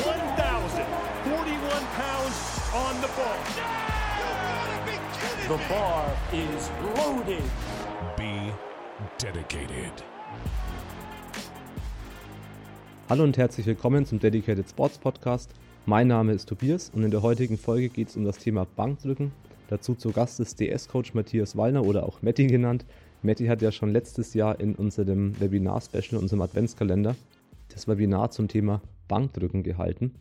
1,041 pounds on the bar. The bar is loaded. Be dedicated. Hallo und herzlich willkommen zum Dedicated Sports Podcast. Mein Name ist Tobias und in der heutigen Folge geht es um das Thema Bankdrücken. Dazu zu Gast ist DS-Coach Matthias Wallner oder auch Matti genannt. Matti hat ja schon letztes Jahr in unserem Webinar-Special, unserem Adventskalender, das Webinar zum Thema Bankdrücken gehalten.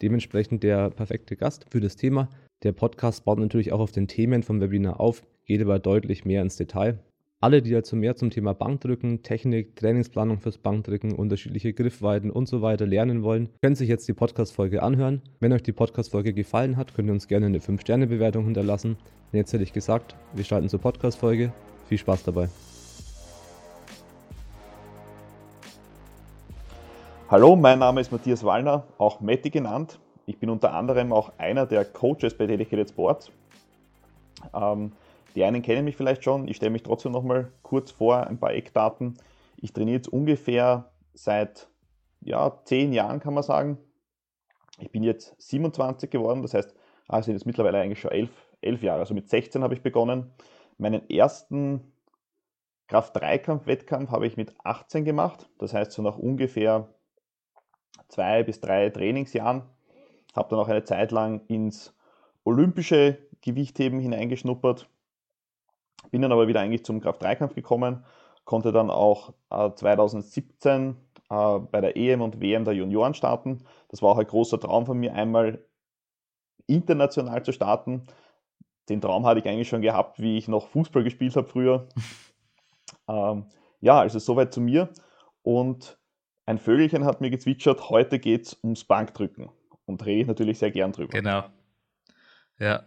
Dementsprechend der perfekte Gast für das Thema. Der Podcast baut natürlich auch auf den Themen vom Webinar auf, geht aber deutlich mehr ins Detail. Alle, die dazu mehr zum Thema Bankdrücken, Technik, Trainingsplanung fürs Bankdrücken, unterschiedliche Griffweiten und so weiter lernen wollen, können sich jetzt die Podcast-Folge anhören. Wenn euch die Podcast-Folge gefallen hat, könnt ihr uns gerne eine 5-Sterne-Bewertung hinterlassen. Und jetzt hätte ich gesagt, wir starten zur Podcast-Folge. Viel Spaß dabei. Hallo, mein Name ist Matthias Wallner, auch Matti genannt. Ich bin unter anderem auch einer der Coaches bei Dedicated Sports. Ähm, die einen kennen mich vielleicht schon, ich stelle mich trotzdem nochmal kurz vor, ein paar Eckdaten. Ich trainiere jetzt ungefähr seit ja, zehn Jahren, kann man sagen. Ich bin jetzt 27 geworden, das heißt, ah, sind jetzt mittlerweile eigentlich schon elf, elf Jahre. Also mit 16 habe ich begonnen. Meinen ersten Kraft-3-Kampf-Wettkampf habe ich mit 18 gemacht. Das heißt, so nach ungefähr zwei bis drei Trainingsjahren. Habe dann auch eine Zeit lang ins olympische Gewichtheben hineingeschnuppert. Bin dann aber wieder eigentlich zum Kraft-3-Kampf gekommen, konnte dann auch äh, 2017 äh, bei der EM und WM der Junioren starten. Das war auch ein großer Traum von mir, einmal international zu starten. Den Traum hatte ich eigentlich schon gehabt, wie ich noch Fußball gespielt habe früher. ähm, ja, also soweit zu mir. Und ein Vögelchen hat mir gezwitschert, heute geht es ums Bankdrücken. Und rede ich natürlich sehr gern drüber. Genau. Ja,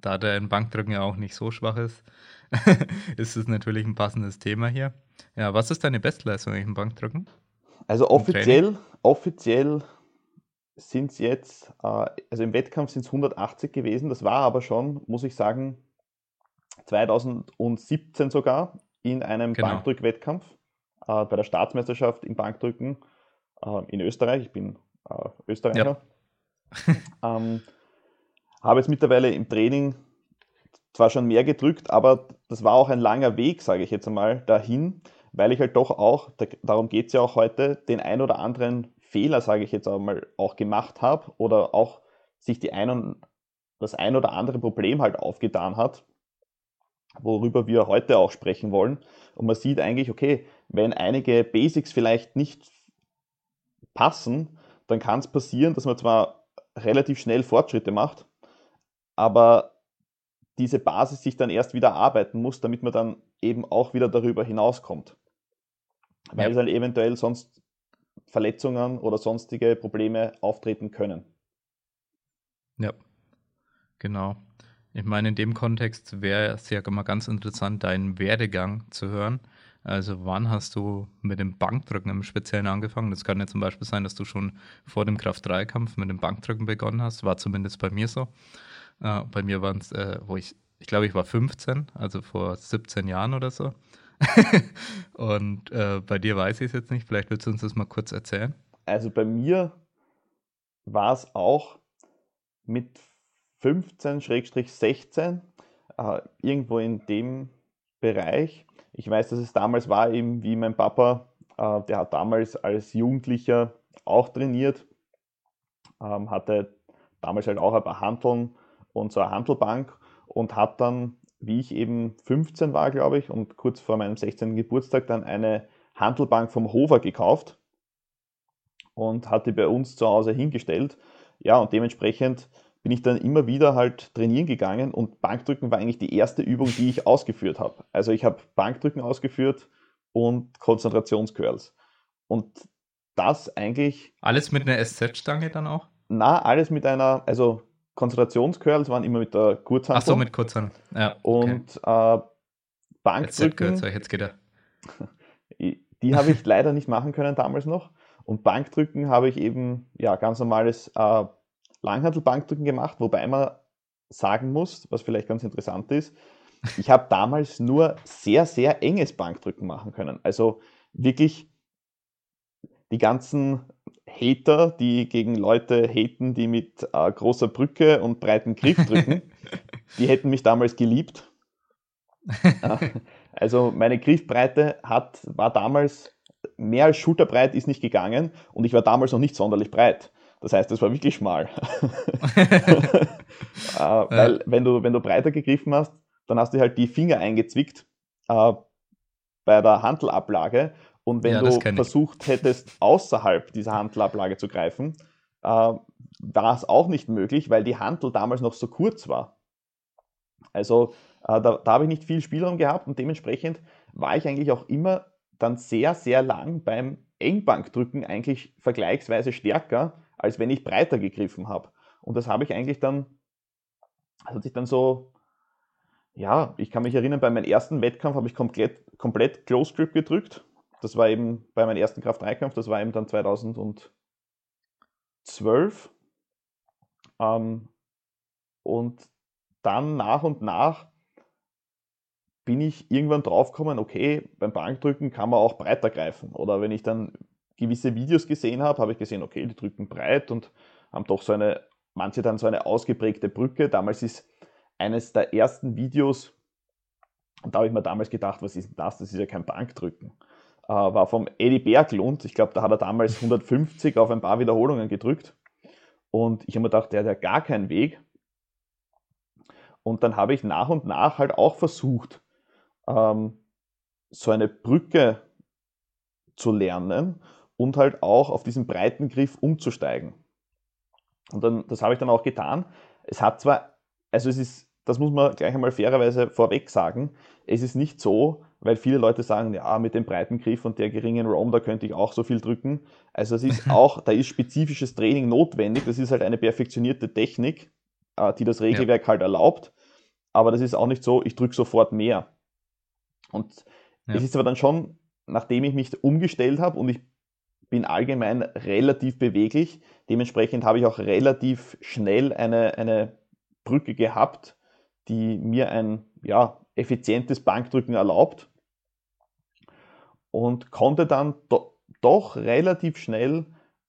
da der in Bankdrücken ja auch nicht so schwach ist, ist es natürlich ein passendes Thema hier. Ja, was ist deine Bestleistung im Bankdrücken? Also offiziell, offiziell sind es jetzt, äh, also im Wettkampf sind es 180 gewesen. Das war aber schon, muss ich sagen, 2017 sogar in einem genau. Bankdrückwettkampf bei der Staatsmeisterschaft im Bankdrücken äh, in Österreich. Ich bin äh, Österreicher. Ja. ähm, habe jetzt mittlerweile im Training zwar schon mehr gedrückt, aber das war auch ein langer Weg, sage ich jetzt einmal, dahin, weil ich halt doch auch, darum geht es ja auch heute, den ein oder anderen Fehler, sage ich jetzt einmal, auch gemacht habe oder auch sich die ein das ein oder andere Problem halt aufgetan hat, worüber wir heute auch sprechen wollen. Und man sieht eigentlich, okay, wenn einige Basics vielleicht nicht passen, dann kann es passieren, dass man zwar relativ schnell Fortschritte macht, aber diese Basis sich dann erst wieder arbeiten muss, damit man dann eben auch wieder darüber hinauskommt. Weil ja. dann eventuell sonst Verletzungen oder sonstige Probleme auftreten können. Ja, genau. Ich meine, in dem Kontext wäre es ja immer ganz interessant, deinen Werdegang zu hören. Also wann hast du mit dem Bankdrücken im Speziellen angefangen? Das kann ja zum Beispiel sein, dass du schon vor dem Kraft-3-Kampf mit dem Bankdrücken begonnen hast. War zumindest bei mir so. Äh, bei mir waren es, äh, wo ich, ich glaube, ich war 15, also vor 17 Jahren oder so. Und äh, bei dir weiß ich es jetzt nicht. Vielleicht willst du uns das mal kurz erzählen. Also bei mir war es auch mit 15-16, äh, irgendwo in dem Bereich. Ich weiß, dass es damals war, eben wie mein Papa, äh, der hat damals als Jugendlicher auch trainiert, ähm, hatte damals halt auch ein paar Handeln und so eine Handelbank und hat dann, wie ich eben 15 war, glaube ich, und kurz vor meinem 16. Geburtstag dann eine Handelbank vom Hofer gekauft und hat die bei uns zu Hause hingestellt. Ja, und dementsprechend bin ich dann immer wieder halt trainieren gegangen und Bankdrücken war eigentlich die erste Übung, die ich ausgeführt habe. Also ich habe Bankdrücken ausgeführt und Konzentrationscurls. Und das eigentlich. Alles mit einer SZ-Stange dann auch? Na, alles mit einer, also Konzentrationscurls waren immer mit der Kurzhandel. Ach so, mit Kurzhandel. Ja. Okay. Und äh, Bankdrücken. SZ jetzt geht er. Die habe ich leider nicht machen können damals noch. Und Bankdrücken habe ich eben ja ganz normales äh, Langhantelbankdrücken gemacht, wobei man sagen muss, was vielleicht ganz interessant ist, ich habe damals nur sehr, sehr enges Bankdrücken machen können. Also wirklich die ganzen Hater, die gegen Leute haten, die mit äh, großer Brücke und breiten Griff drücken. die hätten mich damals geliebt. also meine Griffbreite hat, war damals mehr als schulterbreit ist nicht gegangen und ich war damals noch nicht sonderlich breit. Das heißt, es war wirklich schmal. äh, weil wenn du, wenn du breiter gegriffen hast, dann hast du halt die Finger eingezwickt äh, bei der Handelablage und wenn ja, du versucht hättest, außerhalb dieser Handelablage zu greifen, äh, war es auch nicht möglich, weil die Handel damals noch so kurz war. Also äh, da, da habe ich nicht viel Spielraum gehabt und dementsprechend war ich eigentlich auch immer dann sehr, sehr lang beim Engbankdrücken eigentlich vergleichsweise stärker, als wenn ich breiter gegriffen habe. Und das habe ich eigentlich dann, das hat sich dann so, ja, ich kann mich erinnern, bei meinem ersten Wettkampf habe ich komplett, komplett Close Grip gedrückt. Das war eben bei meinem ersten Kraft-3-Kampf, das war eben dann 2012. Ähm, und dann nach und nach bin ich irgendwann draufgekommen, okay, beim Bankdrücken kann man auch breiter greifen. Oder wenn ich dann gewisse Videos gesehen habe, habe ich gesehen, okay, die drücken breit und haben doch so eine, manche dann so eine ausgeprägte Brücke. Damals ist eines der ersten Videos, und da habe ich mir damals gedacht, was ist das? Das ist ja kein Bankdrücken. Äh, war vom Eddie Berglund. Ich glaube, da hat er damals 150 auf ein paar Wiederholungen gedrückt. Und ich habe mir gedacht, der hat ja gar keinen Weg. Und dann habe ich nach und nach halt auch versucht, ähm, so eine Brücke zu lernen und halt auch auf diesen breiten Griff umzusteigen. Und dann, das habe ich dann auch getan. Es hat zwar, also es ist, das muss man gleich einmal fairerweise vorweg sagen, es ist nicht so, weil viele Leute sagen, ja, mit dem breiten Griff und der geringen Roam, da könnte ich auch so viel drücken. Also es ist auch, da ist spezifisches Training notwendig. Das ist halt eine perfektionierte Technik, äh, die das Regelwerk ja. halt erlaubt. Aber das ist auch nicht so, ich drücke sofort mehr. Und ja. es ist aber dann schon, nachdem ich mich umgestellt habe und ich bin allgemein relativ beweglich, dementsprechend habe ich auch relativ schnell eine, eine Brücke gehabt, die mir ein ja, effizientes Bankdrücken erlaubt und konnte dann do doch relativ schnell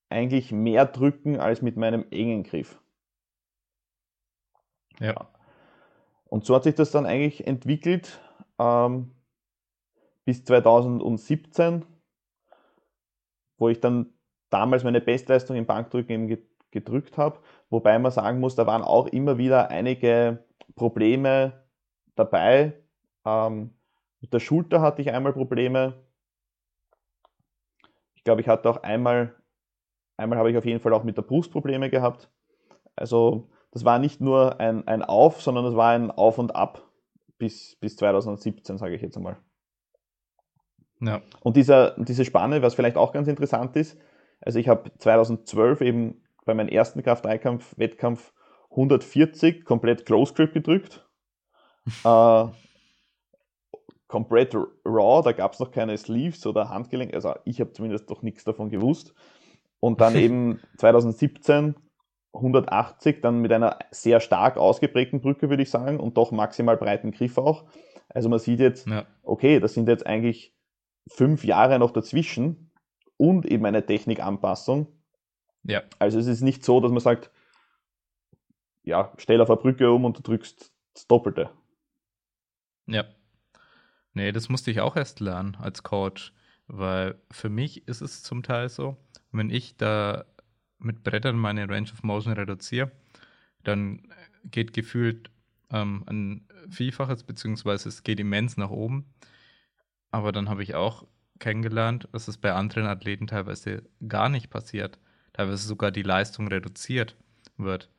eigentlich mehr drücken als mit meinem engen Griff. Ja. Und so hat sich das dann eigentlich entwickelt. Ähm, bis 2017, wo ich dann damals meine Bestleistung im Bankdrücken eben gedrückt habe. Wobei man sagen muss, da waren auch immer wieder einige Probleme dabei. Ähm, mit der Schulter hatte ich einmal Probleme. Ich glaube, ich hatte auch einmal, einmal habe ich auf jeden Fall auch mit der Brust Probleme gehabt. Also das war nicht nur ein, ein Auf, sondern es war ein Auf und Ab bis, bis 2017, sage ich jetzt einmal. Ja. Und dieser, diese Spanne, was vielleicht auch ganz interessant ist, also ich habe 2012 eben bei meinem ersten Kraft-3-Kampf, Wettkampf 140 komplett Close Grip gedrückt. äh, komplett raw, da gab es noch keine Sleeves oder Handgelenk, also ich habe zumindest noch nichts davon gewusst. Und dann eben 2017 180, dann mit einer sehr stark ausgeprägten Brücke, würde ich sagen, und doch maximal breiten Griff auch. Also man sieht jetzt, ja. okay, das sind jetzt eigentlich fünf Jahre noch dazwischen und eben eine Technikanpassung. Ja. Also es ist nicht so, dass man sagt, ja, stell auf eine Brücke um und du drückst das Doppelte. Ja. Nee, das musste ich auch erst lernen als Coach, weil für mich ist es zum Teil so, wenn ich da mit Brettern meine Range of Motion reduziere, dann geht gefühlt ähm, ein Vielfaches, beziehungsweise es geht immens nach oben. Aber dann habe ich auch kennengelernt, dass es bei anderen Athleten teilweise gar nicht passiert. Teilweise sogar die Leistung reduziert wird.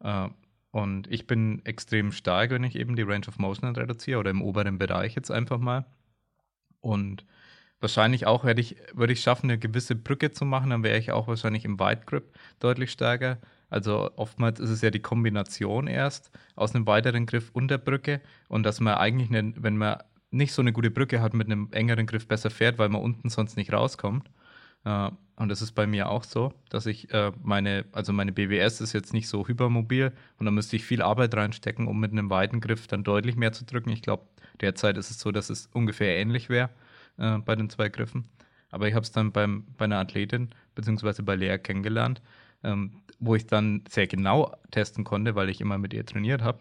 Äh, und ich bin extrem stark, wenn ich eben die Range of Motion reduziere oder im oberen Bereich jetzt einfach mal. Und wahrscheinlich auch werde ich, würde ich schaffen, eine gewisse Brücke zu machen, dann wäre ich auch wahrscheinlich im Wide Grip deutlich stärker. Also oftmals ist es ja die Kombination erst aus einem weiteren Griff und der Brücke und dass man eigentlich, eine, wenn man nicht so eine gute Brücke hat, mit einem engeren Griff besser fährt, weil man unten sonst nicht rauskommt. Äh, und das ist bei mir auch so, dass ich äh, meine, also meine BWS ist jetzt nicht so hypermobil und da müsste ich viel Arbeit reinstecken, um mit einem weiten Griff dann deutlich mehr zu drücken. Ich glaube, derzeit ist es so, dass es ungefähr ähnlich wäre äh, bei den zwei Griffen. Aber ich habe es dann beim, bei einer Athletin beziehungsweise bei Lea kennengelernt, ähm, wo ich dann sehr genau testen konnte, weil ich immer mit ihr trainiert habe,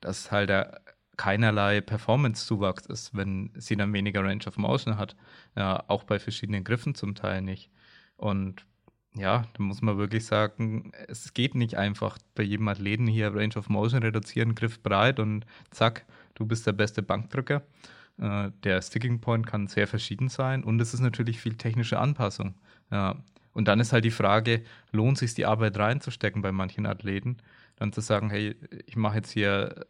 dass halt da keinerlei Performance-Zuwachs ist, wenn sie dann weniger Range of Motion hat. Ja, auch bei verschiedenen Griffen zum Teil nicht. Und ja, da muss man wirklich sagen, es geht nicht einfach bei jedem Athleten hier Range of Motion reduzieren, Griff breit und zack, du bist der beste Bankdrücker. Äh, der Sticking Point kann sehr verschieden sein und es ist natürlich viel technische Anpassung. Ja. Und dann ist halt die Frage, lohnt sich die Arbeit reinzustecken bei manchen Athleten? Dann zu sagen, hey, ich mache jetzt hier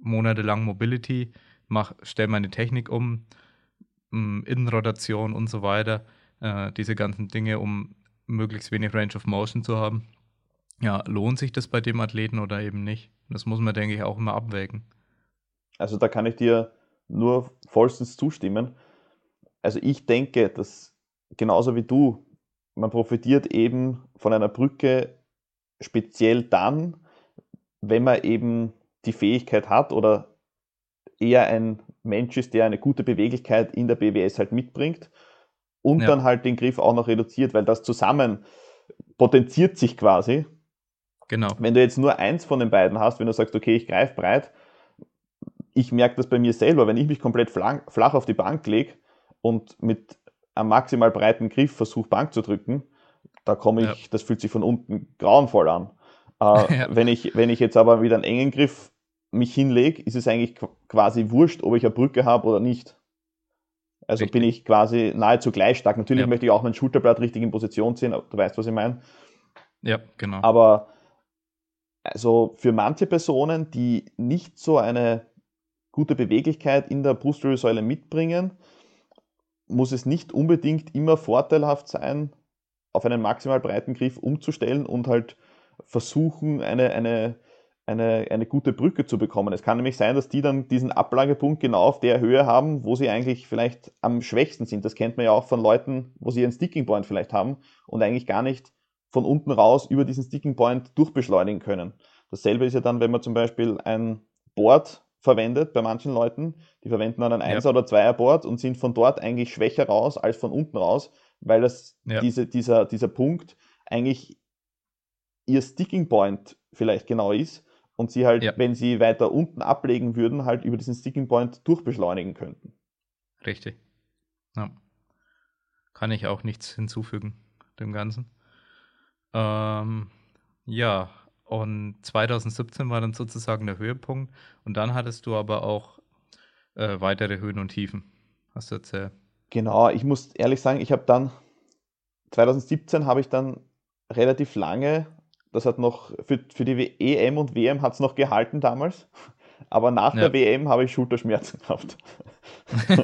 monatelang Mobility, mach, stell meine Technik um, Innenrotation und so weiter, äh, diese ganzen Dinge, um möglichst wenig Range of Motion zu haben. Ja, lohnt sich das bei dem Athleten oder eben nicht? Das muss man, denke ich, auch immer abwägen. Also da kann ich dir nur vollstens zustimmen. Also ich denke, dass genauso wie du, man profitiert eben von einer Brücke speziell dann, wenn man eben die Fähigkeit hat oder eher ein Mensch ist, der eine gute Beweglichkeit in der BWS halt mitbringt und ja. dann halt den Griff auch noch reduziert, weil das zusammen potenziert sich quasi. Genau. Wenn du jetzt nur eins von den beiden hast, wenn du sagst, okay, ich greife breit, ich merke das bei mir selber, wenn ich mich komplett flach, auf die Bank lege und mit einem maximal breiten Griff versuche, Bank zu drücken, da komme ich, ja. das fühlt sich von unten grauenvoll an. Äh, ja. wenn, ich, wenn ich jetzt aber wieder einen engen Griff mich hinlege, ist es eigentlich quasi wurscht, ob ich eine Brücke habe oder nicht. Also richtig. bin ich quasi nahezu gleich stark. Natürlich ja. möchte ich auch mein Schulterblatt richtig in Position ziehen, du weißt, was ich meine. Ja, genau. Aber also für manche Personen, die nicht so eine gute Beweglichkeit in der Brustwirbelsäule mitbringen, muss es nicht unbedingt immer vorteilhaft sein, auf einen maximal breiten Griff umzustellen und halt versuchen, eine, eine eine, eine gute Brücke zu bekommen. Es kann nämlich sein, dass die dann diesen Ablagepunkt genau auf der Höhe haben, wo sie eigentlich vielleicht am schwächsten sind. Das kennt man ja auch von Leuten, wo sie einen Sticking Point vielleicht haben und eigentlich gar nicht von unten raus über diesen Sticking Point durchbeschleunigen können. Dasselbe ist ja dann, wenn man zum Beispiel ein Board verwendet bei manchen Leuten, die verwenden dann ein 1 ja. oder 2er Board und sind von dort eigentlich schwächer raus als von unten raus, weil das ja. diese, dieser, dieser Punkt eigentlich ihr Sticking Point vielleicht genau ist und sie halt, ja. wenn sie weiter unten ablegen würden, halt über diesen Sticking Point durchbeschleunigen könnten. Richtig. Ja. Kann ich auch nichts hinzufügen dem Ganzen. Ähm, ja, und 2017 war dann sozusagen der Höhepunkt und dann hattest du aber auch äh, weitere Höhen und Tiefen. Hast du erzählt? Genau, ich muss ehrlich sagen, ich habe dann 2017 habe ich dann relativ lange das hat noch, für, für die EM und WM hat es noch gehalten damals. Aber nach ja. der WM habe ich Schulterschmerzen gehabt.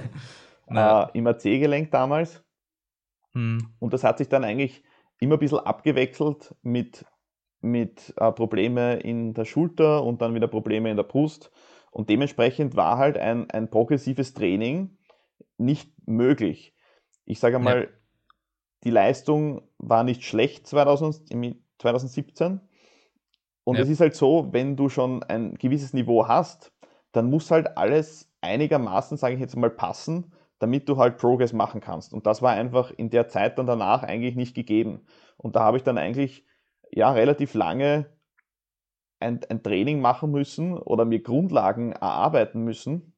äh, Im AC-Gelenk damals. Hm. Und das hat sich dann eigentlich immer ein bisschen abgewechselt mit, mit äh, Probleme in der Schulter und dann wieder Probleme in der Brust. Und dementsprechend war halt ein, ein progressives Training nicht möglich. Ich sage mal, ja. die Leistung war nicht schlecht 2000, 2017. Und ja. es ist halt so, wenn du schon ein gewisses Niveau hast, dann muss halt alles einigermaßen, sage ich jetzt mal, passen, damit du halt Progress machen kannst. Und das war einfach in der Zeit dann danach eigentlich nicht gegeben. Und da habe ich dann eigentlich ja relativ lange ein, ein Training machen müssen oder mir Grundlagen erarbeiten müssen,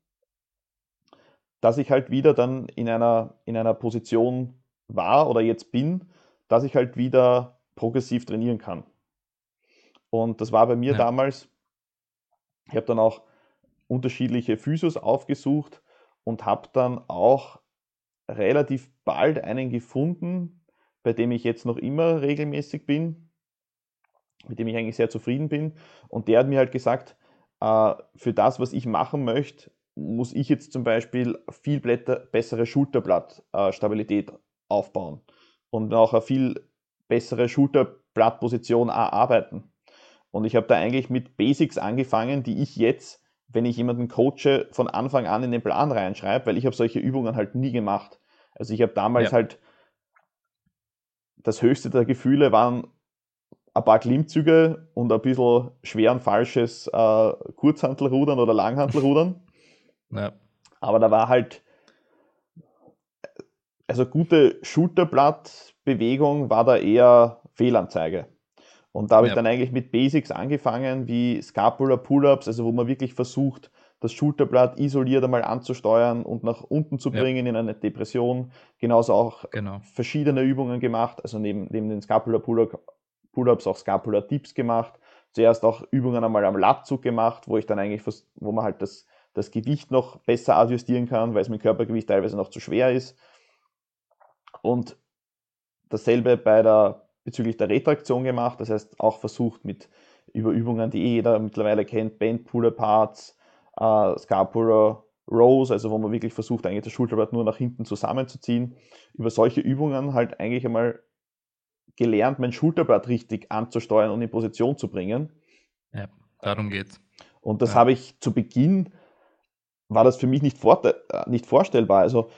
dass ich halt wieder dann in einer, in einer Position war oder jetzt bin, dass ich halt wieder progressiv trainieren kann. Und das war bei mir ja. damals, ich habe dann auch unterschiedliche Physios aufgesucht und habe dann auch relativ bald einen gefunden, bei dem ich jetzt noch immer regelmäßig bin, mit dem ich eigentlich sehr zufrieden bin. Und der hat mir halt gesagt, äh, für das, was ich machen möchte, muss ich jetzt zum Beispiel viel bessere Schulterblattstabilität aufbauen und auch eine viel bessere Schulterblattposition erarbeiten. Und ich habe da eigentlich mit Basics angefangen, die ich jetzt, wenn ich jemanden coache, von Anfang an in den Plan reinschreibe, weil ich habe solche Übungen halt nie gemacht. Also ich habe damals ja. halt das höchste der Gefühle waren ein paar Klimmzüge und ein bisschen schwer und falsches äh, Kurzhantelrudern oder Langhantelrudern. Ja. Aber da war halt also gute Schulterblattbewegung war da eher Fehlanzeige. Und da habe ja. ich dann eigentlich mit Basics angefangen, wie Scapular Pull-Ups, also wo man wirklich versucht, das Schulterblatt isoliert einmal anzusteuern und nach unten zu bringen ja. in eine Depression. Genauso auch genau. verschiedene Übungen gemacht, also neben, neben den Scapular Pull-Ups auch Scapular Dips gemacht. Zuerst auch Übungen einmal am Latzug gemacht, wo ich dann eigentlich, wo man halt das, das Gewicht noch besser adjustieren kann, weil es mit Körpergewicht teilweise noch zu schwer ist. Und dasselbe bei der bezüglich der Retraktion gemacht. Das heißt, auch versucht mit über Übungen, die eh jeder mittlerweile kennt, Band Puller Parts, äh, Scapula Rows, also wo man wirklich versucht, eigentlich das Schulterblatt nur nach hinten zusammenzuziehen. Über solche Übungen halt eigentlich einmal gelernt, mein Schulterblatt richtig anzusteuern und in Position zu bringen. Ja, darum geht's. Und das ja. habe ich zu Beginn, war das für mich nicht, vor, äh, nicht vorstellbar. Also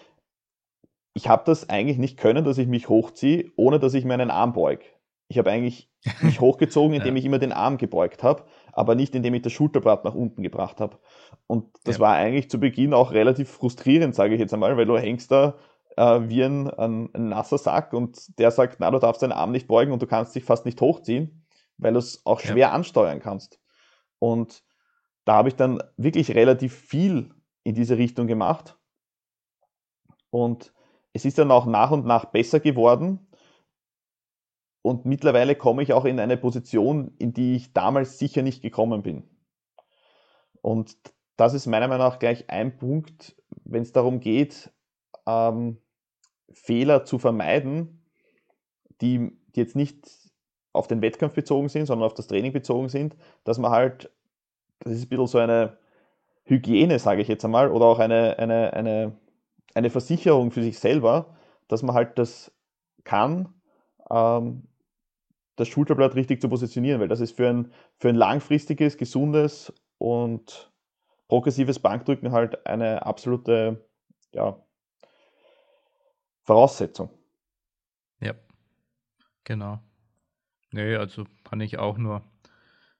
ich habe das eigentlich nicht können, dass ich mich hochziehe, ohne dass ich meinen Arm beug. Ich habe eigentlich mich hochgezogen, indem ja. ich immer den Arm gebeugt habe, aber nicht indem ich das Schulterblatt nach unten gebracht habe. Und das ja. war eigentlich zu Beginn auch relativ frustrierend, sage ich jetzt einmal, weil du hängst da äh, wie ein, ein, ein, nasser Sack und der sagt, na, du darfst deinen Arm nicht beugen und du kannst dich fast nicht hochziehen, weil du es auch schwer ja. ansteuern kannst. Und da habe ich dann wirklich relativ viel in diese Richtung gemacht. Und es ist dann auch nach und nach besser geworden. Und mittlerweile komme ich auch in eine Position, in die ich damals sicher nicht gekommen bin. Und das ist meiner Meinung nach gleich ein Punkt, wenn es darum geht, ähm, Fehler zu vermeiden, die, die jetzt nicht auf den Wettkampf bezogen sind, sondern auf das Training bezogen sind, dass man halt, das ist ein bisschen so eine Hygiene, sage ich jetzt einmal, oder auch eine, eine, eine eine Versicherung für sich selber, dass man halt das kann, ähm, das Schulterblatt richtig zu positionieren, weil das ist für ein, für ein langfristiges, gesundes und progressives Bankdrücken halt eine absolute ja, Voraussetzung. Ja, genau. Nee, also kann ich auch nur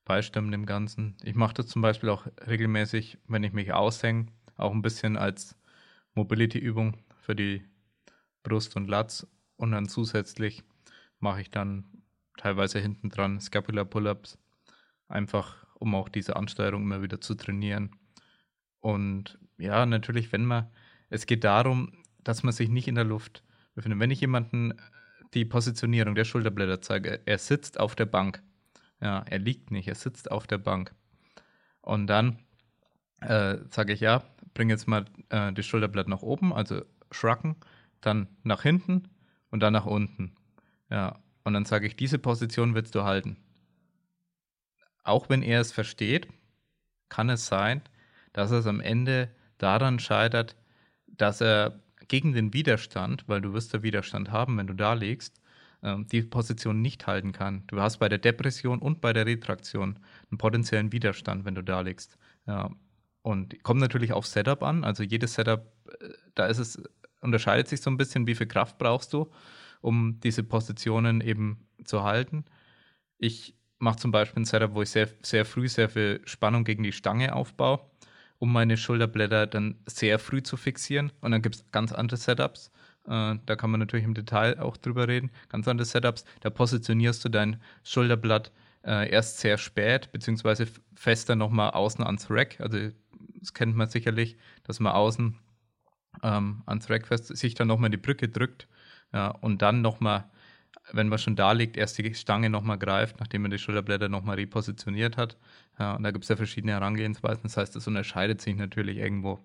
beistimmen dem Ganzen. Ich mache das zum Beispiel auch regelmäßig, wenn ich mich aushänge, auch ein bisschen als Mobility-Übung für die Brust und Latz und dann zusätzlich mache ich dann teilweise hinten dran Scapular Pull-ups, einfach um auch diese Ansteuerung immer wieder zu trainieren. Und ja, natürlich, wenn man, es geht darum, dass man sich nicht in der Luft befindet. Wenn ich jemanden die Positionierung der Schulterblätter zeige, er sitzt auf der Bank. Ja, er liegt nicht, er sitzt auf der Bank. Und dann äh, sage ich, ja, bring jetzt mal äh, das Schulterblatt nach oben, also shruggen, dann nach hinten und dann nach unten. Ja, und dann sage ich, diese Position willst du halten. Auch wenn er es versteht, kann es sein, dass es am Ende daran scheitert, dass er gegen den Widerstand, weil du wirst ja Widerstand haben, wenn du da liegst, ähm, die Position nicht halten kann. Du hast bei der Depression und bei der Retraktion einen potenziellen Widerstand, wenn du da liegst. Ja, und kommt natürlich auf Setup an. Also jedes Setup, äh, da ist es, unterscheidet sich so ein bisschen, wie viel Kraft brauchst du, um diese Positionen eben zu halten. Ich mache zum Beispiel ein Setup, wo ich sehr, sehr früh sehr viel Spannung gegen die Stange aufbaue, um meine Schulterblätter dann sehr früh zu fixieren. Und dann gibt es ganz andere Setups. Äh, da kann man natürlich im Detail auch drüber reden. Ganz andere Setups. Da positionierst du dein Schulterblatt äh, erst sehr spät, beziehungsweise fester nochmal außen ans Rack. Also das kennt man sicherlich, dass man außen ähm, ans Rack fest sich dann nochmal die Brücke drückt ja, und dann nochmal, wenn man schon da liegt, erst die Stange nochmal greift, nachdem man die Schulterblätter nochmal repositioniert hat. Ja, und da gibt es ja verschiedene Herangehensweisen. Das heißt, das unterscheidet sich natürlich irgendwo.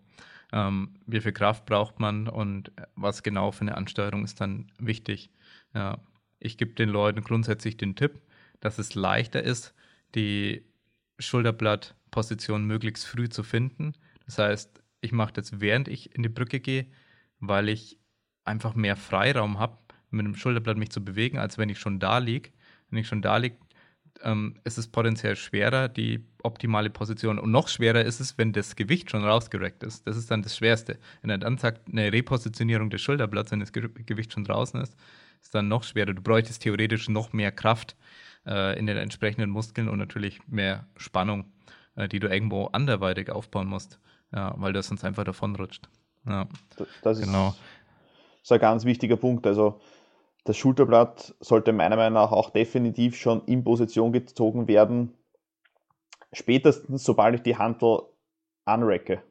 Ähm, wie viel Kraft braucht man und was genau für eine Ansteuerung ist dann wichtig. Ja, ich gebe den Leuten grundsätzlich den Tipp, dass es leichter ist, die Schulterblattposition möglichst früh zu finden. Das heißt, ich mache das, während ich in die Brücke gehe, weil ich einfach mehr Freiraum habe, mit dem Schulterblatt mich zu bewegen, als wenn ich schon da liege. Wenn ich schon da liege, ähm, ist es potenziell schwerer, die optimale Position. Und noch schwerer ist es, wenn das Gewicht schon rausgereckt ist. Das ist dann das Schwerste. Wenn er dann sagt, eine Repositionierung des Schulterblatts, wenn das Ge Gewicht schon draußen ist, ist dann noch schwerer. Du bräuchtest theoretisch noch mehr Kraft, äh, in den entsprechenden Muskeln und natürlich mehr Spannung, die du irgendwo anderweitig aufbauen musst, ja, weil das sonst einfach davonrutscht. Ja, das, genau. Ist, so ein ganz wichtiger Punkt. Also das Schulterblatt sollte meiner Meinung nach auch definitiv schon in Position gezogen werden, spätestens sobald ich die Handel anrecke.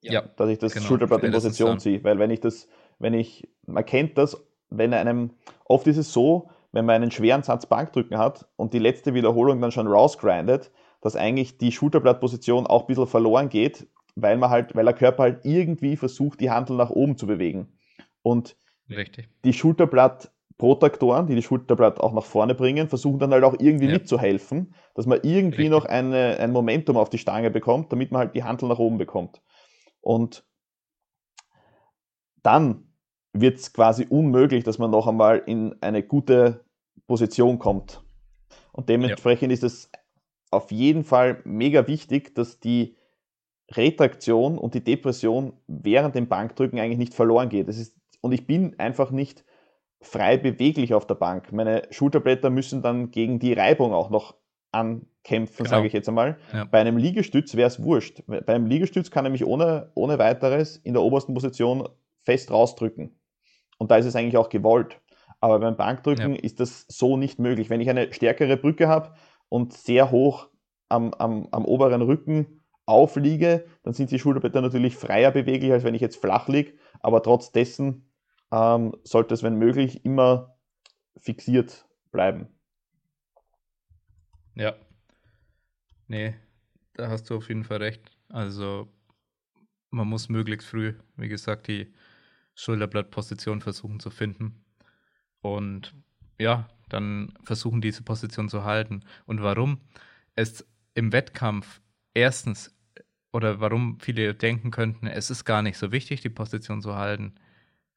Ja, dass ich das genau, Schulterblatt in Position ziehe. Weil wenn ich das, wenn ich, man kennt das, wenn einem, oft ist es so, wenn man einen schweren Satz Bankdrücken hat und die letzte Wiederholung dann schon rausgrindet, dass eigentlich die Schulterblattposition auch ein bisschen verloren geht, weil man halt, weil der Körper halt irgendwie versucht, die Handel nach oben zu bewegen. Und Richtig. die Schulterblattprotektoren, die die Schulterblatt auch nach vorne bringen, versuchen dann halt auch irgendwie ja. mitzuhelfen, dass man irgendwie Richtig. noch eine, ein Momentum auf die Stange bekommt, damit man halt die Handel nach oben bekommt. Und dann wird es quasi unmöglich, dass man noch einmal in eine gute Position kommt. Und dementsprechend ja. ist es auf jeden Fall mega wichtig, dass die Retraktion und die Depression während dem Bankdrücken eigentlich nicht verloren geht. Das ist, und ich bin einfach nicht frei beweglich auf der Bank. Meine Schulterblätter müssen dann gegen die Reibung auch noch ankämpfen, genau. sage ich jetzt einmal. Ja. Bei einem Liegestütz wäre es wurscht. Bei einem Liegestütz kann er mich ohne, ohne weiteres in der obersten Position fest rausdrücken. Und da ist es eigentlich auch gewollt. Aber beim Bankdrücken ja. ist das so nicht möglich. Wenn ich eine stärkere Brücke habe und sehr hoch am, am, am oberen Rücken aufliege, dann sind die Schulterblätter natürlich freier beweglich, als wenn ich jetzt flach liege. Aber trotz dessen ähm, sollte es, wenn möglich, immer fixiert bleiben. Ja. Nee, da hast du auf jeden Fall recht. Also man muss möglichst früh, wie gesagt, die Schulterblattposition versuchen zu finden. Und ja, dann versuchen diese Position zu halten. Und warum es im Wettkampf erstens oder warum viele denken könnten, es ist gar nicht so wichtig, die Position zu halten,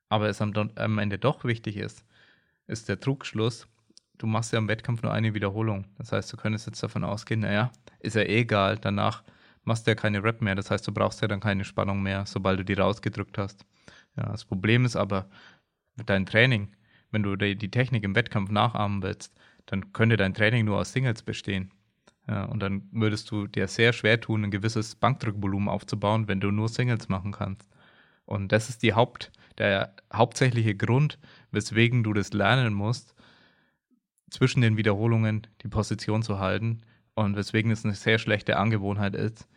aber es am, am Ende doch wichtig ist, ist der Trugschluss, du machst ja im Wettkampf nur eine Wiederholung. Das heißt, du könntest jetzt davon ausgehen, naja, ist ja eh egal, danach machst du ja keine Rep mehr. Das heißt, du brauchst ja dann keine Spannung mehr, sobald du die rausgedrückt hast. Ja, das Problem ist aber deinem Training, wenn du die, Technik im Wettkampf nachahmen willst, dann könnte dein Training nur aus Singles bestehen. Und dann würdest du dir sehr schwer tun, ein gewisses Bankdrückvolumen aufzubauen, wenn du nur Singles machen kannst. Und das ist die Haupt, der hauptsächliche Grund, weswegen du das lernen musst, zwischen den Wiederholungen die Position zu halten und weswegen es eine sehr schlechte Angewohnheit ist,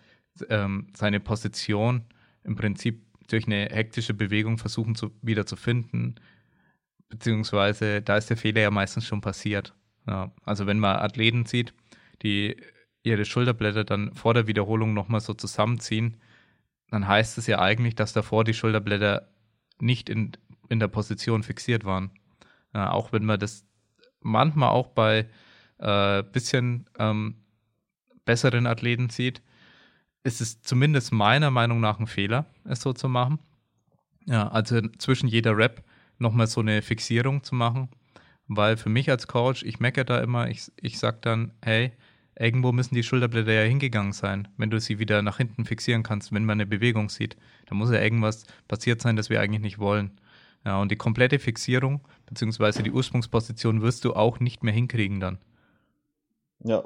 ähm, seine Position im Prinzip durch eine hektische Bewegung versuchen zu, wieder zu finden, beziehungsweise da ist der Fehler ja meistens schon passiert. Ja, also wenn man Athleten sieht, die ihre Schulterblätter dann vor der Wiederholung nochmal so zusammenziehen, dann heißt es ja eigentlich, dass davor die Schulterblätter nicht in, in der Position fixiert waren. Ja, auch wenn man das manchmal auch bei äh, bisschen ähm, besseren Athleten sieht, ist es zumindest meiner Meinung nach ein Fehler, es so zu machen. Ja, also zwischen jeder Rap nochmal so eine Fixierung zu machen, weil für mich als Coach, ich meckere da immer, ich, ich sag dann, hey, irgendwo müssen die Schulterblätter ja hingegangen sein, wenn du sie wieder nach hinten fixieren kannst, wenn man eine Bewegung sieht. Da muss ja irgendwas passiert sein, das wir eigentlich nicht wollen. Ja, und die komplette Fixierung, beziehungsweise die Ursprungsposition wirst du auch nicht mehr hinkriegen dann. Ja.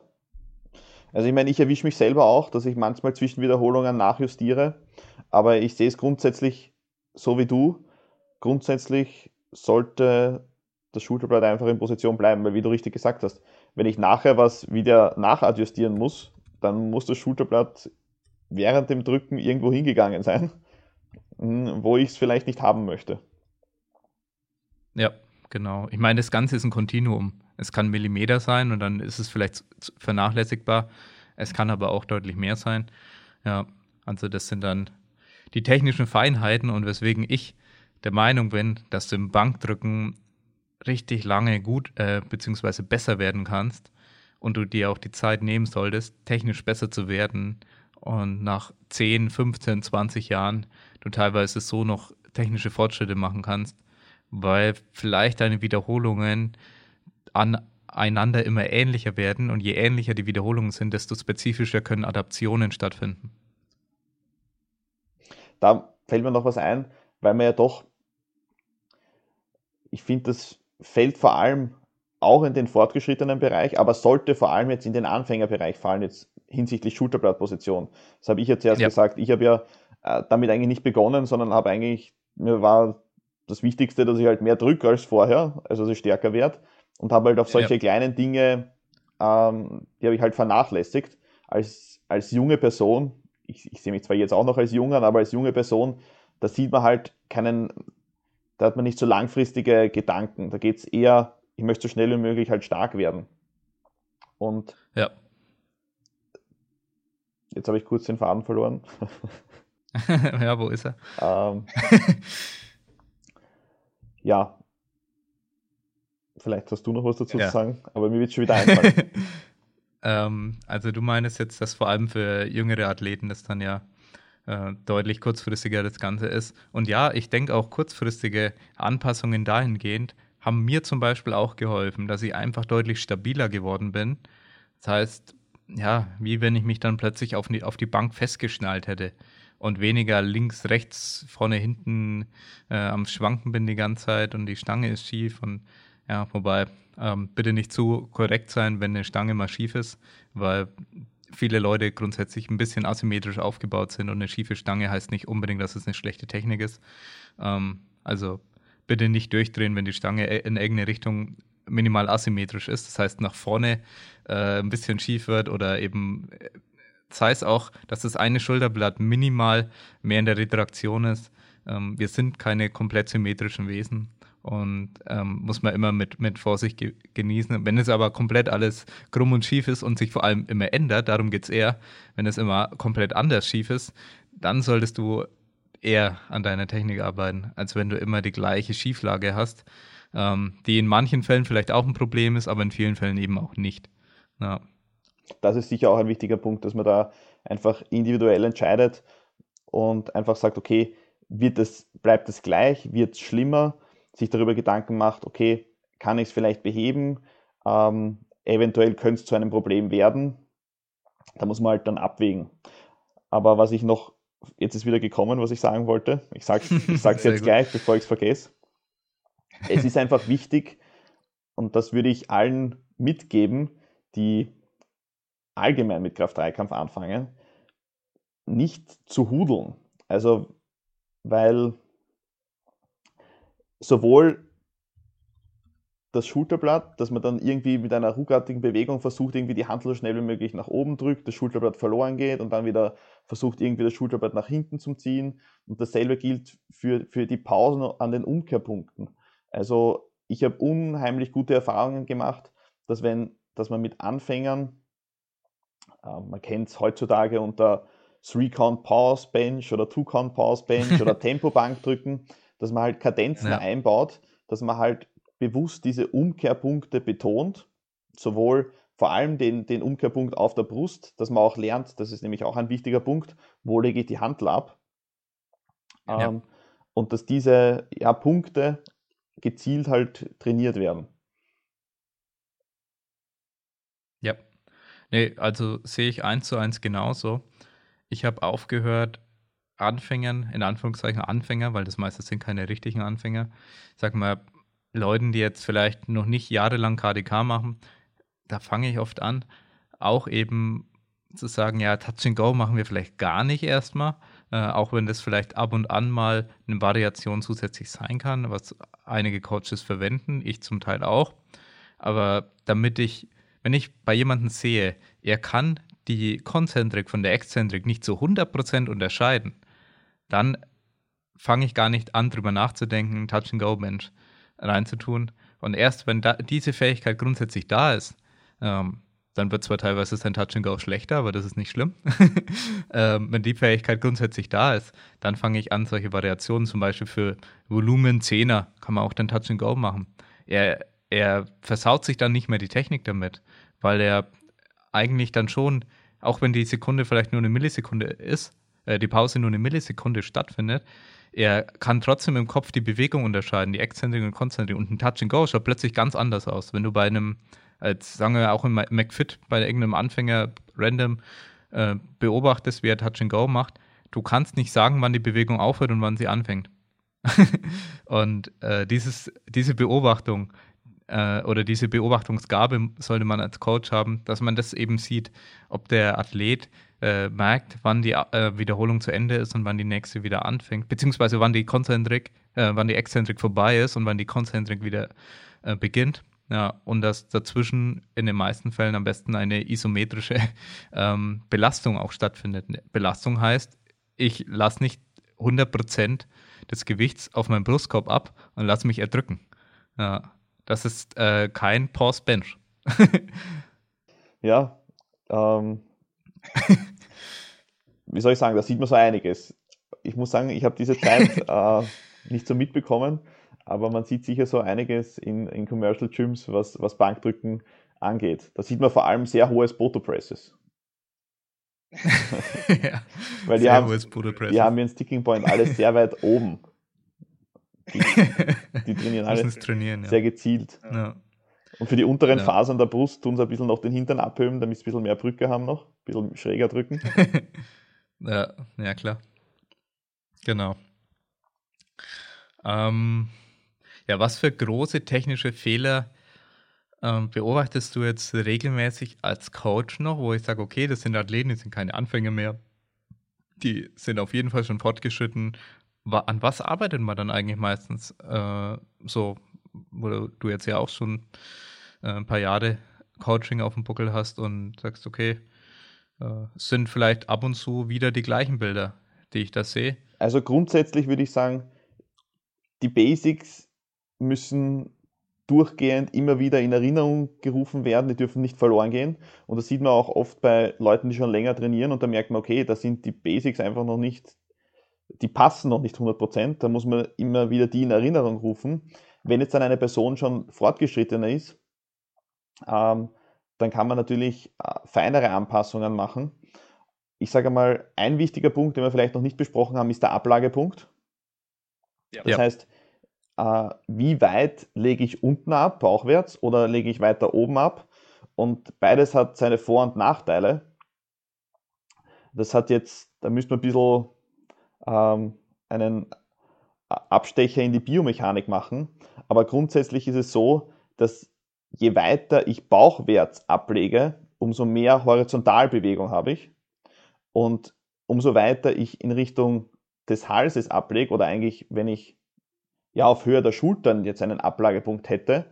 Also ich meine, ich erwische mich selber auch, dass ich manchmal zwischen Wiederholungen nachjustiere, aber ich sehe es grundsätzlich so wie du. Grundsätzlich sollte das Schulterblatt einfach in Position bleiben, weil wie du richtig gesagt hast, wenn ich nachher was wieder nachadjustieren muss, dann muss das Schulterblatt während dem Drücken irgendwo hingegangen sein, hm, wo ich es vielleicht nicht haben möchte. Ja, genau. Ich meine, das Ganze ist ein Kontinuum. Es kann Millimeter sein und dann ist es vielleicht vernachlässigbar. Es kann aber auch deutlich mehr sein. Ja, also das sind dann die technischen Feinheiten und weswegen ich der Meinung bin, dass du im Bankdrücken richtig lange gut äh, beziehungsweise besser werden kannst und du dir auch die Zeit nehmen solltest, technisch besser zu werden und nach 10, 15, 20 Jahren du teilweise so noch technische Fortschritte machen kannst, weil vielleicht deine Wiederholungen aneinander immer ähnlicher werden und je ähnlicher die Wiederholungen sind, desto spezifischer können Adaptionen stattfinden. Da fällt mir noch was ein, weil man ja doch, ich finde, das fällt vor allem auch in den fortgeschrittenen Bereich, aber sollte vor allem jetzt in den Anfängerbereich fallen, jetzt hinsichtlich Schulterblattposition. Das habe ich ja zuerst ja. gesagt. Ich habe ja äh, damit eigentlich nicht begonnen, sondern habe eigentlich, mir war das Wichtigste, dass ich halt mehr drücke als vorher, also dass ich stärker werde und habe halt auf solche ja. kleinen Dinge, ähm, die habe ich halt vernachlässigt. Als, als junge Person, ich, ich sehe mich zwar jetzt auch noch als Junger, aber als junge Person, da sieht man halt keinen, da hat man nicht so langfristige Gedanken. Da geht es eher, ich möchte so schnell wie möglich halt stark werden. Und ja. jetzt habe ich kurz den Faden verloren. ja, wo ist er? Ähm, ja, vielleicht hast du noch was dazu ja. zu sagen, aber mir wird schon wieder einfallen. ähm, also du meinst jetzt, dass vor allem für jüngere Athleten das dann ja äh, deutlich kurzfristiger das Ganze ist. Und ja, ich denke auch kurzfristige Anpassungen dahingehend haben mir zum Beispiel auch geholfen, dass ich einfach deutlich stabiler geworden bin. Das heißt, ja, wie wenn ich mich dann plötzlich auf die, auf die Bank festgeschnallt hätte und weniger links, rechts, vorne, hinten äh, am Schwanken bin die ganze Zeit und die Stange ist schief und ja, wobei ähm, bitte nicht zu korrekt sein, wenn eine Stange mal schief ist, weil viele Leute grundsätzlich ein bisschen asymmetrisch aufgebaut sind und eine schiefe Stange heißt nicht unbedingt, dass es eine schlechte Technik ist. Ähm, also bitte nicht durchdrehen, wenn die Stange e-, in irgendeine Richtung minimal asymmetrisch ist. Das heißt, nach vorne äh, ein bisschen schief wird oder eben äh, sei es auch, dass das eine Schulterblatt minimal mehr in der Retraktion ist. Ähm, wir sind keine komplett symmetrischen Wesen und ähm, muss man immer mit, mit Vorsicht ge genießen. Wenn es aber komplett alles krumm und schief ist und sich vor allem immer ändert, darum geht es eher, wenn es immer komplett anders schief ist, dann solltest du eher an deiner Technik arbeiten, als wenn du immer die gleiche Schieflage hast, ähm, die in manchen Fällen vielleicht auch ein Problem ist, aber in vielen Fällen eben auch nicht. Ja. Das ist sicher auch ein wichtiger Punkt, dass man da einfach individuell entscheidet und einfach sagt, okay, wird es, bleibt es gleich, wird es schlimmer, sich darüber Gedanken macht, okay, kann ich es vielleicht beheben, ähm, eventuell könnte es zu einem Problem werden. Da muss man halt dann abwägen. Aber was ich noch, jetzt ist wieder gekommen, was ich sagen wollte. Ich sage es jetzt gleich, bevor ich es vergesse. Es ist einfach wichtig, und das würde ich allen mitgeben, die allgemein mit Kraft-3-Kampf anfangen, nicht zu hudeln. Also, weil sowohl das Schulterblatt, dass man dann irgendwie mit einer ruckartigen Bewegung versucht, irgendwie die Hand so schnell wie möglich nach oben drückt, das Schulterblatt verloren geht und dann wieder versucht, irgendwie das Schulterblatt nach hinten zu ziehen. Und dasselbe gilt für, für die Pausen an den Umkehrpunkten. Also ich habe unheimlich gute Erfahrungen gemacht, dass wenn, dass man mit Anfängern ähm, man kennt es heutzutage unter 3-Count Pause Bench oder 2-Count Pause Bench oder Tempo Bankdrücken, dass man halt Kadenzen ja. einbaut, dass man halt bewusst diese Umkehrpunkte betont, sowohl vor allem den, den Umkehrpunkt auf der Brust, dass man auch lernt, das ist nämlich auch ein wichtiger Punkt, wo lege ich die Handel ab. Ja. Ähm, und dass diese ja, Punkte gezielt halt trainiert werden. Ja, Nee, also sehe ich eins zu eins genauso. Ich habe aufgehört, Anfängern, in Anführungszeichen Anfänger, weil das meistens sind keine richtigen Anfänger, sag mal, Leuten, die jetzt vielleicht noch nicht jahrelang KDK machen, da fange ich oft an, auch eben zu sagen, ja, Touch and Go machen wir vielleicht gar nicht erstmal, äh, auch wenn das vielleicht ab und an mal eine Variation zusätzlich sein kann, was einige Coaches verwenden, ich zum Teil auch. Aber damit ich wenn ich bei jemandem sehe, er kann die Konzentrik von der Exzentrik nicht zu 100% unterscheiden, dann fange ich gar nicht an, drüber nachzudenken, Touch-and-Go-Mensch reinzutun. Und erst wenn da, diese Fähigkeit grundsätzlich da ist, ähm, dann wird zwar teilweise sein Touch-and-Go schlechter, aber das ist nicht schlimm. ähm, wenn die Fähigkeit grundsätzlich da ist, dann fange ich an, solche Variationen, zum Beispiel für Volumen 10er, kann man auch dann Touch-and-Go machen. Er, er versaut sich dann nicht mehr die Technik damit, weil er eigentlich dann schon, auch wenn die Sekunde vielleicht nur eine Millisekunde ist, äh, die Pause nur eine Millisekunde stattfindet, er kann trotzdem im Kopf die Bewegung unterscheiden, die Exzentrik und Konzentrik. Und ein Touch and Go schaut plötzlich ganz anders aus. Wenn du bei einem, als sagen wir auch im McFit, bei irgendeinem Anfänger random äh, beobachtest, wie er Touch and Go macht, du kannst nicht sagen, wann die Bewegung aufhört und wann sie anfängt. und äh, dieses, diese Beobachtung, äh, oder diese Beobachtungsgabe sollte man als Coach haben, dass man das eben sieht, ob der Athlet äh, merkt, wann die äh, Wiederholung zu Ende ist und wann die nächste wieder anfängt, beziehungsweise wann die Konzentrik äh, wann die Exzentrik vorbei ist und wann die Konzentrik wieder äh, beginnt. Ja, und dass dazwischen in den meisten Fällen am besten eine isometrische ähm, Belastung auch stattfindet. Belastung heißt, ich lasse nicht 100% des Gewichts auf meinen Brustkorb ab und lasse mich erdrücken. Ja, das ist äh, kein Pause Bench. ja, ähm, wie soll ich sagen, da sieht man so einiges. Ich muss sagen, ich habe diese Zeit äh, nicht so mitbekommen, aber man sieht sicher so einiges in, in Commercial Gyms, was, was Bankdrücken angeht. Da sieht man vor allem sehr hohe Spoto Presses. ja, Weil die haben, die haben ihren Sticking Point alles sehr weit oben. Die, die trainieren alles trainieren, ja. sehr gezielt. Ja. Und für die unteren ja. Fasern der Brust tun sie ein bisschen noch den Hintern abheben, damit sie ein bisschen mehr Brücke haben noch, ein bisschen schräger drücken. ja, ja, klar. Genau. Ähm, ja, was für große technische Fehler ähm, beobachtest du jetzt regelmäßig als Coach noch, wo ich sage, okay, das sind Athleten, die sind keine Anfänger mehr, die sind auf jeden Fall schon fortgeschritten. An was arbeitet man dann eigentlich meistens äh, so, wo du jetzt ja auch schon äh, ein paar Jahre Coaching auf dem Buckel hast und sagst, okay, äh, sind vielleicht ab und zu wieder die gleichen Bilder, die ich da sehe? Also grundsätzlich würde ich sagen, die Basics müssen durchgehend immer wieder in Erinnerung gerufen werden, die dürfen nicht verloren gehen. Und das sieht man auch oft bei Leuten, die schon länger trainieren und da merkt man, okay, da sind die Basics einfach noch nicht, die passen noch nicht 100%, da muss man immer wieder die in Erinnerung rufen. Wenn jetzt dann eine Person schon fortgeschrittener ist, ähm, dann kann man natürlich äh, feinere Anpassungen machen. Ich sage mal, ein wichtiger Punkt, den wir vielleicht noch nicht besprochen haben, ist der Ablagepunkt. Ja. Das heißt, äh, wie weit lege ich unten ab, bauchwärts, oder lege ich weiter oben ab. Und beides hat seine Vor- und Nachteile. Das hat jetzt, da müsste man ein bisschen ähm, einen Abstecher in die Biomechanik machen. Aber grundsätzlich ist es so, dass je weiter ich bauchwärts ablege, umso mehr Horizontalbewegung habe ich. Und umso weiter ich in Richtung des Halses ablege, oder eigentlich, wenn ich ja auf Höhe der Schultern jetzt einen Ablagepunkt hätte,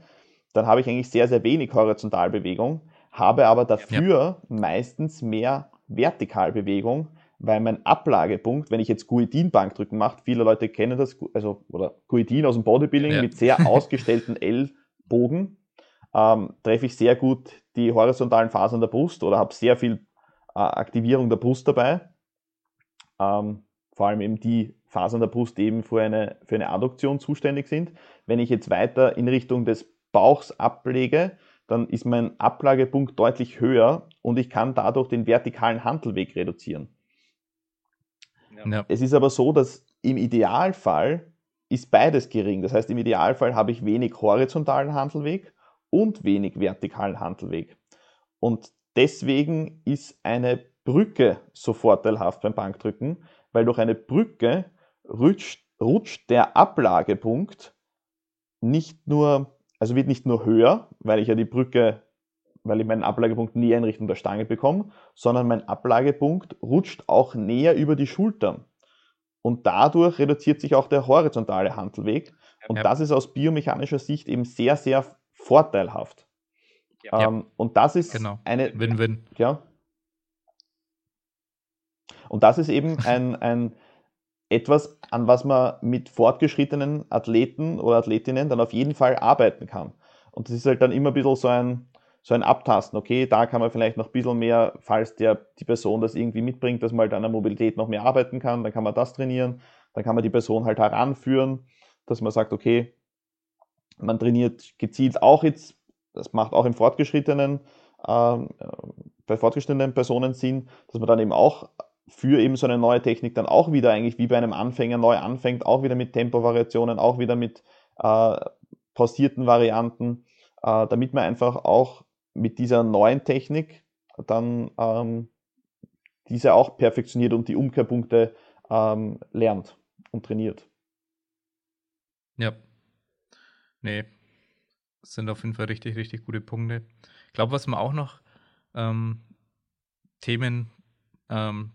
dann habe ich eigentlich sehr, sehr wenig Horizontalbewegung, habe aber dafür ja. meistens mehr Vertikalbewegung, weil mein Ablagepunkt, wenn ich jetzt Guidin-Bankdrücken mache, viele Leute kennen das, also oder Guidin aus dem Bodybuilding ja. mit sehr ausgestellten Ellbogen, ähm, treffe ich sehr gut die horizontalen Fasern der Brust oder habe sehr viel äh, Aktivierung der Brust dabei. Ähm, vor allem eben die Fasern der Brust eben für eine, für eine Adduktion zuständig sind. Wenn ich jetzt weiter in Richtung des Bauchs ablege, dann ist mein Ablagepunkt deutlich höher und ich kann dadurch den vertikalen Handelweg reduzieren. Ja. Es ist aber so, dass im Idealfall ist beides gering. Das heißt, im Idealfall habe ich wenig horizontalen Handelweg und wenig vertikalen Handelweg. Und deswegen ist eine Brücke so vorteilhaft beim Bankdrücken, weil durch eine Brücke rutscht, rutscht der Ablagepunkt nicht nur, also wird nicht nur höher, weil ich ja die Brücke, weil ich meinen Ablagepunkt näher in Richtung der Stange bekomme, sondern mein Ablagepunkt rutscht auch näher über die Schultern. Und dadurch reduziert sich auch der horizontale Handelweg. Und ja. das ist aus biomechanischer Sicht eben sehr, sehr vorteilhaft. Ja. Ähm, und das ist genau. eine. Win-Win. Ja. Und das ist eben ein, ein etwas, an was man mit fortgeschrittenen Athleten oder Athletinnen dann auf jeden Fall arbeiten kann. Und das ist halt dann immer ein bisschen so ein, so ein Abtasten. Okay, da kann man vielleicht noch ein bisschen mehr, falls der, die Person das irgendwie mitbringt, dass man halt an der Mobilität noch mehr arbeiten kann, dann kann man das trainieren. Dann kann man die Person halt heranführen, dass man sagt, okay, man trainiert gezielt auch jetzt, das macht auch im fortgeschrittenen, ähm, äh, bei fortgeschrittenen Personen Sinn, dass man dann eben auch für eben so eine neue Technik dann auch wieder eigentlich wie bei einem Anfänger neu anfängt, auch wieder mit Tempovariationen, auch wieder mit äh, pausierten Varianten, äh, damit man einfach auch mit dieser neuen Technik dann ähm, diese auch perfektioniert und die Umkehrpunkte ähm, lernt und trainiert. Ja. Nee, das sind auf jeden Fall richtig, richtig gute Punkte. Ich glaube, was man auch noch ähm, Themen ähm,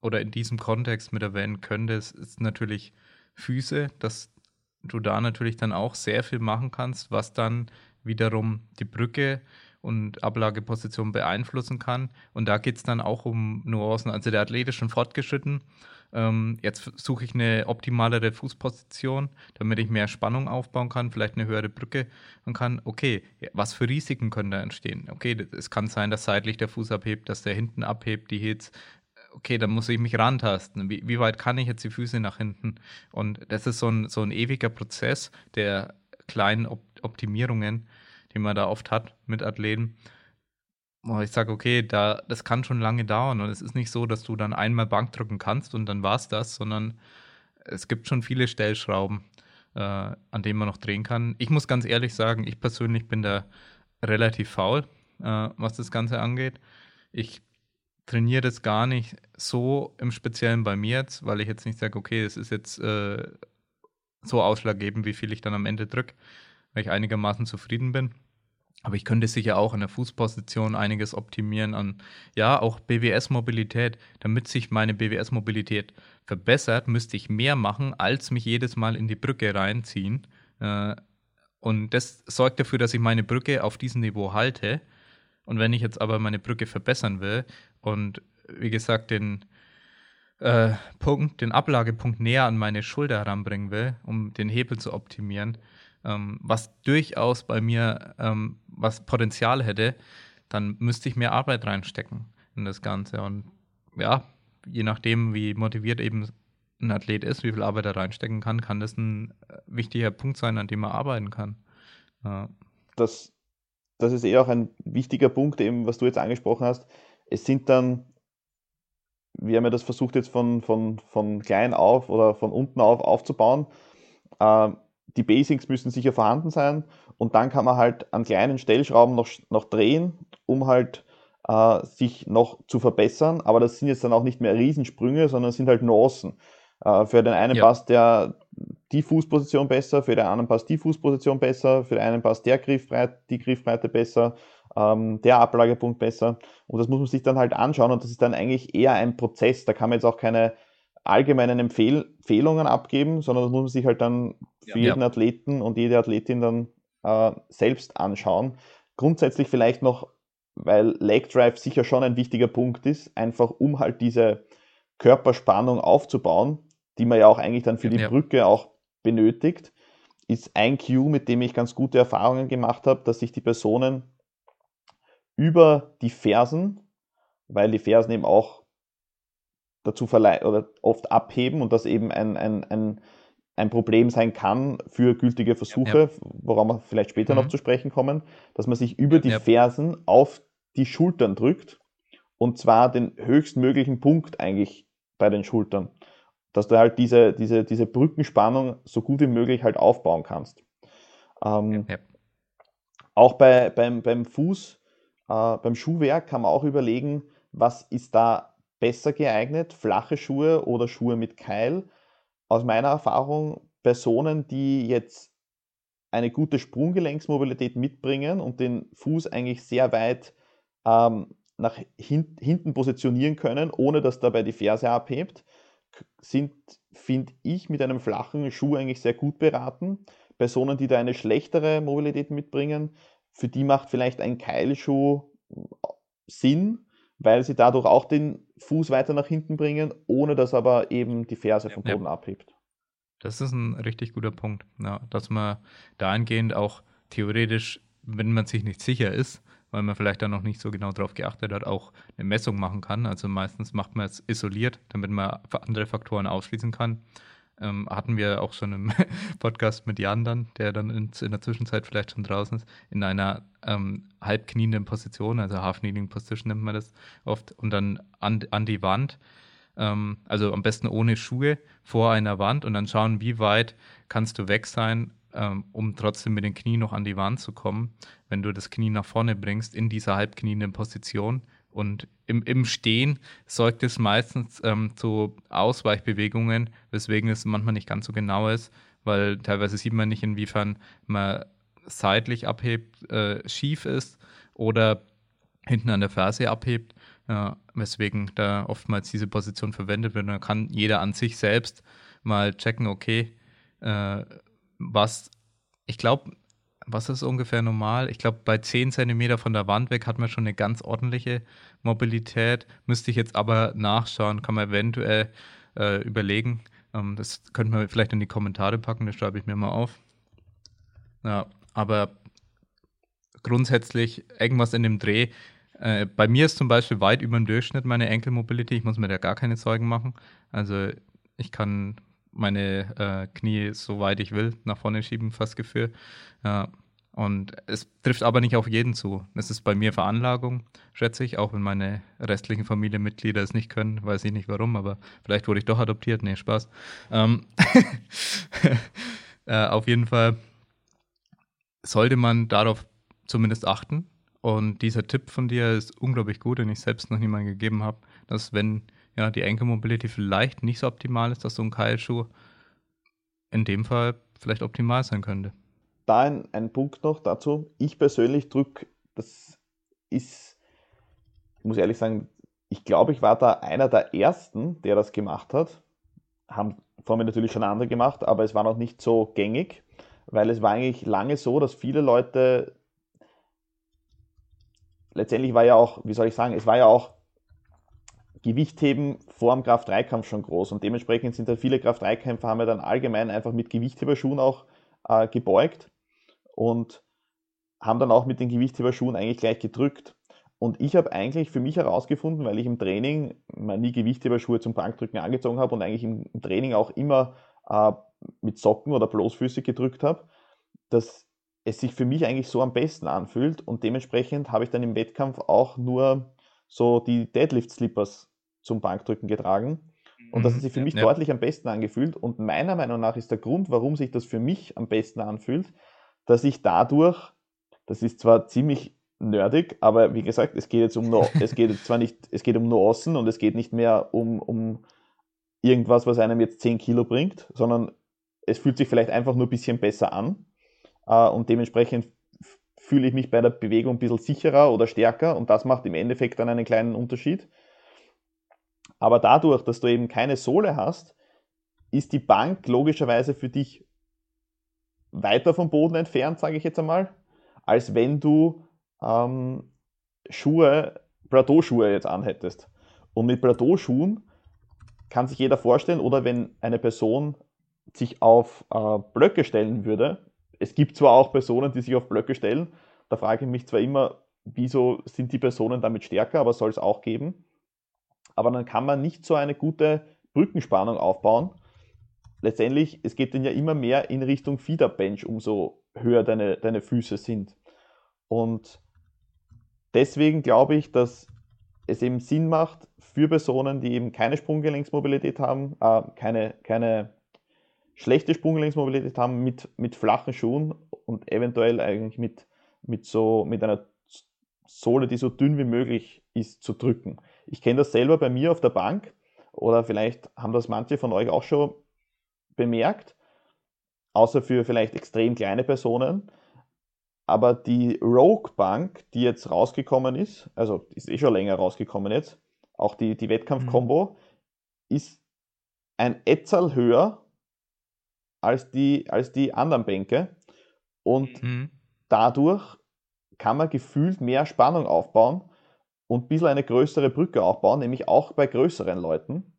oder in diesem Kontext mit erwähnen könnte, ist, ist natürlich Füße, dass du da natürlich dann auch sehr viel machen kannst, was dann wiederum die Brücke und Ablageposition beeinflussen kann. Und da geht es dann auch um Nuancen. Also der Athlet ist schon fortgeschritten. Ähm, jetzt suche ich eine optimalere Fußposition, damit ich mehr Spannung aufbauen kann, vielleicht eine höhere Brücke und kann, okay, was für Risiken können da entstehen? Okay, es kann sein, dass seitlich der Fuß abhebt, dass der hinten abhebt, die Hits okay, dann muss ich mich rantasten. Wie, wie, weit kann ich jetzt die Füße nach hinten? Und das ist so ein, so ein ewiger Prozess der kleinen Op Optimierungen, die man da oft hat mit Athleten. Wo ich sage, okay, da, das kann schon lange dauern. Und es ist nicht so, dass du dann einmal Bank drücken kannst und dann war es das, sondern es gibt schon viele Stellschrauben, äh, an denen man noch drehen kann. Ich muss ganz ehrlich sagen, ich persönlich bin da relativ faul, äh, was das Ganze angeht. Ich trainiere das gar nicht so im Speziellen bei mir jetzt, weil ich jetzt nicht sage, okay, es ist jetzt äh, so ausschlaggebend, wie viel ich dann am Ende drücke, weil ich einigermaßen zufrieden bin. Aber ich könnte sicher auch in der Fußposition einiges optimieren an, ja, auch BWS-Mobilität. Damit sich meine BWS-Mobilität verbessert, müsste ich mehr machen, als mich jedes Mal in die Brücke reinziehen. Äh, und das sorgt dafür, dass ich meine Brücke auf diesem Niveau halte. Und wenn ich jetzt aber meine Brücke verbessern will und wie gesagt den äh, Punkt, den Ablagepunkt näher an meine Schulter heranbringen will, um den Hebel zu optimieren, ähm, was durchaus bei mir ähm, was Potenzial hätte, dann müsste ich mehr Arbeit reinstecken in das Ganze. Und ja, je nachdem, wie motiviert eben ein Athlet ist, wie viel Arbeit er reinstecken kann, kann das ein äh, wichtiger Punkt sein, an dem er arbeiten kann. Ja. Das, das ist eher auch ein wichtiger Punkt, eben, was du jetzt angesprochen hast es sind dann, wir haben ja das versucht jetzt von, von, von klein auf oder von unten auf aufzubauen. Äh, die Basics müssen sicher vorhanden sein und dann kann man halt an kleinen Stellschrauben noch, noch drehen, um halt äh, sich noch zu verbessern. Aber das sind jetzt dann auch nicht mehr Riesensprünge, sondern sind halt Nuancen. Äh, für den einen ja. passt der die Fußposition besser, für den anderen passt die Fußposition besser, für den einen passt der Griffbreite, die Griffbreite besser ähm, der Ablagepunkt besser. Und das muss man sich dann halt anschauen und das ist dann eigentlich eher ein Prozess. Da kann man jetzt auch keine allgemeinen Empfehl Empfehlungen abgeben, sondern das muss man sich halt dann für jeden ja. Athleten und jede Athletin dann äh, selbst anschauen. Grundsätzlich vielleicht noch, weil Leg Drive sicher schon ein wichtiger Punkt ist, einfach um halt diese Körperspannung aufzubauen, die man ja auch eigentlich dann für die ja. Brücke auch benötigt, ist ein Cue, mit dem ich ganz gute Erfahrungen gemacht habe, dass sich die Personen über die Fersen, weil die Fersen eben auch dazu verleihen oder oft abheben und das eben ein, ein, ein, ein Problem sein kann für gültige Versuche, ja, ja. woran wir vielleicht später mhm. noch zu sprechen kommen, dass man sich über die ja. Fersen auf die Schultern drückt und zwar den höchstmöglichen Punkt eigentlich bei den Schultern, dass du halt diese, diese, diese Brückenspannung so gut wie möglich halt aufbauen kannst. Ähm, auch bei, beim, beim Fuß äh, beim Schuhwerk kann man auch überlegen, was ist da besser geeignet, flache Schuhe oder Schuhe mit Keil. Aus meiner Erfahrung, Personen, die jetzt eine gute Sprunggelenksmobilität mitbringen und den Fuß eigentlich sehr weit ähm, nach hin, hinten positionieren können, ohne dass dabei die Ferse abhebt, sind, finde ich, mit einem flachen Schuh eigentlich sehr gut beraten. Personen, die da eine schlechtere Mobilität mitbringen, für die macht vielleicht ein Keilschuh Sinn, weil sie dadurch auch den Fuß weiter nach hinten bringen, ohne dass aber eben die Ferse vom Boden ja. abhebt. Das ist ein richtig guter Punkt, ja, dass man dahingehend auch theoretisch, wenn man sich nicht sicher ist, weil man vielleicht dann noch nicht so genau darauf geachtet hat, auch eine Messung machen kann. Also meistens macht man es isoliert, damit man andere Faktoren ausschließen kann ähm, hatten wir auch schon im Podcast mit Jan dann, der dann in, in, der Zwischenzeit vielleicht schon draußen ist, in einer ähm, halbknienden Position, also Half-Kneeling Position nennt man das oft, und dann an, an die Wand, ähm, also am besten ohne Schuhe vor einer Wand und dann schauen, wie weit kannst du weg sein, ähm, um trotzdem mit den Knien noch an die Wand zu kommen, wenn du das Knie nach vorne bringst in dieser halbknienden Position und im, im Stehen sorgt es meistens ähm, zu Ausweichbewegungen, weswegen es manchmal nicht ganz so genau ist, weil teilweise sieht man nicht, inwiefern man seitlich abhebt, äh, schief ist oder hinten an der Ferse abhebt, äh, weswegen da oftmals diese Position verwendet wird. Da kann jeder an sich selbst mal checken, okay, äh, was, ich glaube, was ist ungefähr normal? Ich glaube, bei 10 cm von der Wand weg hat man schon eine ganz ordentliche Mobilität. Müsste ich jetzt aber nachschauen, kann man eventuell äh, überlegen. Ähm, das könnte man vielleicht in die Kommentare packen, das schreibe ich mir mal auf. Ja, aber grundsätzlich irgendwas in dem Dreh. Äh, bei mir ist zum Beispiel weit über dem Durchschnitt meine Enkelmobility. Ich muss mir da gar keine Sorgen machen. Also ich kann meine äh, Knie so weit ich will nach vorne schieben, fast Gefühl. Ja. Und es trifft aber nicht auf jeden zu. Es ist bei mir Veranlagung, schätze ich, auch wenn meine restlichen Familienmitglieder es nicht können, weiß ich nicht warum, aber vielleicht wurde ich doch adoptiert. Nee, Spaß. Ähm äh, auf jeden Fall sollte man darauf zumindest achten. Und dieser Tipp von dir ist unglaublich gut, den ich selbst noch niemandem gegeben habe, dass wenn ja, die Ankle Mobility vielleicht nicht so optimal ist, dass so ein Keilschuh in dem Fall vielleicht optimal sein könnte. Da ein, ein Punkt noch dazu. Ich persönlich drücke, das ist, ich muss ehrlich sagen, ich glaube, ich war da einer der ersten, der das gemacht hat. Haben vor mir natürlich schon andere gemacht, aber es war noch nicht so gängig, weil es war eigentlich lange so, dass viele Leute letztendlich war ja auch, wie soll ich sagen, es war ja auch Gewichtheben vor dem Kraft-3-Kampf schon groß und dementsprechend sind da viele Kraft-3-Kämpfer haben ja dann allgemein einfach mit Gewichtheberschuhen auch äh, gebeugt und haben dann auch mit den Gewichtheberschuhen eigentlich gleich gedrückt. Und ich habe eigentlich für mich herausgefunden, weil ich im Training nie Gewichtheberschuhe zum Bankdrücken angezogen habe und eigentlich im, im Training auch immer äh, mit Socken oder bloßfüßig gedrückt habe, dass es sich für mich eigentlich so am besten anfühlt und dementsprechend habe ich dann im Wettkampf auch nur so die Deadlift-Slippers zum Bankdrücken getragen. Und das hat sich für mich ja. deutlich am besten angefühlt. Und meiner Meinung nach ist der Grund, warum sich das für mich am besten anfühlt, dass ich dadurch, das ist zwar ziemlich nerdig, aber wie gesagt, es geht jetzt um es geht zwar nicht, es geht um Nuancen und es geht nicht mehr um, um irgendwas, was einem jetzt 10 Kilo bringt, sondern es fühlt sich vielleicht einfach nur ein bisschen besser an. Äh, und dementsprechend fühle ich mich bei der Bewegung ein bisschen sicherer oder stärker und das macht im Endeffekt dann einen kleinen Unterschied. Aber dadurch, dass du eben keine Sohle hast, ist die Bank logischerweise für dich weiter vom Boden entfernt, sage ich jetzt einmal, als wenn du ähm, Schuhe, Plateauschuhe jetzt anhättest. Und mit Plateauschuhen kann sich jeder vorstellen, oder wenn eine Person sich auf äh, Blöcke stellen würde, es gibt zwar auch Personen, die sich auf Blöcke stellen, da frage ich mich zwar immer, wieso sind die Personen damit stärker, aber soll es auch geben. Aber dann kann man nicht so eine gute Brückenspannung aufbauen. Letztendlich, es geht dann ja immer mehr in Richtung Feederbench, umso höher deine, deine Füße sind. Und deswegen glaube ich, dass es eben Sinn macht für Personen, die eben keine Sprunggelenksmobilität haben, äh, keine, keine schlechte Sprunggelenksmobilität haben mit, mit flachen Schuhen und eventuell eigentlich mit, mit, so, mit einer Sohle, die so dünn wie möglich ist, zu drücken. Ich kenne das selber bei mir auf der Bank oder vielleicht haben das manche von euch auch schon bemerkt, außer für vielleicht extrem kleine Personen. Aber die Rogue Bank, die jetzt rausgekommen ist, also ist eh schon länger rausgekommen jetzt, auch die, die Wettkampf-Kombo, mhm. ist ein Etzel höher als die, als die anderen Bänke. Und mhm. dadurch kann man gefühlt mehr Spannung aufbauen und ein bisschen eine größere Brücke aufbauen, nämlich auch bei größeren Leuten.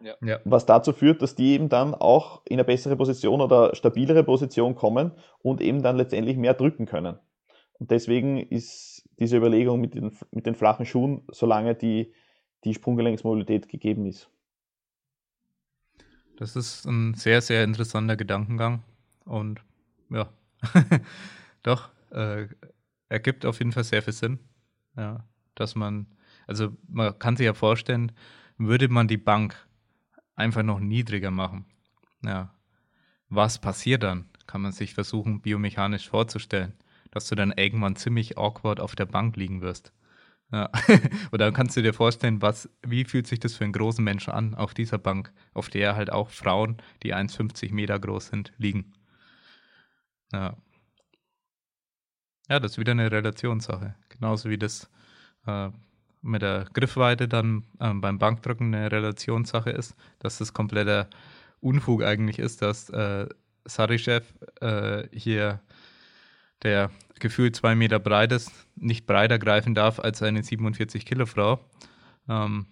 Ja. Was dazu führt, dass die eben dann auch in eine bessere Position oder stabilere Position kommen und eben dann letztendlich mehr drücken können. Und deswegen ist diese Überlegung mit den, mit den flachen Schuhen, solange die, die Sprunggelenksmobilität gegeben ist. Das ist ein sehr, sehr interessanter Gedankengang. Und ja, doch, äh, ergibt auf jeden Fall sehr viel Sinn. Ja, dass man, also man kann sich ja vorstellen, würde man die Bank einfach noch niedriger machen. Ja, was passiert dann? Kann man sich versuchen, biomechanisch vorzustellen, dass du dann irgendwann ziemlich awkward auf der Bank liegen wirst. Ja. Dann kannst du dir vorstellen, was, wie fühlt sich das für einen großen Menschen an auf dieser Bank, auf der halt auch Frauen, die 1,50 Meter groß sind, liegen. Ja. Ja, das ist wieder eine Relationssache. Genauso wie das äh, mit der Griffweite dann äh, beim Bankdrücken eine Relationssache ist, dass das kompletter Unfug eigentlich ist, dass äh, Sarichev äh, hier, der gefühlt zwei Meter breit ist, nicht breiter greifen darf als eine 47 Kilo Frau. Ähm,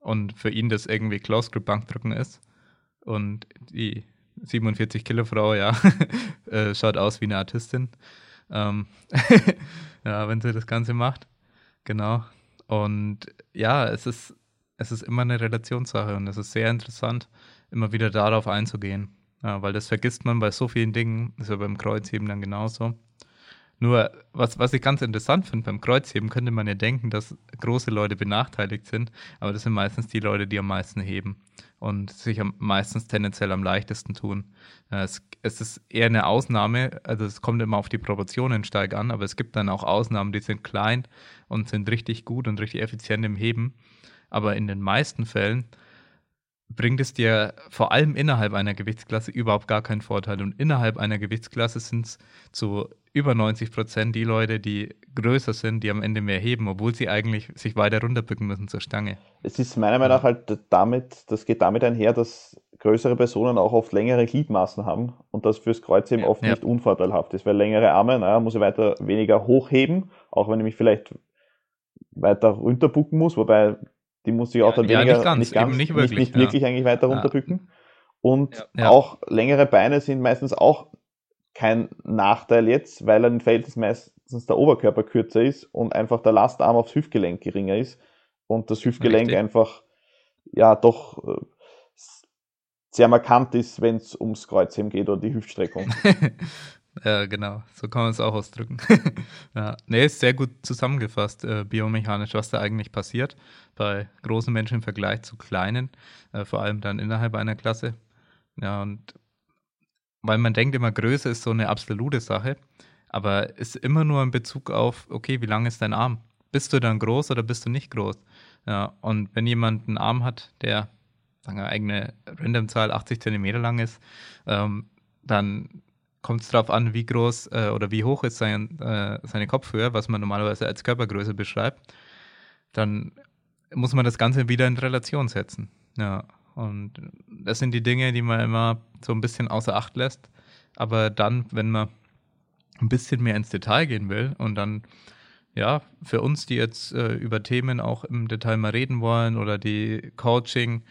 und für ihn das irgendwie Close Grip Bankdrücken ist. Und die 47 Kilo Frau, ja, äh, schaut aus wie eine Artistin. Ähm, ja, wenn sie das Ganze macht. Genau. Und ja, es ist, es ist immer eine Relationssache und es ist sehr interessant, immer wieder darauf einzugehen. Ja, weil das vergisst man bei so vielen Dingen, ist ja beim Kreuzheben dann genauso. Nur, was, was ich ganz interessant finde, beim Kreuzheben könnte man ja denken, dass große Leute benachteiligt sind, aber das sind meistens die Leute, die am meisten heben und sich am, meistens tendenziell am leichtesten tun. Äh, es, es ist eher eine Ausnahme, also es kommt immer auf die Proportionen stark an, aber es gibt dann auch Ausnahmen, die sind klein und sind richtig gut und richtig effizient im Heben. Aber in den meisten Fällen bringt es dir vor allem innerhalb einer Gewichtsklasse überhaupt gar keinen Vorteil. Und innerhalb einer Gewichtsklasse sind es zu über 90 Prozent die Leute, die größer sind, die am Ende mehr heben, obwohl sie eigentlich sich weiter runterbücken müssen zur Stange. Es ist meiner Meinung nach halt damit, das geht damit einher, dass größere Personen auch oft längere Gliedmaßen haben und das fürs Kreuzheben ja, oft ja. nicht unvorteilhaft ist, weil längere Arme, naja, muss ich weiter weniger hochheben, auch wenn ich mich vielleicht weiter runterbucken muss, wobei die muss ich auch dann ja, weniger, nicht ganz, nicht, ganz, nicht wirklich, nicht, nicht wirklich eigentlich weiter runterbücken. Und auch längere Beine sind meistens auch kein Nachteil jetzt, weil ein Verhältnis meistens der Oberkörper kürzer ist und einfach der Lastarm aufs Hüftgelenk geringer ist und das Hüftgelenk Richtig. einfach ja doch äh, sehr markant ist, wenn es ums Kreuzheben geht oder die Hüftstreckung. ja, genau, so kann man es auch ausdrücken. ja. Nee, ist sehr gut zusammengefasst, äh, biomechanisch, was da eigentlich passiert bei großen Menschen im Vergleich zu kleinen, äh, vor allem dann innerhalb einer Klasse. Ja, und weil man denkt immer, Größe ist so eine absolute Sache, aber ist immer nur in Bezug auf, okay, wie lang ist dein Arm? Bist du dann groß oder bist du nicht groß? Ja, und wenn jemand einen Arm hat, der, sagen wir, eigene Randomzahl 80 Zentimeter lang ist, ähm, dann kommt es darauf an, wie groß äh, oder wie hoch ist sein, äh, seine Kopfhöhe, was man normalerweise als Körpergröße beschreibt. Dann muss man das Ganze wieder in Relation setzen. Ja. Und das sind die Dinge, die man immer so ein bisschen außer Acht lässt. Aber dann, wenn man ein bisschen mehr ins Detail gehen will und dann, ja, für uns, die jetzt äh, über Themen auch im Detail mal reden wollen oder die Coaching,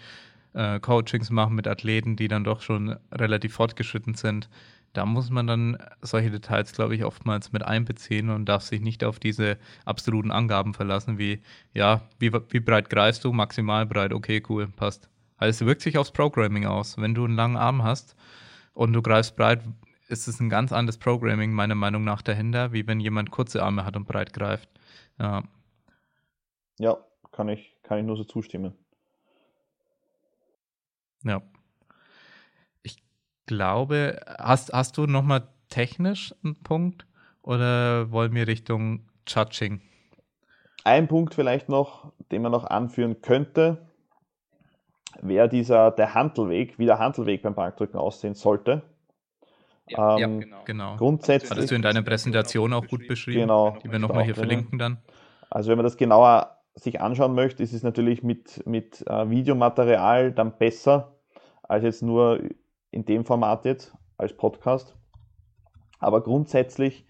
äh, Coachings machen mit Athleten, die dann doch schon relativ fortgeschritten sind, da muss man dann solche Details, glaube ich, oftmals mit einbeziehen und darf sich nicht auf diese absoluten Angaben verlassen, wie, ja, wie, wie breit greifst du? Maximal breit, okay, cool, passt. Also es wirkt sich aufs Programming aus. Wenn du einen langen Arm hast und du greifst breit, ist es ein ganz anderes Programming, meiner Meinung nach, dahinter, wie wenn jemand kurze Arme hat und breit greift. Ja, ja kann, ich, kann ich nur so zustimmen. Ja. Ich glaube, hast, hast du nochmal technisch einen Punkt oder wollen wir Richtung Judging? Ein Punkt vielleicht noch, den man noch anführen könnte, wäre dieser der Handelweg, wie der Handelweg beim Bankdrücken aussehen sollte. Ja, ähm, ja genau. genau. Grundsätzlich. Hattest du in deiner Präsentation auch gut beschrieben, genau, die wir nochmal hier drin. verlinken dann. Also wenn man das genauer sich anschauen möchte, ist es natürlich mit, mit äh, Videomaterial dann besser, als jetzt nur in dem Format jetzt, als Podcast. Aber grundsätzlich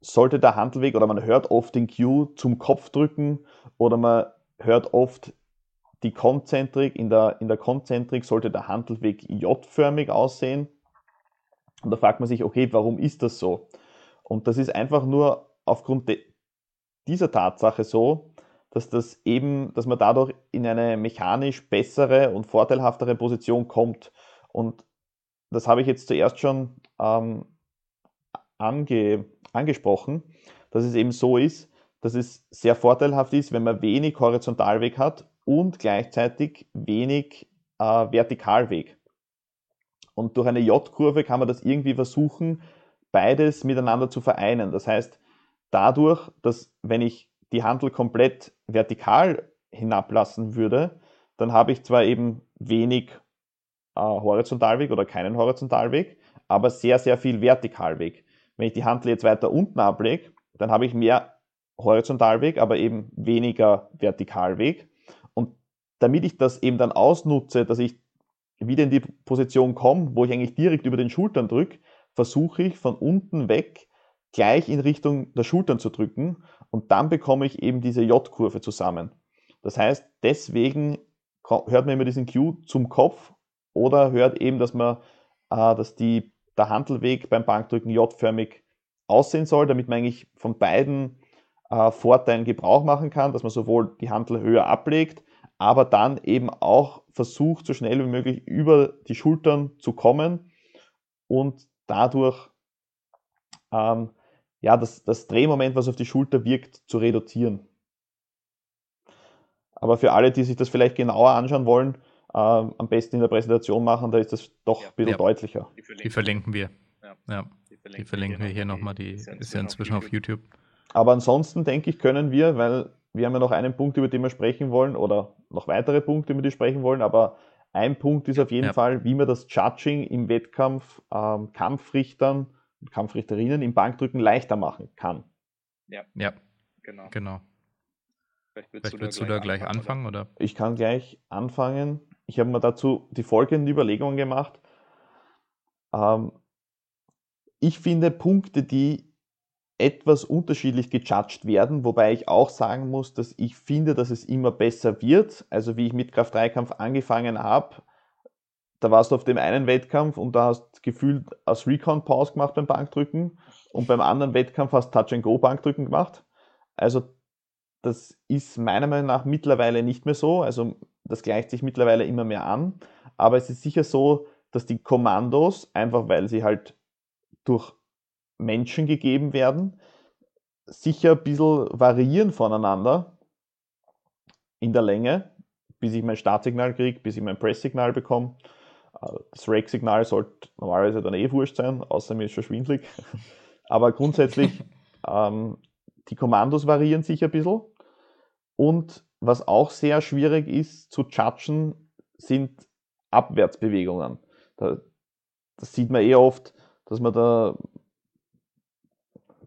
sollte der Handelweg, oder man hört oft den Cue zum Kopfdrücken oder man hört oft die Konzentrik, in der, in der Konzentrik sollte der Handelweg J-förmig aussehen. Und da fragt man sich, okay, warum ist das so? Und das ist einfach nur aufgrund dieser Tatsache so, dass das eben, dass man dadurch in eine mechanisch bessere und vorteilhaftere Position kommt. Und das habe ich jetzt zuerst schon ähm, ange, angesprochen, dass es eben so ist, dass es sehr vorteilhaft ist, wenn man wenig Horizontalweg hat und gleichzeitig wenig äh, Vertikalweg. Und durch eine J-Kurve kann man das irgendwie versuchen, beides miteinander zu vereinen. Das heißt, dadurch, dass wenn ich die Handel komplett vertikal hinablassen würde, dann habe ich zwar eben wenig äh, Horizontalweg oder keinen Horizontalweg, aber sehr, sehr viel Vertikalweg. Wenn ich die Handel jetzt weiter unten ablege, dann habe ich mehr Horizontalweg, aber eben weniger Vertikalweg damit ich das eben dann ausnutze, dass ich wieder in die Position komme, wo ich eigentlich direkt über den Schultern drücke, versuche ich von unten weg gleich in Richtung der Schultern zu drücken und dann bekomme ich eben diese J-Kurve zusammen. Das heißt, deswegen hört man immer diesen Cue zum Kopf oder hört eben, dass man, äh, dass die, der Handelweg beim Bankdrücken J-förmig aussehen soll, damit man eigentlich von beiden äh, Vorteilen Gebrauch machen kann, dass man sowohl die Handel höher ablegt, aber dann eben auch versucht, so schnell wie möglich über die Schultern zu kommen und dadurch ähm, ja, das, das Drehmoment, was auf die Schulter wirkt, zu reduzieren. Aber für alle, die sich das vielleicht genauer anschauen wollen, äh, am besten in der Präsentation machen, da ist das doch ja, ein bisschen ja. deutlicher. Die verlinken, die verlinken wir. Ja. ja. Die verlinken, die verlinken wir hier nochmal, die ist ja inzwischen auf YouTube. Aber ansonsten denke ich, können wir, weil wir haben ja noch einen Punkt, über den wir sprechen wollen, oder noch weitere Punkte, über die wir sprechen wollen, aber ein Punkt ist auf jeden ja. Fall, wie man das Judging im Wettkampf ähm, Kampfrichtern und Kampfrichterinnen im Bankdrücken leichter machen kann. Ja, ja. genau. genau. Vielleicht willst, Vielleicht du, willst da du, da gleich anfangen, anfangen oder? Ich kann gleich anfangen. Ich habe mir dazu die folgenden Überlegungen gemacht. Ähm, ich finde Punkte, die etwas unterschiedlich gejudged werden, wobei ich auch sagen muss, dass ich finde, dass es immer besser wird. Also wie ich mit Kraft-3-Kampf angefangen habe, da warst du auf dem einen Wettkampf und da hast gefühlt als Recon Pause gemacht beim Bankdrücken und beim anderen Wettkampf hast Touch and Go Bankdrücken gemacht. Also das ist meiner Meinung nach mittlerweile nicht mehr so. Also das gleicht sich mittlerweile immer mehr an. Aber es ist sicher so, dass die Kommandos, einfach weil sie halt durch Menschen gegeben werden, sicher ein bisschen variieren voneinander in der Länge, bis ich mein Startsignal kriege, bis ich mein Presssignal bekomme. Äh, das Rake-Signal sollte normalerweise dann eh wurscht sein, außer mir ist schon schwindlig. Aber grundsätzlich, ähm, die Kommandos variieren sich ein bisschen. Und was auch sehr schwierig ist zu judgen, sind Abwärtsbewegungen. Da, das sieht man eh oft, dass man da,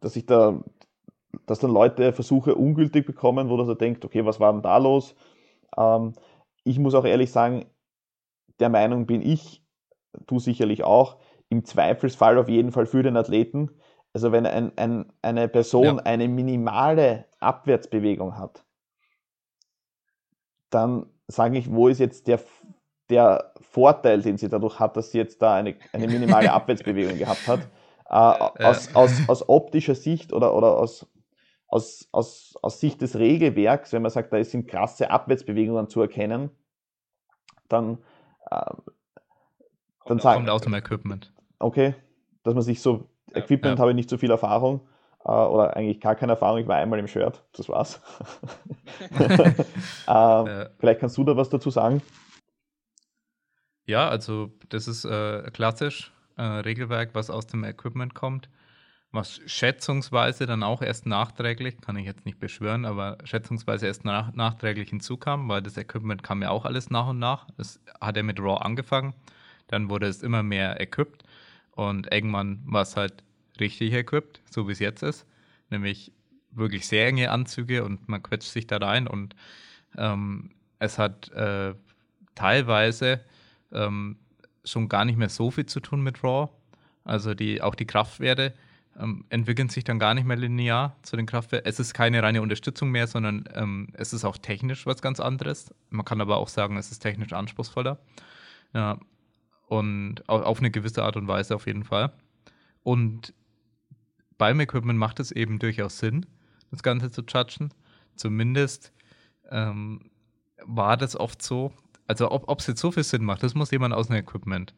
dass sich da, dass dann Leute Versuche ungültig bekommen, wo man denkt, okay, was war denn da los? Ähm, ich muss auch ehrlich sagen, der Meinung bin ich, du sicherlich auch, im Zweifelsfall auf jeden Fall für den Athleten. Also wenn ein, ein, eine Person ja. eine minimale Abwärtsbewegung hat, dann sage ich, wo ist jetzt der, der Vorteil, den sie dadurch hat, dass sie jetzt da eine, eine minimale Abwärtsbewegung gehabt hat. Äh, aus, aus, aus optischer Sicht oder, oder aus, aus, aus, aus Sicht des Regelwerks, wenn man sagt, da sind krasse Abwärtsbewegungen zu erkennen, dann, äh, dann sagen. Kommt aus dem Equipment. Okay, dass man sich so, Equipment ja, habe ich nicht so viel Erfahrung, äh, oder eigentlich gar keine Erfahrung, ich war einmal im Shirt, das war's. äh, ja. Vielleicht kannst du da was dazu sagen? Ja, also das ist äh, klassisch äh, Regelwerk, was aus dem Equipment kommt, was schätzungsweise dann auch erst nachträglich, kann ich jetzt nicht beschwören, aber schätzungsweise erst nach, nachträglich hinzukam, weil das Equipment kam ja auch alles nach und nach. Das hat er mit RAW angefangen, dann wurde es immer mehr equipped und irgendwann war es halt richtig equipped, so wie es jetzt ist. Nämlich wirklich sehr enge Anzüge und man quetscht sich da rein und ähm, es hat äh, teilweise ähm, schon gar nicht mehr so viel zu tun mit RAW. Also die, auch die Kraftwerte ähm, entwickeln sich dann gar nicht mehr linear zu den Kraftwerten. Es ist keine reine Unterstützung mehr, sondern ähm, es ist auch technisch was ganz anderes. Man kann aber auch sagen, es ist technisch anspruchsvoller. Ja, und auf eine gewisse Art und Weise auf jeden Fall. Und beim Equipment macht es eben durchaus Sinn, das Ganze zu judgen. Zumindest ähm, war das oft so, also ob es jetzt so viel Sinn macht, das muss jemand aus dem Equipment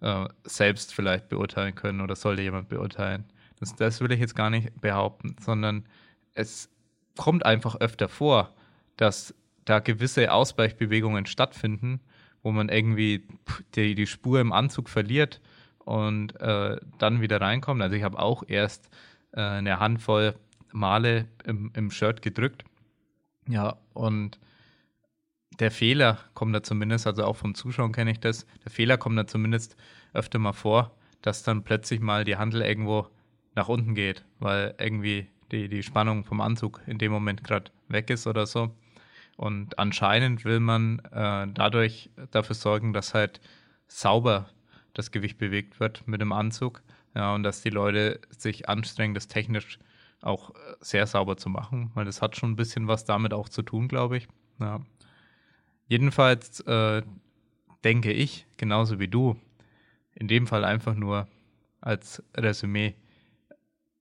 äh, selbst vielleicht beurteilen können oder sollte jemand beurteilen. Das, das will ich jetzt gar nicht behaupten, sondern es kommt einfach öfter vor, dass da gewisse Ausweichbewegungen stattfinden, wo man irgendwie die, die Spur im Anzug verliert und äh, dann wieder reinkommen. Also ich habe auch erst äh, eine Handvoll Male im, im Shirt gedrückt. Ja, und der Fehler kommt da zumindest, also auch vom Zuschauen kenne ich das, der Fehler kommt da zumindest öfter mal vor, dass dann plötzlich mal die Handel irgendwo nach unten geht, weil irgendwie die, die Spannung vom Anzug in dem Moment gerade weg ist oder so. Und anscheinend will man äh, dadurch dafür sorgen, dass halt sauber das Gewicht bewegt wird mit dem Anzug. Ja, und dass die Leute sich anstrengen, das technisch auch äh, sehr sauber zu machen, weil das hat schon ein bisschen was damit auch zu tun, glaube ich. Ja. Jedenfalls äh, denke ich, genauso wie du, in dem Fall einfach nur als Resümee,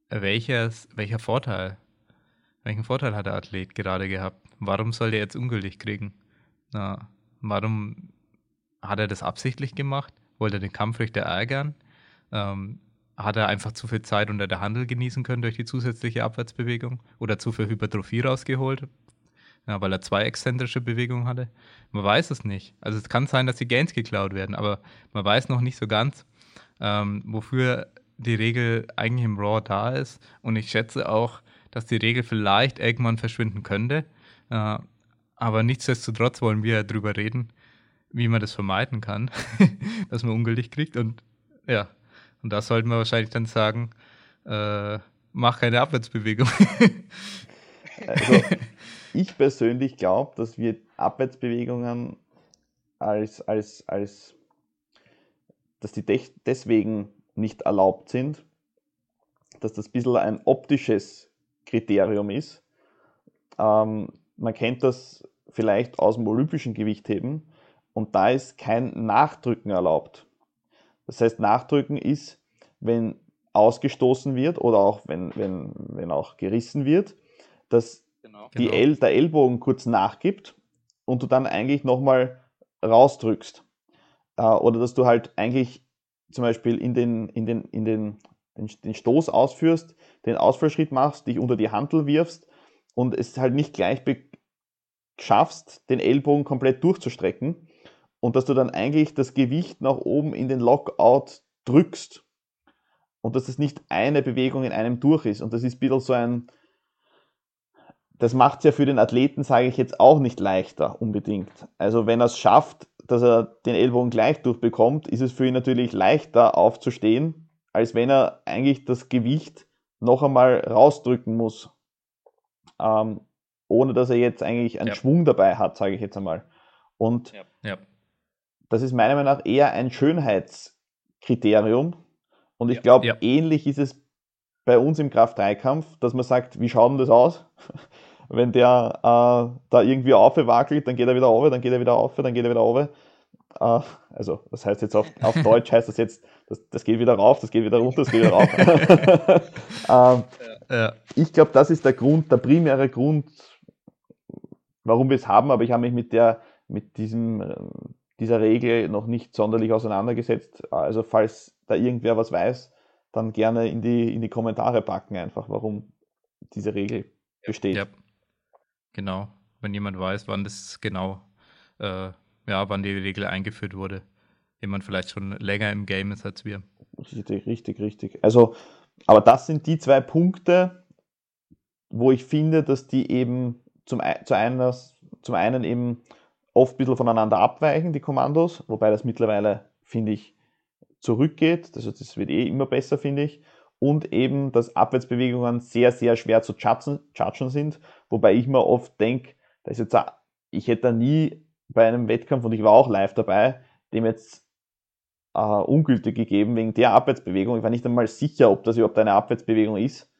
welches, welcher Vorteil, welchen Vorteil hat der Athlet gerade gehabt? Warum soll der jetzt ungültig kriegen? Na, warum hat er das absichtlich gemacht? Wollte er den Kampfrichter ärgern? Ähm, hat er einfach zu viel Zeit unter der Handel genießen können durch die zusätzliche Abwärtsbewegung oder zu viel Hypertrophie rausgeholt, ja, weil er zwei exzentrische Bewegungen hatte. Man weiß es nicht. Also es kann sein, dass die Gains geklaut werden, aber man weiß noch nicht so ganz, ähm, wofür die Regel eigentlich im Raw da ist. Und ich schätze auch, dass die Regel vielleicht irgendwann verschwinden könnte. Äh, aber nichtsdestotrotz wollen wir darüber reden, wie man das vermeiden kann, dass man ungültig kriegt. Und ja, und da sollten wir wahrscheinlich dann sagen, äh, mach keine Abwärtsbewegung. also, ich persönlich glaube, dass wir Abwärtsbewegungen als, als, als, dass die deswegen nicht erlaubt sind, dass das ein bisschen ein optisches Kriterium ist. Ähm, man kennt das vielleicht aus dem olympischen Gewichtheben und da ist kein Nachdrücken erlaubt. Das heißt, Nachdrücken ist, wenn ausgestoßen wird oder auch wenn, wenn, wenn auch gerissen wird, dass genau. die. El, der Ellbogen kurz nachgibt und du dann eigentlich nochmal rausdrückst. Äh, oder dass du halt eigentlich zum Beispiel in den, in den, in den, den, den Stoß ausführst, den Ausfallschritt machst, dich unter die Hantel wirfst und es halt nicht gleich schaffst, den Ellbogen komplett durchzustrecken, und dass du dann eigentlich das Gewicht nach oben in den Lockout drückst und dass es nicht eine Bewegung in einem durch ist. Und das ist ein bisschen so ein, das macht es ja für den Athleten, sage ich jetzt, auch nicht leichter unbedingt. Also wenn er es schafft, dass er den Ellbogen gleich durchbekommt, ist es für ihn natürlich leichter aufzustehen, als wenn er eigentlich das Gewicht noch einmal rausdrücken muss, ähm, ohne dass er jetzt eigentlich einen ja. Schwung dabei hat, sage ich jetzt einmal. Und ja. Ja das ist meiner Meinung nach eher ein Schönheitskriterium. Und ich glaube, ja. ähnlich ist es bei uns im Kraft-3-Kampf, dass man sagt, wie schaut denn das aus? Wenn der äh, da irgendwie aufwackelt, dann geht er wieder auf, dann geht er wieder auf, dann geht er wieder auf. Äh, also, das heißt jetzt auf, auf Deutsch heißt das jetzt, das, das geht wieder rauf, das geht wieder runter, das geht wieder rauf. ähm, ja. Ich glaube, das ist der Grund, der primäre Grund, warum wir es haben, aber ich habe mich mit der, mit diesem ähm, dieser Regel noch nicht sonderlich auseinandergesetzt. Also falls da irgendwer was weiß, dann gerne in die, in die Kommentare packen einfach, warum diese Regel besteht. Ja, genau. Wenn jemand weiß, wann das genau, äh, ja, wann die Regel eingeführt wurde. Jemand vielleicht schon länger im Game ist als wir. Richtig, richtig, richtig. Also, aber das sind die zwei Punkte, wo ich finde, dass die eben zum, zu einer, zum einen eben oft ein bisschen voneinander abweichen, die Kommandos, wobei das mittlerweile, finde ich, zurückgeht. Also das wird eh immer besser, finde ich. Und eben, dass Abwärtsbewegungen sehr, sehr schwer zu judgen sind, wobei ich mir oft denke, da ist jetzt, ich hätte nie bei einem Wettkampf, und ich war auch live dabei, dem jetzt äh, ungültig gegeben wegen der Abwärtsbewegung. Ich war nicht einmal sicher, ob das überhaupt eine Abwärtsbewegung ist,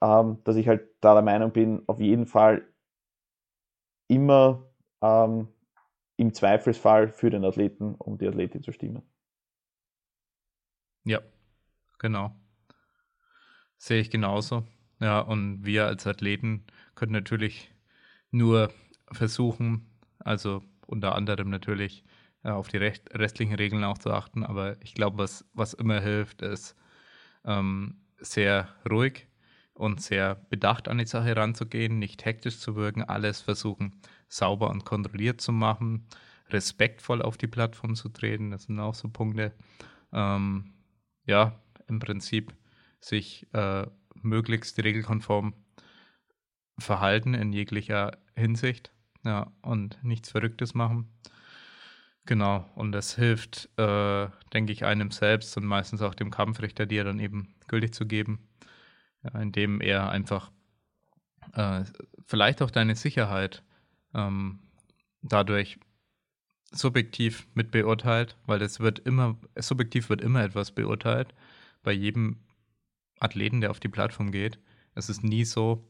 ähm, dass ich halt da der Meinung bin, auf jeden Fall immer ähm, im Zweifelsfall für den Athleten, um die Athletin zu stimmen. Ja, genau. Sehe ich genauso. Ja, und wir als Athleten können natürlich nur versuchen, also unter anderem natürlich äh, auf die restlichen Regeln auch zu achten, aber ich glaube, was, was immer hilft, ist ähm, sehr ruhig und sehr bedacht an die Sache ranzugehen, nicht hektisch zu wirken, alles versuchen sauber und kontrolliert zu machen, respektvoll auf die Plattform zu treten, das sind auch so Punkte. Ähm, ja, im Prinzip sich äh, möglichst regelkonform verhalten in jeglicher Hinsicht ja, und nichts Verrücktes machen. Genau, und das hilft, äh, denke ich, einem selbst und meistens auch dem Kampfrichter, dir dann eben gültig zu geben, ja, indem er einfach äh, vielleicht auch deine Sicherheit ähm, dadurch subjektiv mit beurteilt, weil es wird immer, subjektiv wird immer etwas beurteilt. Bei jedem Athleten, der auf die Plattform geht. Es ist nie so,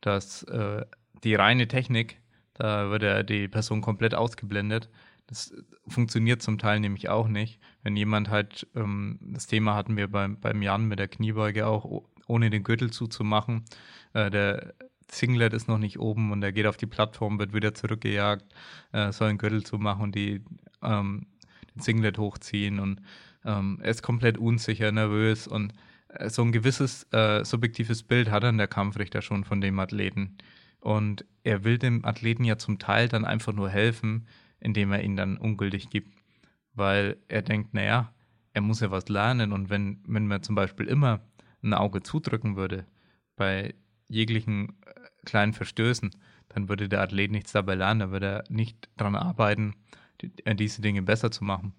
dass äh, die reine Technik, da wird ja die Person komplett ausgeblendet. Das funktioniert zum Teil nämlich auch nicht. Wenn jemand halt, ähm, das Thema hatten wir beim, beim Jan mit der Kniebeuge auch, ohne den Gürtel zuzumachen, äh, der Singlet ist noch nicht oben und er geht auf die Plattform, wird wieder zurückgejagt, äh, soll einen Gürtel zumachen und die, ähm, den Singlet hochziehen und ähm, er ist komplett unsicher, nervös und so ein gewisses äh, subjektives Bild hat dann der Kampfrichter schon von dem Athleten. Und er will dem Athleten ja zum Teil dann einfach nur helfen, indem er ihn dann ungültig gibt. Weil er denkt, naja, er muss ja was lernen und wenn, wenn man zum Beispiel immer ein Auge zudrücken würde bei jeglichen äh, kleinen Verstößen, dann würde der Athlet nichts dabei lernen, dann würde er nicht daran arbeiten, die, äh, diese Dinge besser zu machen.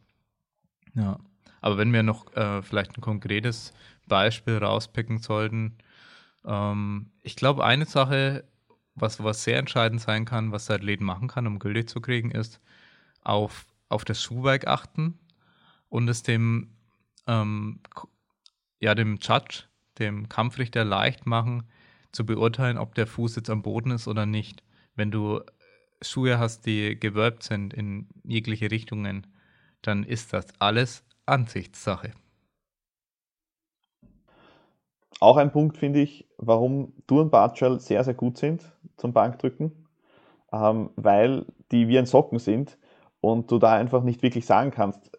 Ja. Aber wenn wir noch äh, vielleicht ein konkretes Beispiel rauspicken sollten, ähm, ich glaube, eine Sache, was, was sehr entscheidend sein kann, was der Athlet machen kann, um gültig zu kriegen, ist auf, auf das Schuhwerk achten und es dem, ähm, ja, dem Judge, dem Kampfrichter leicht machen, zu beurteilen, ob der Fuß jetzt am Boden ist oder nicht. Wenn du Schuhe hast, die gewölbt sind in jegliche Richtungen, dann ist das alles Ansichtssache. Auch ein Punkt finde ich, warum Turnbartschal sehr, sehr gut sind zum Bankdrücken, ähm, weil die wie ein Socken sind und du da einfach nicht wirklich sagen kannst,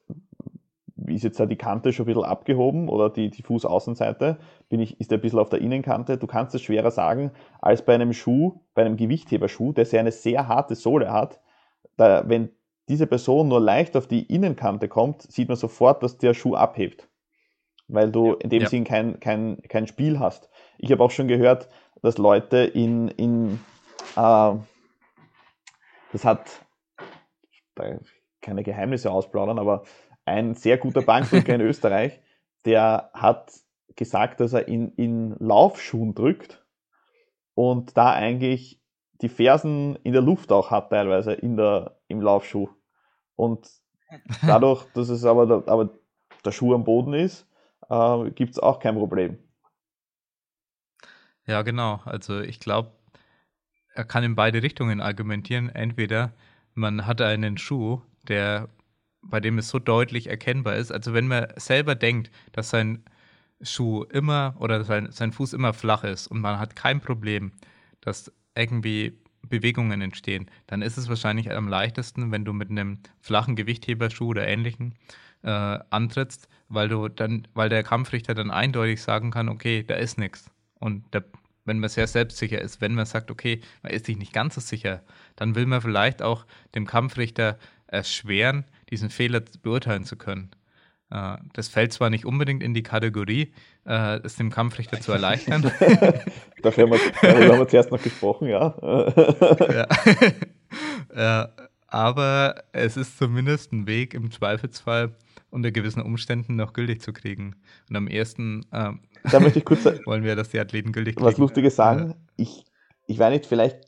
ist jetzt da die Kante schon ein bisschen abgehoben oder die, die Fußaußenseite, bin ich, ist der ein bisschen auf der Innenkante. Du kannst es schwerer sagen als bei einem Schuh, bei einem Gewichtheberschuh, der sehr eine sehr harte Sohle hat. Da, wenn diese Person nur leicht auf die Innenkante kommt, sieht man sofort, dass der Schuh abhebt. Weil du in dem ja. Sinn kein, kein, kein Spiel hast. Ich habe auch schon gehört, dass Leute in, in äh, das hat keine Geheimnisse ausplaudern, aber ein sehr guter Bankdrücker in Österreich, der hat gesagt, dass er in, in Laufschuhen drückt und da eigentlich die Fersen in der Luft auch hat, teilweise in der, im Laufschuh. Und dadurch, dass es aber aber der Schuh am Boden ist, äh, gibt es auch kein Problem. Ja, genau. Also ich glaube, er kann in beide Richtungen argumentieren. Entweder man hat einen Schuh, der bei dem es so deutlich erkennbar ist. Also wenn man selber denkt, dass sein Schuh immer oder sein, sein Fuß immer flach ist und man hat kein Problem, dass irgendwie Bewegungen entstehen, dann ist es wahrscheinlich am leichtesten, wenn du mit einem flachen Gewichtheberschuh oder ähnlichen äh, antrittst, weil du dann, weil der Kampfrichter dann eindeutig sagen kann, okay, da ist nichts. Und der, wenn man sehr selbstsicher ist, wenn man sagt, okay, man ist sich nicht ganz so sicher, dann will man vielleicht auch dem Kampfrichter erschweren, diesen Fehler beurteilen zu können. Uh, das fällt zwar nicht unbedingt in die Kategorie, uh, es dem Kampfrichter zu erleichtern. Dafür haben wir, darüber haben wir zuerst noch gesprochen, ja. ja. uh, aber es ist zumindest ein Weg, im Zweifelsfall unter gewissen Umständen noch gültig zu kriegen. Und am ersten ähm, da möchte ich kurz wollen wir, dass die Athleten gültig kriegen. Was Lustiges sagen, ich, ich weiß nicht, vielleicht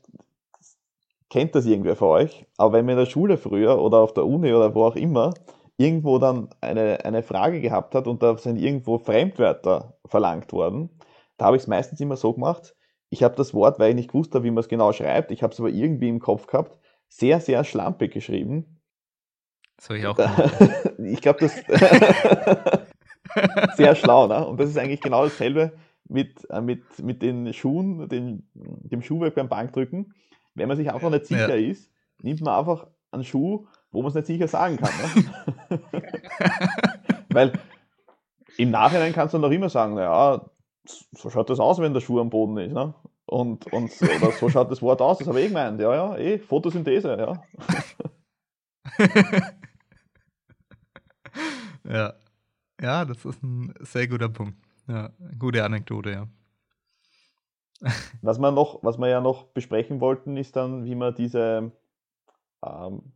kennt das irgendwer von euch, aber wenn man in der Schule früher oder auf der Uni oder wo auch immer irgendwo dann eine, eine Frage gehabt hat und da sind irgendwo Fremdwörter verlangt worden, da habe ich es meistens immer so gemacht, ich habe das Wort, weil ich nicht gewusst habe, wie man es genau schreibt, ich habe es aber irgendwie im Kopf gehabt, sehr, sehr schlampig geschrieben. Das habe ich auch Ich glaube, das sehr schlau, ne? Und das ist eigentlich genau dasselbe mit, äh, mit, mit den Schuhen, den, dem Schuhwerk beim Bankdrücken. Wenn man sich einfach nicht sicher ja. ist, nimmt man einfach einen Schuh, wo man es nicht sicher sagen kann. Ne? Weil im Nachhinein kannst du noch immer sagen, naja, so schaut das aus, wenn der Schuh am Boden ist. Ne? Und, und oder so schaut das Wort aus, das habe ich eh gemeint. Ja, ja, eh, Photosynthese, ja. Ja. Ja, das ist ein sehr guter Punkt. Ja, gute Anekdote, ja. Was wir, noch, was wir ja noch besprechen wollten, ist dann, wie man diese, ähm,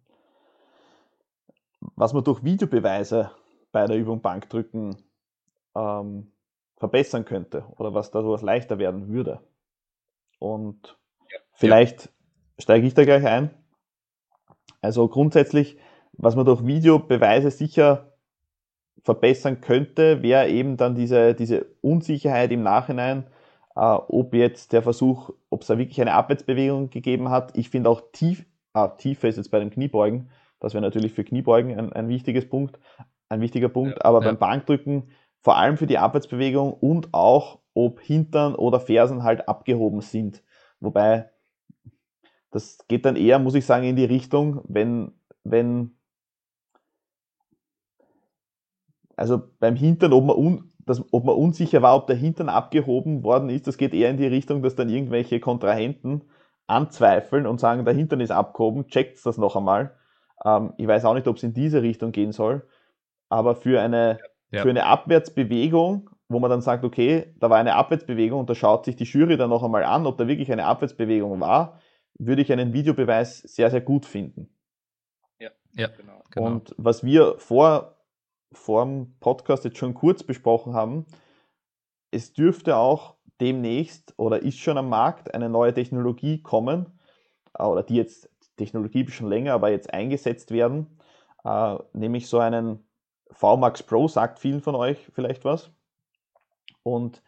was man durch Videobeweise bei der Übung Bankdrücken ähm, verbessern könnte oder was dadurch leichter werden würde. Und ja. vielleicht ja. steige ich da gleich ein. Also grundsätzlich, was man durch Videobeweise sicher verbessern könnte, wäre eben dann diese, diese Unsicherheit im Nachhinein, äh, ob jetzt der Versuch, ob es da wirklich eine Abwärtsbewegung gegeben hat. Ich finde auch tief, ah, Tiefe ist jetzt bei den Kniebeugen, das wäre natürlich für Kniebeugen ein, ein wichtiges Punkt, ein wichtiger Punkt, ja, aber ja. beim Bankdrücken vor allem für die Abwärtsbewegung und auch, ob Hintern oder Fersen halt abgehoben sind. Wobei, das geht dann eher, muss ich sagen, in die Richtung, wenn, wenn, also beim Hintern, ob man, un, das, ob man unsicher war, ob der Hintern abgehoben worden ist, das geht eher in die Richtung, dass dann irgendwelche Kontrahenten anzweifeln und sagen, der Hintern ist abgehoben, checkt das noch einmal. Ähm, ich weiß auch nicht, ob es in diese Richtung gehen soll, aber für eine, ja. für eine Abwärtsbewegung, wo man dann sagt, okay, da war eine Abwärtsbewegung und da schaut sich die Jury dann noch einmal an, ob da wirklich eine Abwärtsbewegung war, würde ich einen Videobeweis sehr, sehr gut finden. Ja, ja genau, genau. Und was wir vor, vor dem Podcast jetzt schon kurz besprochen haben, es dürfte auch demnächst oder ist schon am Markt eine neue Technologie kommen, äh, oder die jetzt, Technologie schon länger, aber jetzt eingesetzt werden, äh, nämlich so einen VMAX Pro, sagt vielen von euch vielleicht was. Und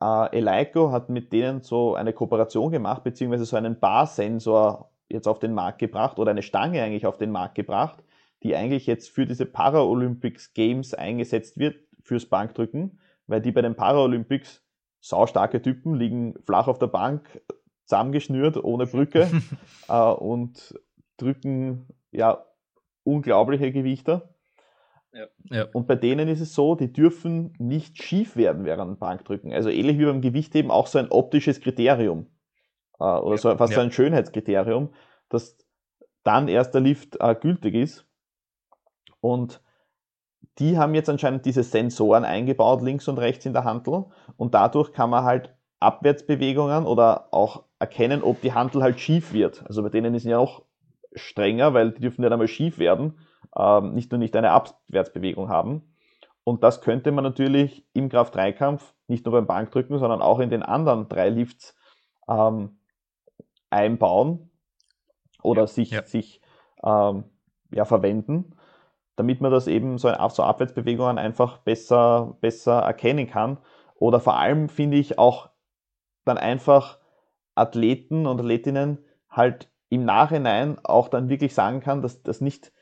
äh, Eleiko hat mit denen so eine Kooperation gemacht, beziehungsweise so einen Barsensor jetzt auf den Markt gebracht oder eine Stange eigentlich auf den Markt gebracht, die eigentlich jetzt für diese Paralympics Games eingesetzt wird, fürs Bankdrücken, weil die bei den Paralympics saustarke Typen liegen flach auf der Bank, zusammengeschnürt, ohne Brücke äh, und drücken ja unglaubliche Gewichte. Ja. Ja. Und bei denen ist es so, die dürfen nicht schief werden während dem Bankdrücken. Also ähnlich wie beim Gewichtheben auch so ein optisches Kriterium äh, oder ja. so fast so ein Schönheitskriterium, dass dann erst der Lift äh, gültig ist. Und die haben jetzt anscheinend diese Sensoren eingebaut, links und rechts in der Handel. Und dadurch kann man halt Abwärtsbewegungen oder auch erkennen, ob die Handel halt schief wird. Also bei denen ist es ja noch strenger, weil die dürfen ja einmal schief werden, ähm, nicht nur nicht eine Abwärtsbewegung haben. Und das könnte man natürlich im Kraft-3-Kampf, nicht nur beim Bankdrücken, sondern auch in den anderen drei Lifts ähm, einbauen oder ja, sich, ja. sich ähm, ja, verwenden damit man das eben so, so Abwärtsbewegungen einfach besser, besser erkennen kann. Oder vor allem finde ich auch dann einfach Athleten und Athletinnen halt im Nachhinein auch dann wirklich sagen kann, dass, dass nicht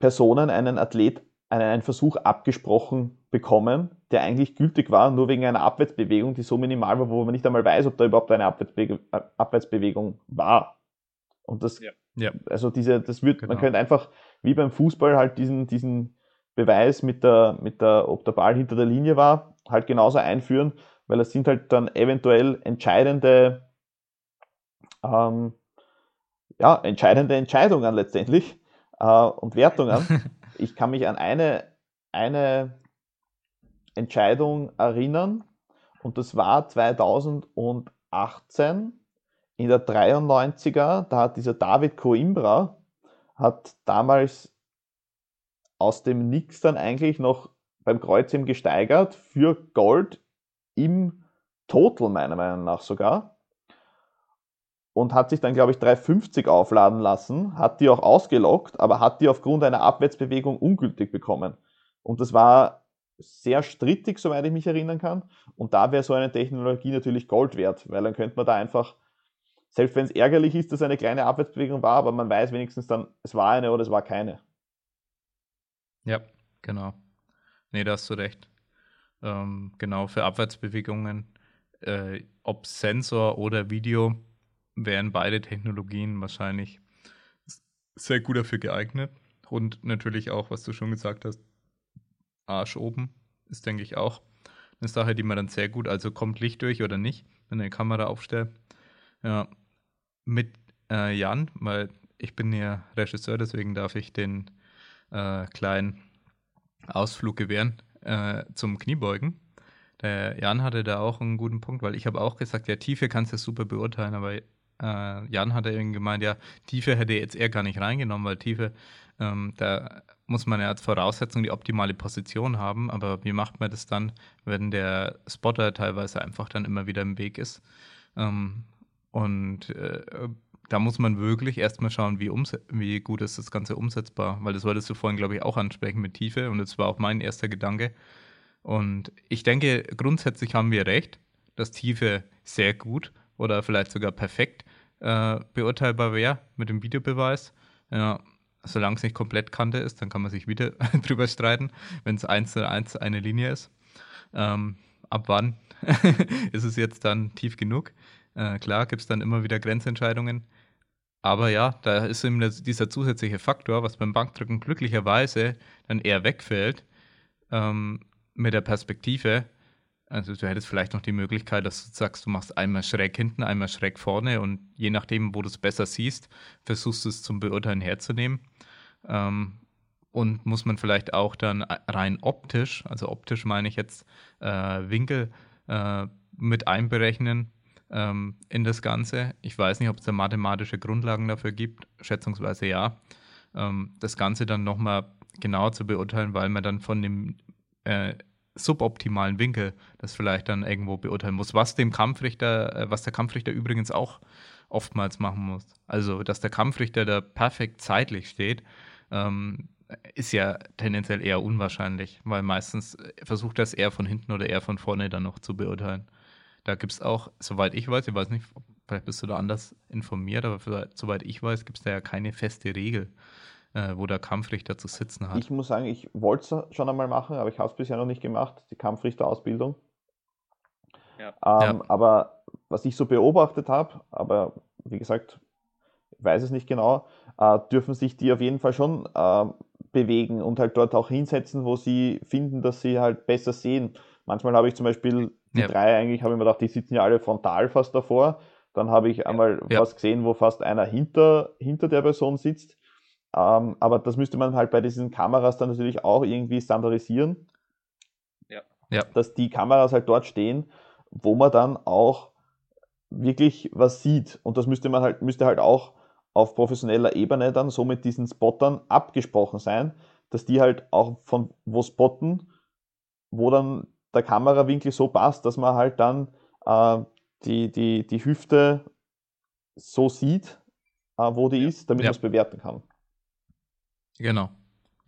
Personen einen Athlet einen, einen Versuch abgesprochen bekommen, der eigentlich gültig war, nur wegen einer Abwärtsbewegung, die so minimal war, wo man nicht einmal weiß, ob da überhaupt eine Abwärtsbewegung, Abwärtsbewegung war. Und das, ja. Ja. also diese, das wird, genau. man könnte einfach wie beim Fußball halt diesen, diesen Beweis mit der, mit der, ob der Ball hinter der Linie war, halt genauso einführen, weil es sind halt dann eventuell entscheidende, ähm, ja, entscheidende Entscheidungen letztendlich äh, und Wertungen. ich kann mich an eine, eine Entscheidung erinnern und das war 2018 in der 93er, da hat dieser David Coimbra hat damals aus dem Nix dann eigentlich noch beim Kreuzheben gesteigert für Gold im Total meiner Meinung nach sogar und hat sich dann glaube ich 350 aufladen lassen, hat die auch ausgelockt, aber hat die aufgrund einer Abwärtsbewegung ungültig bekommen. Und das war sehr strittig, soweit ich mich erinnern kann. Und da wäre so eine Technologie natürlich Gold wert, weil dann könnte man da einfach selbst wenn es ärgerlich ist, dass eine kleine Abwärtsbewegung war, aber man weiß wenigstens dann, es war eine oder es war keine. Ja, genau. Nee, da hast du recht. Ähm, genau, für Abwärtsbewegungen, äh, ob Sensor oder Video, wären beide Technologien wahrscheinlich sehr gut dafür geeignet. Und natürlich auch, was du schon gesagt hast, Arsch oben ist, denke ich, auch eine Sache, die man dann sehr gut, also kommt Licht durch oder nicht, wenn eine Kamera aufstellt. Ja, mit äh, Jan, weil ich bin ja Regisseur, deswegen darf ich den äh, kleinen Ausflug gewähren äh, zum Kniebeugen. Der Jan hatte da auch einen guten Punkt, weil ich habe auch gesagt, ja, Tiefe kannst du super beurteilen, aber äh, Jan hatte irgendwie gemeint, ja, Tiefe hätte jetzt eher gar nicht reingenommen, weil Tiefe, ähm, da muss man ja als Voraussetzung die optimale Position haben, aber wie macht man das dann, wenn der Spotter teilweise einfach dann immer wieder im Weg ist? Ähm, und äh, da muss man wirklich erstmal schauen, wie, wie gut ist das Ganze umsetzbar. Weil das wolltest du vorhin, glaube ich, auch ansprechen mit Tiefe und das war auch mein erster Gedanke. Und ich denke, grundsätzlich haben wir recht, dass Tiefe sehr gut oder vielleicht sogar perfekt äh, beurteilbar wäre mit dem Videobeweis. Ja, solange es nicht komplett Kante ist, dann kann man sich wieder drüber streiten, wenn es eins zu eins eine Linie ist. Ähm, ab wann ist es jetzt dann tief genug? Äh, klar, gibt es dann immer wieder Grenzentscheidungen. Aber ja, da ist eben dieser zusätzliche Faktor, was beim Bankdrücken glücklicherweise dann eher wegfällt, ähm, mit der Perspektive. Also du hättest vielleicht noch die Möglichkeit, dass du sagst, du machst einmal schräg hinten, einmal schräg vorne und je nachdem, wo du es besser siehst, versuchst du es zum Beurteilen herzunehmen. Ähm, und muss man vielleicht auch dann rein optisch, also optisch meine ich jetzt äh, Winkel äh, mit einberechnen ähm, in das Ganze. Ich weiß nicht, ob es da mathematische Grundlagen dafür gibt, schätzungsweise ja. Ähm, das Ganze dann nochmal genauer zu beurteilen, weil man dann von dem äh, suboptimalen Winkel das vielleicht dann irgendwo beurteilen muss, was dem Kampfrichter, äh, was der Kampfrichter übrigens auch oftmals machen muss. Also, dass der Kampfrichter da perfekt zeitlich steht, ähm, ist ja tendenziell eher unwahrscheinlich, weil meistens äh, versucht er es eher von hinten oder eher von vorne dann noch zu beurteilen. Da gibt es auch, soweit ich weiß, ich weiß nicht, vielleicht bist du da anders informiert, aber für, soweit ich weiß, gibt es da ja keine feste Regel, äh, wo der Kampfrichter zu sitzen hat. Ich muss sagen, ich wollte es schon einmal machen, aber ich habe es bisher noch nicht gemacht, die Kampfrichterausbildung. Ja. Ähm, ja. Aber was ich so beobachtet habe, aber wie gesagt, ich weiß es nicht genau, äh, dürfen sich die auf jeden Fall schon äh, bewegen und halt dort auch hinsetzen, wo sie finden, dass sie halt besser sehen. Manchmal habe ich zum Beispiel die ja. drei eigentlich, habe ich mir gedacht, die sitzen ja alle frontal fast davor. Dann habe ich einmal ja. was gesehen, wo fast einer hinter, hinter der Person sitzt. Ähm, aber das müsste man halt bei diesen Kameras dann natürlich auch irgendwie standardisieren. Ja. ja. Dass die Kameras halt dort stehen, wo man dann auch wirklich was sieht. Und das müsste man halt, müsste halt auch auf professioneller Ebene dann so mit diesen Spottern abgesprochen sein, dass die halt auch von wo spotten, wo dann der Kamerawinkel so passt, dass man halt dann äh, die, die, die Hüfte so sieht, äh, wo die ist, damit ja. man es bewerten kann. Genau.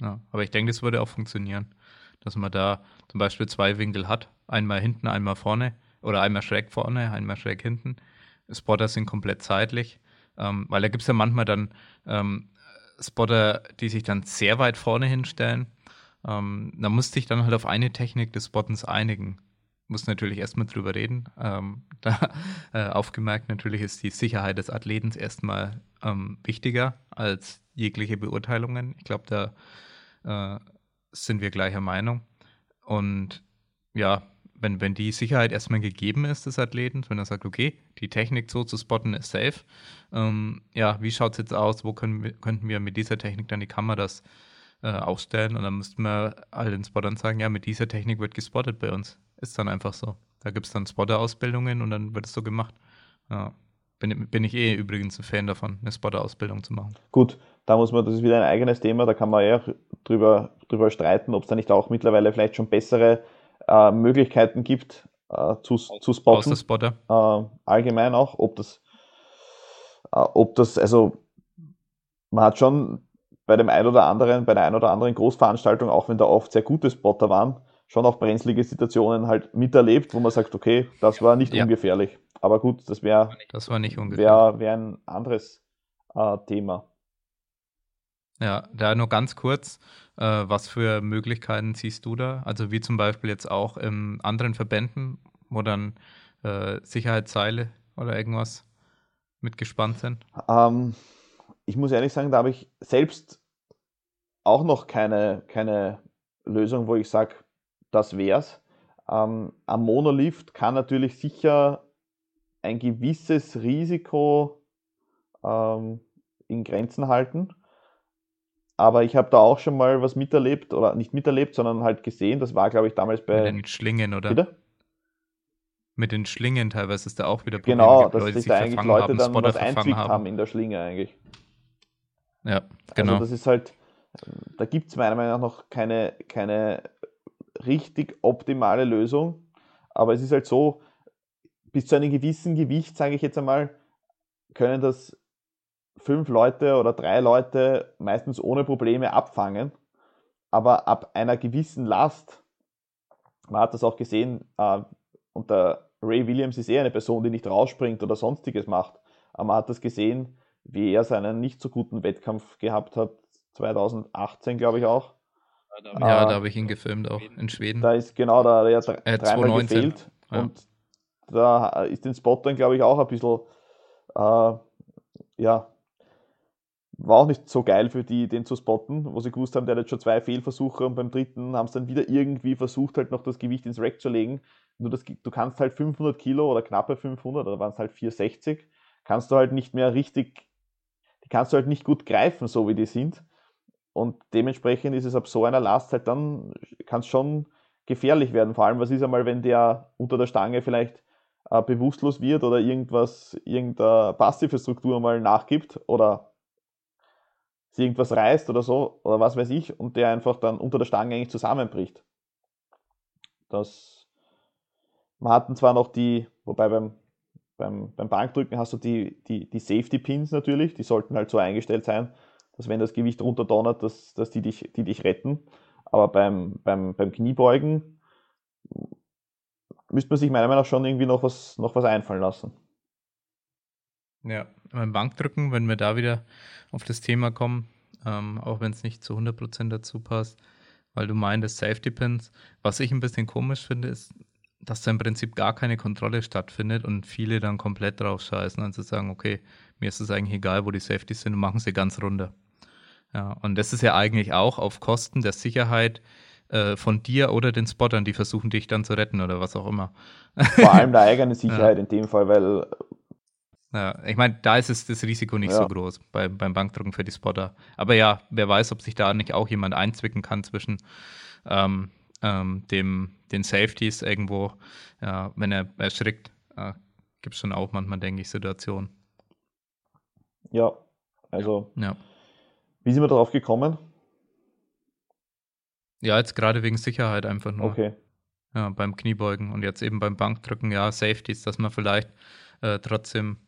Ja. Aber ich denke, das würde auch funktionieren, dass man da zum Beispiel zwei Winkel hat, einmal hinten, einmal vorne oder einmal schräg vorne, einmal schräg hinten. Spotter sind komplett zeitlich ähm, weil da gibt es ja manchmal dann ähm, Spotter, die sich dann sehr weit vorne hinstellen. Ähm, da musste ich dann halt auf eine Technik des Spottens einigen. Muss natürlich erstmal drüber reden. Ähm, da äh, aufgemerkt, natürlich ist die Sicherheit des Athleten erstmal ähm, wichtiger als jegliche Beurteilungen. Ich glaube, da äh, sind wir gleicher Meinung. Und ja, wenn, wenn die Sicherheit erstmal gegeben ist des Athleten, wenn er sagt, okay, die Technik so zu spotten ist safe, ähm, ja, wie schaut es jetzt aus, wo können wir, könnten wir mit dieser Technik dann die Kameras äh, aufstellen und dann müssten wir all den Spottern sagen, ja, mit dieser Technik wird gespottet bei uns. Ist dann einfach so. Da gibt es dann Spotter-Ausbildungen und dann wird es so gemacht. Ja. Bin, bin ich eh übrigens ein Fan davon, eine Spotter-Ausbildung zu machen. Gut, da muss man, das ist wieder ein eigenes Thema, da kann man ja drüber, drüber streiten, ob es da nicht auch mittlerweile vielleicht schon bessere äh, Möglichkeiten gibt äh, zu, zu spotten. Spotter. Äh, allgemein auch, ob das, äh, ob das, also man hat schon bei dem ein oder anderen, bei der ein oder anderen Großveranstaltung, auch wenn da oft sehr gute Spotter waren, schon auch brenzlige Situationen halt miterlebt, wo man sagt, okay, das war nicht ja. ungefährlich. Aber gut, das wäre das war nicht ungefährlich. Wäre wär ein anderes äh, Thema. Ja, da nur ganz kurz, äh, was für Möglichkeiten siehst du da? Also wie zum Beispiel jetzt auch in anderen Verbänden, wo dann äh, Sicherheitsseile oder irgendwas mitgespannt sind? Ähm, ich muss ehrlich sagen, da habe ich selbst auch noch keine, keine Lösung, wo ich sage, das wär's. Ähm, am Monolift kann natürlich sicher ein gewisses Risiko ähm, in Grenzen halten. Aber ich habe da auch schon mal was miterlebt, oder nicht miterlebt, sondern halt gesehen. Das war, glaube ich, damals bei. Mit den Schlingen, oder? Bitte? Mit den Schlingen teilweise ist da auch wieder Probleme. Genau, dass sich da eigentlich Leute haben, dann was einzwickt haben. haben in der Schlinge eigentlich. Ja, genau. Also das ist halt, da gibt es meiner Meinung nach noch keine, keine richtig optimale Lösung. Aber es ist halt so, bis zu einem gewissen Gewicht, sage ich jetzt einmal, können das fünf Leute oder drei Leute meistens ohne Probleme abfangen. Aber ab einer gewissen Last, man hat das auch gesehen, äh, und der Ray Williams ist eher eine Person, die nicht rausspringt oder sonstiges macht. Aber man hat das gesehen, wie er seinen nicht so guten Wettkampf gehabt hat, 2018 glaube ich auch. Ja, da, äh, da habe ich ihn gefilmt auch in Schweden. Da ist genau da, der hat äh, dreimal 2019. gefehlt ja. und da ist den Spot dann glaube ich auch ein bisschen, äh, ja, war auch nicht so geil für die, den zu spotten, wo sie gewusst haben, der hat jetzt schon zwei Fehlversuche und beim dritten haben sie dann wieder irgendwie versucht, halt noch das Gewicht ins Rack zu legen. Nur das, du kannst halt 500 Kilo oder knappe 500, oder waren es halt 460, kannst du halt nicht mehr richtig, die kannst du halt nicht gut greifen, so wie die sind. Und dementsprechend ist es ab so einer Last halt dann, kann es schon gefährlich werden. Vor allem, was ist einmal, wenn der unter der Stange vielleicht äh, bewusstlos wird oder irgendwas, irgendeine passive Struktur mal nachgibt oder sie irgendwas reißt oder so oder was weiß ich und der einfach dann unter der Stange eigentlich zusammenbricht. Das, man hatten zwar noch die, wobei beim, beim, beim Bankdrücken hast du die, die, die Safety Pins natürlich, die sollten halt so eingestellt sein, dass wenn das Gewicht runterdonnert, dass, dass die, dich, die dich retten. Aber beim, beim, beim Kniebeugen müsste man sich meiner Meinung nach schon irgendwie noch was, noch was einfallen lassen. Ja, beim Bankdrücken, wenn wir da wieder auf das Thema kommen, ähm, auch wenn es nicht zu 100% dazu passt, weil du meintest Safety Pins. Was ich ein bisschen komisch finde, ist, dass da im Prinzip gar keine Kontrolle stattfindet und viele dann komplett drauf scheißen und also sagen, okay, mir ist es eigentlich egal, wo die Safeties sind und machen sie ganz runter. Ja, und das ist ja eigentlich auch auf Kosten der Sicherheit äh, von dir oder den Spottern, die versuchen, dich dann zu retten oder was auch immer. Vor allem der eigene Sicherheit ja. in dem Fall, weil. Ja, ich meine, da ist es das Risiko nicht ja. so groß bei, beim Bankdrücken für die Spotter. Aber ja, wer weiß, ob sich da nicht auch jemand einzwicken kann zwischen ähm, ähm, dem, den Safeties irgendwo, ja, wenn er erschrickt, äh, gibt es schon auch manchmal, denke ich, Situationen. Ja, also. Ja. Wie sind wir darauf gekommen? Ja, jetzt gerade wegen Sicherheit einfach nur. Okay. Ja, beim Kniebeugen und jetzt eben beim Bankdrücken, ja, Safeties, dass man vielleicht äh, trotzdem,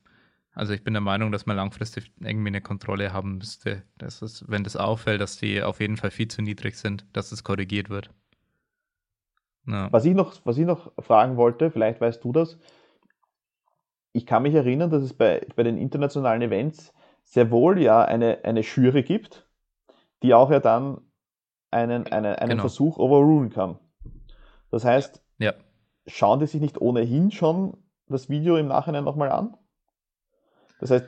also ich bin der Meinung, dass man langfristig irgendwie eine Kontrolle haben müsste, dass es, wenn das auffällt, dass die auf jeden Fall viel zu niedrig sind, dass es korrigiert wird. Ja. Was, ich noch, was ich noch fragen wollte, vielleicht weißt du das, ich kann mich erinnern, dass es bei, bei den internationalen Events sehr wohl ja eine, eine Jury gibt, die auch ja dann einen, einen, einen genau. Versuch overrulen kann. Das heißt, ja. schauen die sich nicht ohnehin schon das Video im Nachhinein nochmal an? Das heißt.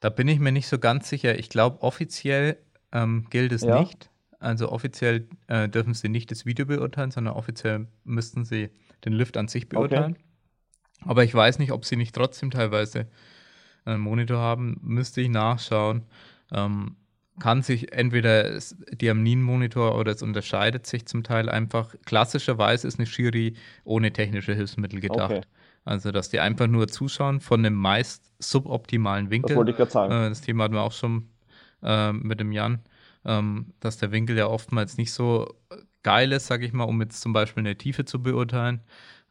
Da bin ich mir nicht so ganz sicher. Ich glaube, offiziell ähm, gilt es ja. nicht. Also offiziell äh, dürfen sie nicht das Video beurteilen, sondern offiziell müssten sie den Lift an sich beurteilen. Okay. Aber ich weiß nicht, ob sie nicht trotzdem teilweise einen Monitor haben, müsste ich nachschauen. Ähm, kann sich entweder die am NIN-Monitor oder es unterscheidet sich zum Teil einfach. Klassischerweise ist eine Jury ohne technische Hilfsmittel gedacht. Okay. Also, dass die einfach nur zuschauen von einem meist suboptimalen Winkel. Das wollte ich gerade sagen. Äh, das Thema hatten wir auch schon äh, mit dem Jan, ähm, dass der Winkel ja oftmals nicht so geil ist, sage ich mal, um jetzt zum Beispiel eine Tiefe zu beurteilen.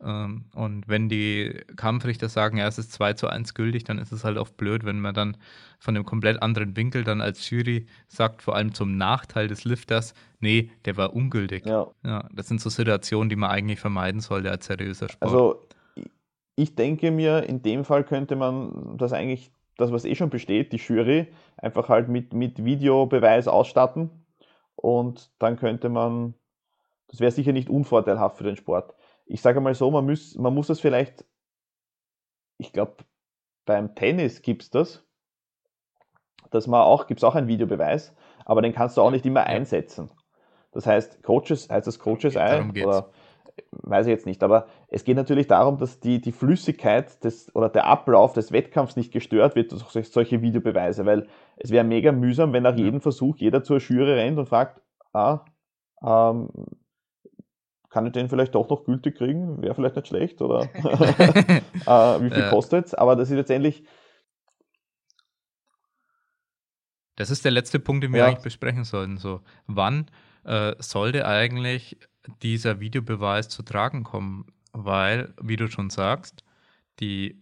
Ähm, und wenn die Kampfrichter sagen, ja, es ist 2 zu 1 gültig, dann ist es halt oft blöd, wenn man dann von einem komplett anderen Winkel dann als Jury sagt, vor allem zum Nachteil des Lifters, nee, der war ungültig. Ja. ja das sind so Situationen, die man eigentlich vermeiden sollte als seriöser Sport. Also ich denke mir, in dem Fall könnte man das eigentlich, das was eh schon besteht, die Jury, einfach halt mit, mit Videobeweis ausstatten und dann könnte man, das wäre sicher nicht unvorteilhaft für den Sport ich sage mal so, man muss, man muss das vielleicht, ich glaube, beim Tennis gibt es das, dass man auch, gibt es auch einen Videobeweis, aber den kannst du auch nicht immer einsetzen. Das heißt, Coaches, heißt das Coaches ein? Oder weiß ich jetzt nicht, aber es geht natürlich darum, dass die, die Flüssigkeit des, oder der Ablauf des Wettkampfs nicht gestört wird durch solche Videobeweise, weil es wäre mega mühsam, wenn nach jedem Versuch jeder zur Jury rennt und fragt, ah, ähm, kann ich den vielleicht doch noch gültig kriegen? Wäre vielleicht nicht schlecht, oder? äh, wie viel ja. kostet es? Aber das ist letztendlich. Das ist der letzte Punkt, den wir ja. eigentlich besprechen sollten. So, wann äh, sollte eigentlich dieser Videobeweis zu tragen kommen? Weil, wie du schon sagst, die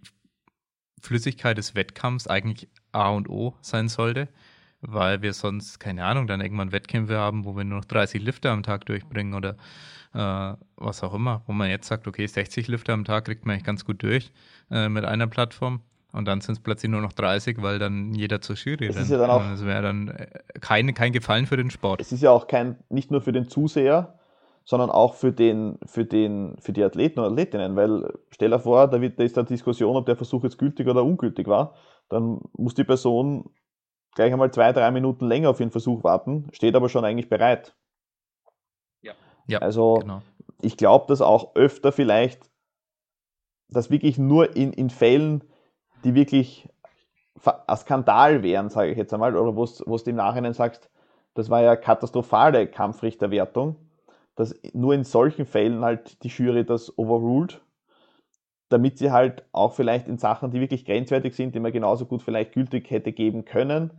Flüssigkeit des Wettkampfs eigentlich A und O sein sollte, weil wir sonst, keine Ahnung, dann irgendwann Wettkämpfe haben, wo wir nur noch 30 Lifter am Tag durchbringen oder äh, was auch immer, wo man jetzt sagt, okay, 60 Lifter am Tag kriegt man eigentlich ganz gut durch äh, mit einer Plattform. Und dann sind es plötzlich nur noch 30, weil dann jeder zur Jury rennt. Ist ja das wäre dann äh, kein, kein Gefallen für den Sport. Es ist ja auch kein, nicht nur für den Zuseher, sondern auch für, den, für, den, für die Athleten und Athletinnen. Weil stell dir vor, da, wird, da ist eine Diskussion, ob der Versuch jetzt gültig oder ungültig war. Dann muss die Person gleich einmal zwei, drei Minuten länger auf ihren Versuch warten, steht aber schon eigentlich bereit. Ja. ja also genau. ich glaube, dass auch öfter vielleicht, dass wirklich nur in, in Fällen, die wirklich ein Skandal wären, sage ich jetzt einmal, oder wo du im Nachhinein sagst, das war ja katastrophale Kampfrichterwertung, dass nur in solchen Fällen halt die Jury das overruled, damit sie halt auch vielleicht in Sachen, die wirklich grenzwertig sind, die man genauso gut vielleicht gültig hätte geben können,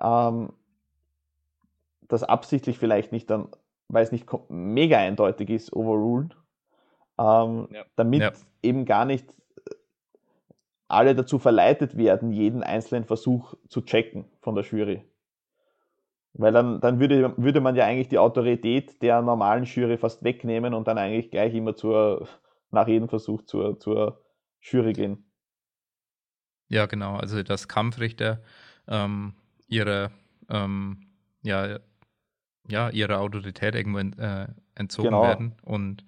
ähm, das absichtlich vielleicht nicht dann, weil es nicht mega eindeutig ist, overruled, ähm, ja. damit ja. eben gar nicht alle dazu verleitet werden, jeden einzelnen Versuch zu checken von der Jury. Weil dann, dann würde, würde man ja eigentlich die Autorität der normalen Jury fast wegnehmen und dann eigentlich gleich immer zur, nach jedem Versuch zur, zur Jury gehen. Ja, genau. Also dass Kampfrichter ähm, ihre, ähm, ja, ja, ihre Autorität irgendwo äh, entzogen genau. werden und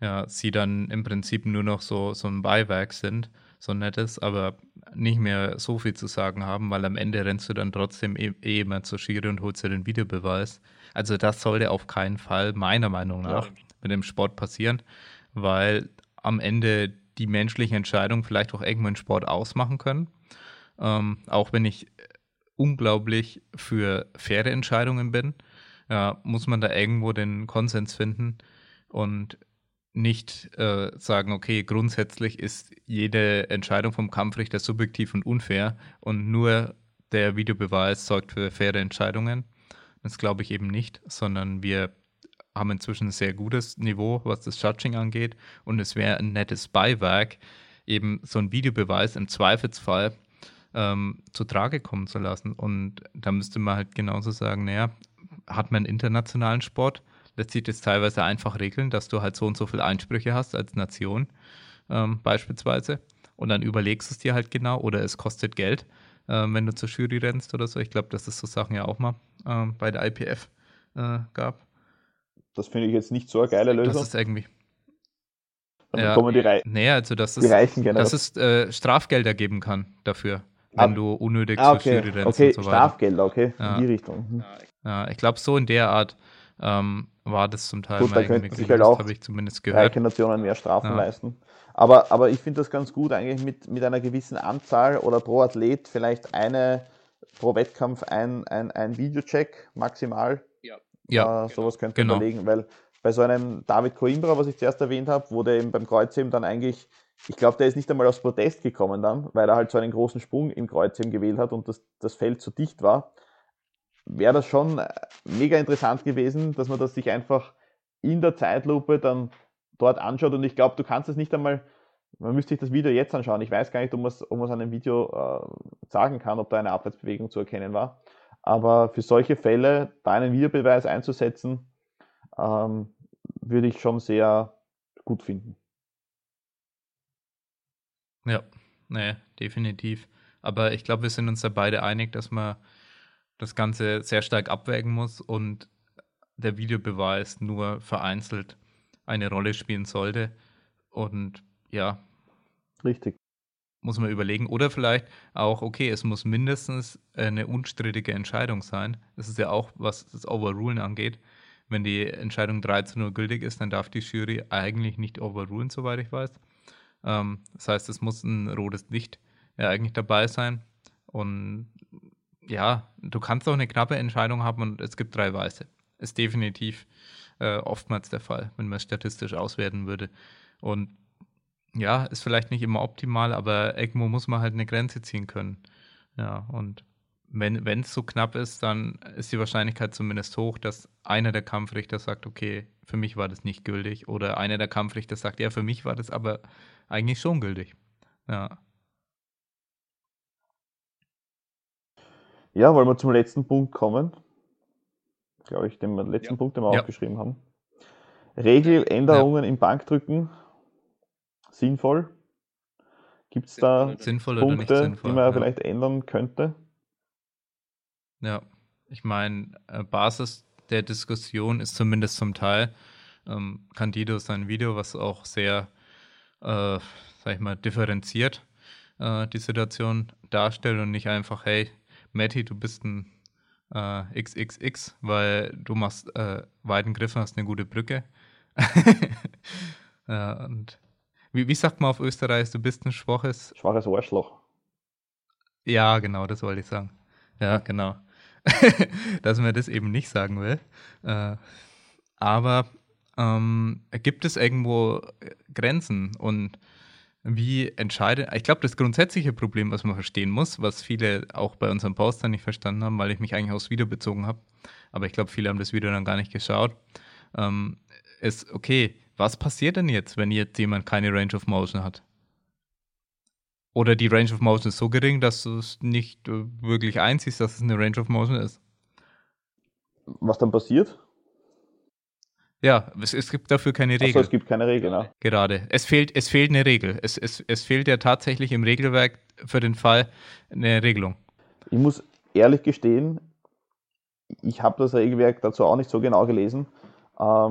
ja, sie dann im Prinzip nur noch so, so ein Beiwerk sind so nettes, aber nicht mehr so viel zu sagen haben, weil am Ende rennst du dann trotzdem eh, eh immer zur Schiri und holst dir den Videobeweis. Also das sollte auf keinen Fall meiner Meinung nach ja. mit dem Sport passieren, weil am Ende die menschlichen Entscheidungen vielleicht auch irgendwo einen Sport ausmachen können. Ähm, auch wenn ich unglaublich für faire Entscheidungen bin, ja, muss man da irgendwo den Konsens finden. Und nicht äh, sagen, okay, grundsätzlich ist jede Entscheidung vom Kampfrichter subjektiv und unfair und nur der Videobeweis sorgt für faire Entscheidungen. Das glaube ich eben nicht, sondern wir haben inzwischen ein sehr gutes Niveau, was das Judging angeht und es wäre ein nettes Beiwerk, eben so ein Videobeweis im Zweifelsfall ähm, zu Trage kommen zu lassen. Und da müsste man halt genauso sagen, naja, hat man internationalen Sport, lässt sich das teilweise einfach regeln, dass du halt so und so viele Einsprüche hast als Nation ähm, beispielsweise. Und dann überlegst du es dir halt genau oder es kostet Geld, äh, wenn du zur Jury rennst oder so. Ich glaube, dass es so Sachen ja auch mal äh, bei der IPF äh, gab. Das finde ich jetzt nicht so eine geile Lösung. Das ist irgendwie. Dann ja, bekommen die, Rei nee, also dass es, Reichen dass es äh, Strafgelder geben kann dafür, wenn ah, du unnötig ah, okay. zur Jury rennst okay, und so weiter. Strafgelder, okay, ja. in die Richtung. Mhm. Ja, ich glaube, so in der Art ähm, war das zum Teil Gut, da könnten sich halt auch habe ich zumindest gehört. reiche Nationen mehr Strafen ja. leisten. Aber, aber ich finde das ganz gut, eigentlich mit, mit einer gewissen Anzahl oder pro Athlet vielleicht eine, pro Wettkampf ein, ein, ein Videocheck maximal. Ja. ja äh, sowas könnte genau. man überlegen, weil bei so einem David Coimbra, was ich zuerst erwähnt habe, der eben beim Kreuzheben dann eigentlich, ich glaube, der ist nicht einmal aus Protest gekommen dann, weil er halt so einen großen Sprung im Kreuzheben gewählt hat und das, das Feld zu dicht war wäre das schon äh, mega interessant gewesen, dass man das sich einfach in der Zeitlupe dann dort anschaut. Und ich glaube, du kannst es nicht einmal, man müsste sich das Video jetzt anschauen. Ich weiß gar nicht, ob man es ob an einem Video äh, sagen kann, ob da eine Abwärtsbewegung zu erkennen war. Aber für solche Fälle, da einen Videobeweis einzusetzen, ähm, würde ich schon sehr gut finden. Ja, nee, definitiv. Aber ich glaube, wir sind uns da beide einig, dass man das Ganze sehr stark abwägen muss und der Videobeweis nur vereinzelt eine Rolle spielen sollte. Und ja. Richtig. Muss man überlegen. Oder vielleicht auch, okay, es muss mindestens eine unstrittige Entscheidung sein. Das ist ja auch, was das Overrulen angeht. Wenn die Entscheidung 3 zu 0 gültig ist, dann darf die Jury eigentlich nicht overrulen, soweit ich weiß. Ähm, das heißt, es muss ein rotes Licht ja eigentlich dabei sein. Und ja, du kannst auch eine knappe Entscheidung haben und es gibt drei Weiße. Ist definitiv äh, oftmals der Fall, wenn man es statistisch auswerten würde. Und ja, ist vielleicht nicht immer optimal, aber irgendwo muss man halt eine Grenze ziehen können. Ja, und wenn es so knapp ist, dann ist die Wahrscheinlichkeit zumindest hoch, dass einer der Kampfrichter sagt, okay, für mich war das nicht gültig. Oder einer der Kampfrichter sagt, ja, für mich war das aber eigentlich schon gültig. Ja. Ja, wollen wir zum letzten Punkt kommen? Glaube ich, den letzten ja. Punkt, den wir ja. aufgeschrieben haben. Regeländerungen ja. im Bankdrücken sinnvoll? Gibt es da sinnvoll Punkte, sinnvoll, die man vielleicht ändern könnte? Ja, ich meine, äh, Basis der Diskussion ist zumindest zum Teil ähm, Candido sein Video, was auch sehr, äh, sag ich mal, differenziert äh, die Situation darstellt und nicht einfach, hey, Matty, du bist ein äh, XXX, weil du machst äh, weiten Griff und hast eine gute Brücke. ja, und wie, wie sagt man auf Österreich, du bist ein schwaches... Schwaches Arschloch. Ja, genau, das wollte ich sagen. Ja, genau. Dass man das eben nicht sagen will. Äh, aber ähm, gibt es irgendwo Grenzen und wie entscheidet, ich glaube, das grundsätzliche Problem, was man verstehen muss, was viele auch bei unserem Poster nicht verstanden haben, weil ich mich eigentlich aufs Video bezogen habe, aber ich glaube, viele haben das Video dann gar nicht geschaut, ähm, ist, okay, was passiert denn jetzt, wenn jetzt jemand keine Range of Motion hat? Oder die Range of Motion ist so gering, dass du es nicht äh, wirklich einsiehst, dass es eine Range of Motion ist. Was dann passiert? Ja, es, es gibt dafür keine Regel. Achso, es gibt keine Regel, ne? Gerade. Es fehlt, es fehlt eine Regel. Es, es, es fehlt ja tatsächlich im Regelwerk für den Fall eine Regelung. Ich muss ehrlich gestehen, ich habe das Regelwerk dazu auch nicht so genau gelesen, äh,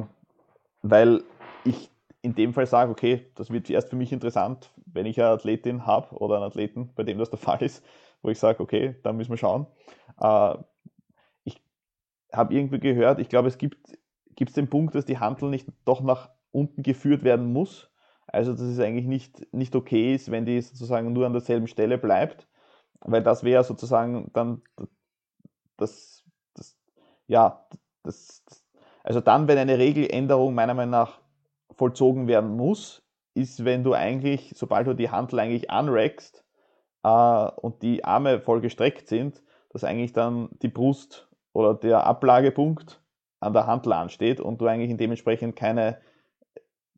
weil ich in dem Fall sage, okay, das wird erst für mich interessant, wenn ich eine Athletin habe oder einen Athleten, bei dem das der Fall ist, wo ich sage, okay, da müssen wir schauen. Äh, ich habe irgendwie gehört, ich glaube, es gibt gibt es den Punkt, dass die Handel nicht doch nach unten geführt werden muss. Also dass es eigentlich nicht, nicht okay ist, wenn die sozusagen nur an derselben Stelle bleibt, weil das wäre sozusagen dann das, das ja, das, also dann, wenn eine Regeländerung meiner Meinung nach vollzogen werden muss, ist, wenn du eigentlich, sobald du die Handel eigentlich anrackst äh, und die Arme voll gestreckt sind, dass eigentlich dann die Brust oder der Ablagepunkt an der Handel ansteht und du eigentlich dementsprechend keine,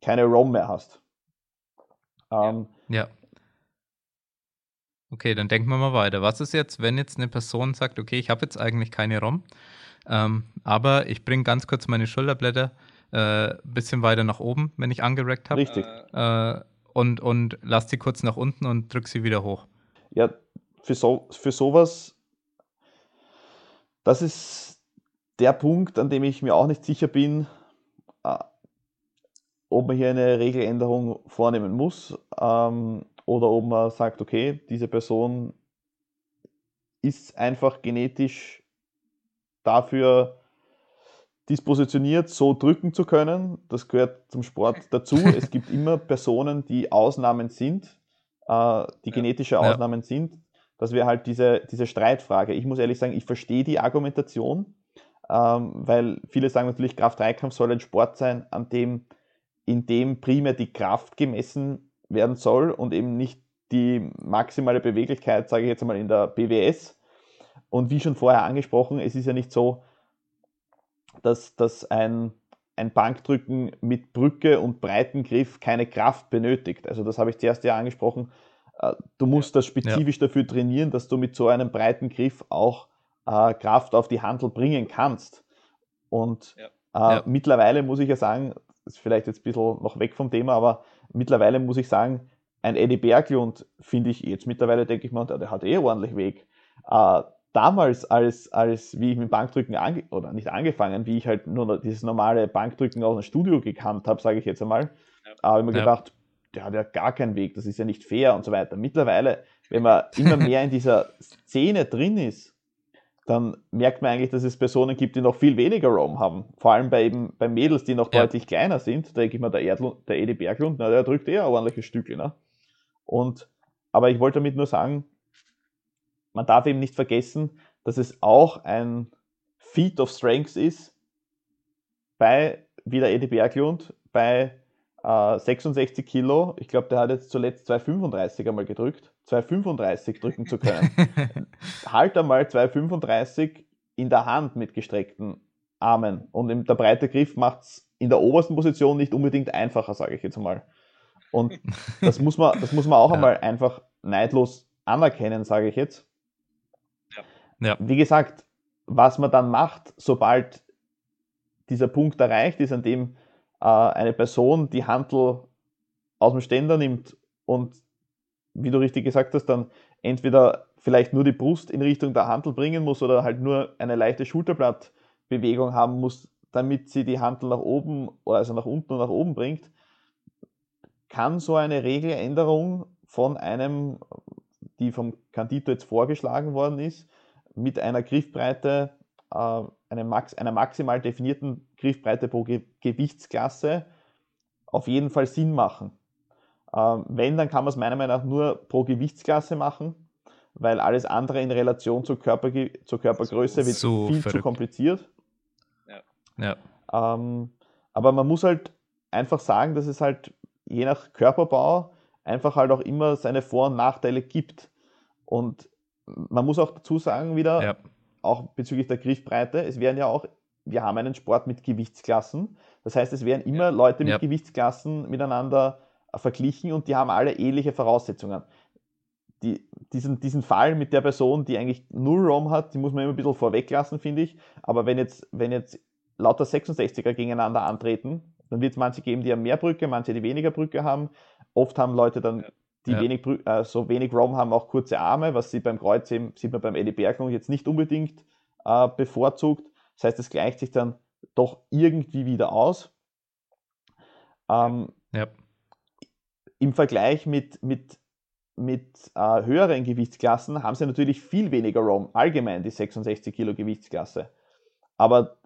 keine ROM mehr hast. Ähm, ja. Okay, dann denken wir mal weiter. Was ist jetzt, wenn jetzt eine Person sagt, okay, ich habe jetzt eigentlich keine ROM, ähm, aber ich bringe ganz kurz meine Schulterblätter ein äh, bisschen weiter nach oben, wenn ich angerackt habe. Richtig. Äh, und, und lass die kurz nach unten und drück sie wieder hoch. Ja, für, so, für sowas, das ist der Punkt, an dem ich mir auch nicht sicher bin, äh, ob man hier eine Regeländerung vornehmen muss ähm, oder ob man sagt, okay, diese Person ist einfach genetisch dafür dispositioniert, so drücken zu können. Das gehört zum Sport dazu. es gibt immer Personen, die Ausnahmen sind, äh, die ja. genetische Ausnahmen ja. sind. Das wäre halt diese, diese Streitfrage. Ich muss ehrlich sagen, ich verstehe die Argumentation ähm, weil viele sagen natürlich, Kraft-3-Kampf soll ein Sport sein, an dem, in dem primär die Kraft gemessen werden soll und eben nicht die maximale Beweglichkeit, sage ich jetzt einmal, in der BWS. Und wie schon vorher angesprochen, es ist ja nicht so, dass, dass ein, ein Bankdrücken mit Brücke und breiten Griff keine Kraft benötigt. Also das habe ich zuerst ja angesprochen. Äh, du musst das spezifisch ja. dafür trainieren, dass du mit so einem breiten Griff auch äh, Kraft auf die Handel bringen kannst. Und ja. Äh, ja. mittlerweile muss ich ja sagen, das ist vielleicht jetzt ein bisschen noch weg vom Thema, aber mittlerweile muss ich sagen, ein Eddie Berglund finde ich jetzt mittlerweile, denke ich mal, der, der hat eh ordentlich Weg. Äh, damals, als, als wie ich mit Bankdrücken ange oder nicht angefangen, wie ich halt nur dieses normale Bankdrücken aus dem Studio gekannt habe, sage ich jetzt einmal, ja. habe ich mir ja. gedacht, der hat ja gar keinen Weg, das ist ja nicht fair und so weiter. Mittlerweile, wenn man immer mehr in dieser Szene drin ist, dann merkt man eigentlich, dass es Personen gibt, die noch viel weniger ROM haben. Vor allem bei, eben, bei Mädels, die noch ja. deutlich kleiner sind. Da denke ich mal, der, Erdlund, der Edi Berglund, na, der drückt eher ein ordentliches Stückchen. Ne? Und, aber ich wollte damit nur sagen, man darf eben nicht vergessen, dass es auch ein Feat of Strength ist, bei, wie der Edi Berglund, bei äh, 66 Kilo. Ich glaube, der hat jetzt zuletzt 235 einmal gedrückt 2,35 drücken zu können. halt einmal 2,35 in der Hand mit gestreckten Armen. Und der breite Griff macht es in der obersten Position nicht unbedingt einfacher, sage ich jetzt mal. Und das muss man, das muss man auch ja. einmal einfach neidlos anerkennen, sage ich jetzt. Ja. ja. wie gesagt, was man dann macht, sobald dieser Punkt erreicht ist, an dem äh, eine Person die Handel aus dem Ständer nimmt und, wie du richtig gesagt hast, dann entweder vielleicht nur die Brust in Richtung der Handel bringen muss oder halt nur eine leichte Schulterblattbewegung haben muss, damit sie die Handel nach oben, also nach unten und nach oben bringt, kann so eine Regeländerung von einem, die vom Candito jetzt vorgeschlagen worden ist, mit einer Griffbreite, äh, einer, Max, einer maximal definierten Griffbreite pro Ge Gewichtsklasse auf jeden Fall Sinn machen. Ähm, wenn, dann kann man es meiner Meinung nach nur pro Gewichtsklasse machen, weil alles andere in Relation zur, Körper, zur Körpergröße wird so viel verrückt. zu kompliziert. Ja. Ähm, aber man muss halt einfach sagen, dass es halt je nach Körperbau einfach halt auch immer seine Vor- und Nachteile gibt. Und man muss auch dazu sagen, wieder, ja. auch bezüglich der Griffbreite, es werden ja auch, wir haben einen Sport mit Gewichtsklassen. Das heißt, es werden immer Leute mit ja. Gewichtsklassen miteinander verglichen und die haben alle ähnliche Voraussetzungen. Die, diesen, diesen Fall mit der Person, die eigentlich null ROM hat, die muss man immer ein bisschen vorweglassen, finde ich. Aber wenn jetzt, wenn jetzt lauter 66er gegeneinander antreten, dann wird es manche geben, die haben mehr Brücke, manche, die weniger Brücke haben. Oft haben Leute dann, die ja. wenig, äh, so wenig ROM haben, auch kurze Arme, was sie beim Kreuzheben, sieht man beim Eddie Berglung jetzt nicht unbedingt äh, bevorzugt. Das heißt, es gleicht sich dann doch irgendwie wieder aus. Ähm, ja. Im Vergleich mit, mit, mit äh, höheren Gewichtsklassen haben sie natürlich viel weniger ROM, allgemein die 66 Kilo Gewichtsklasse. Aber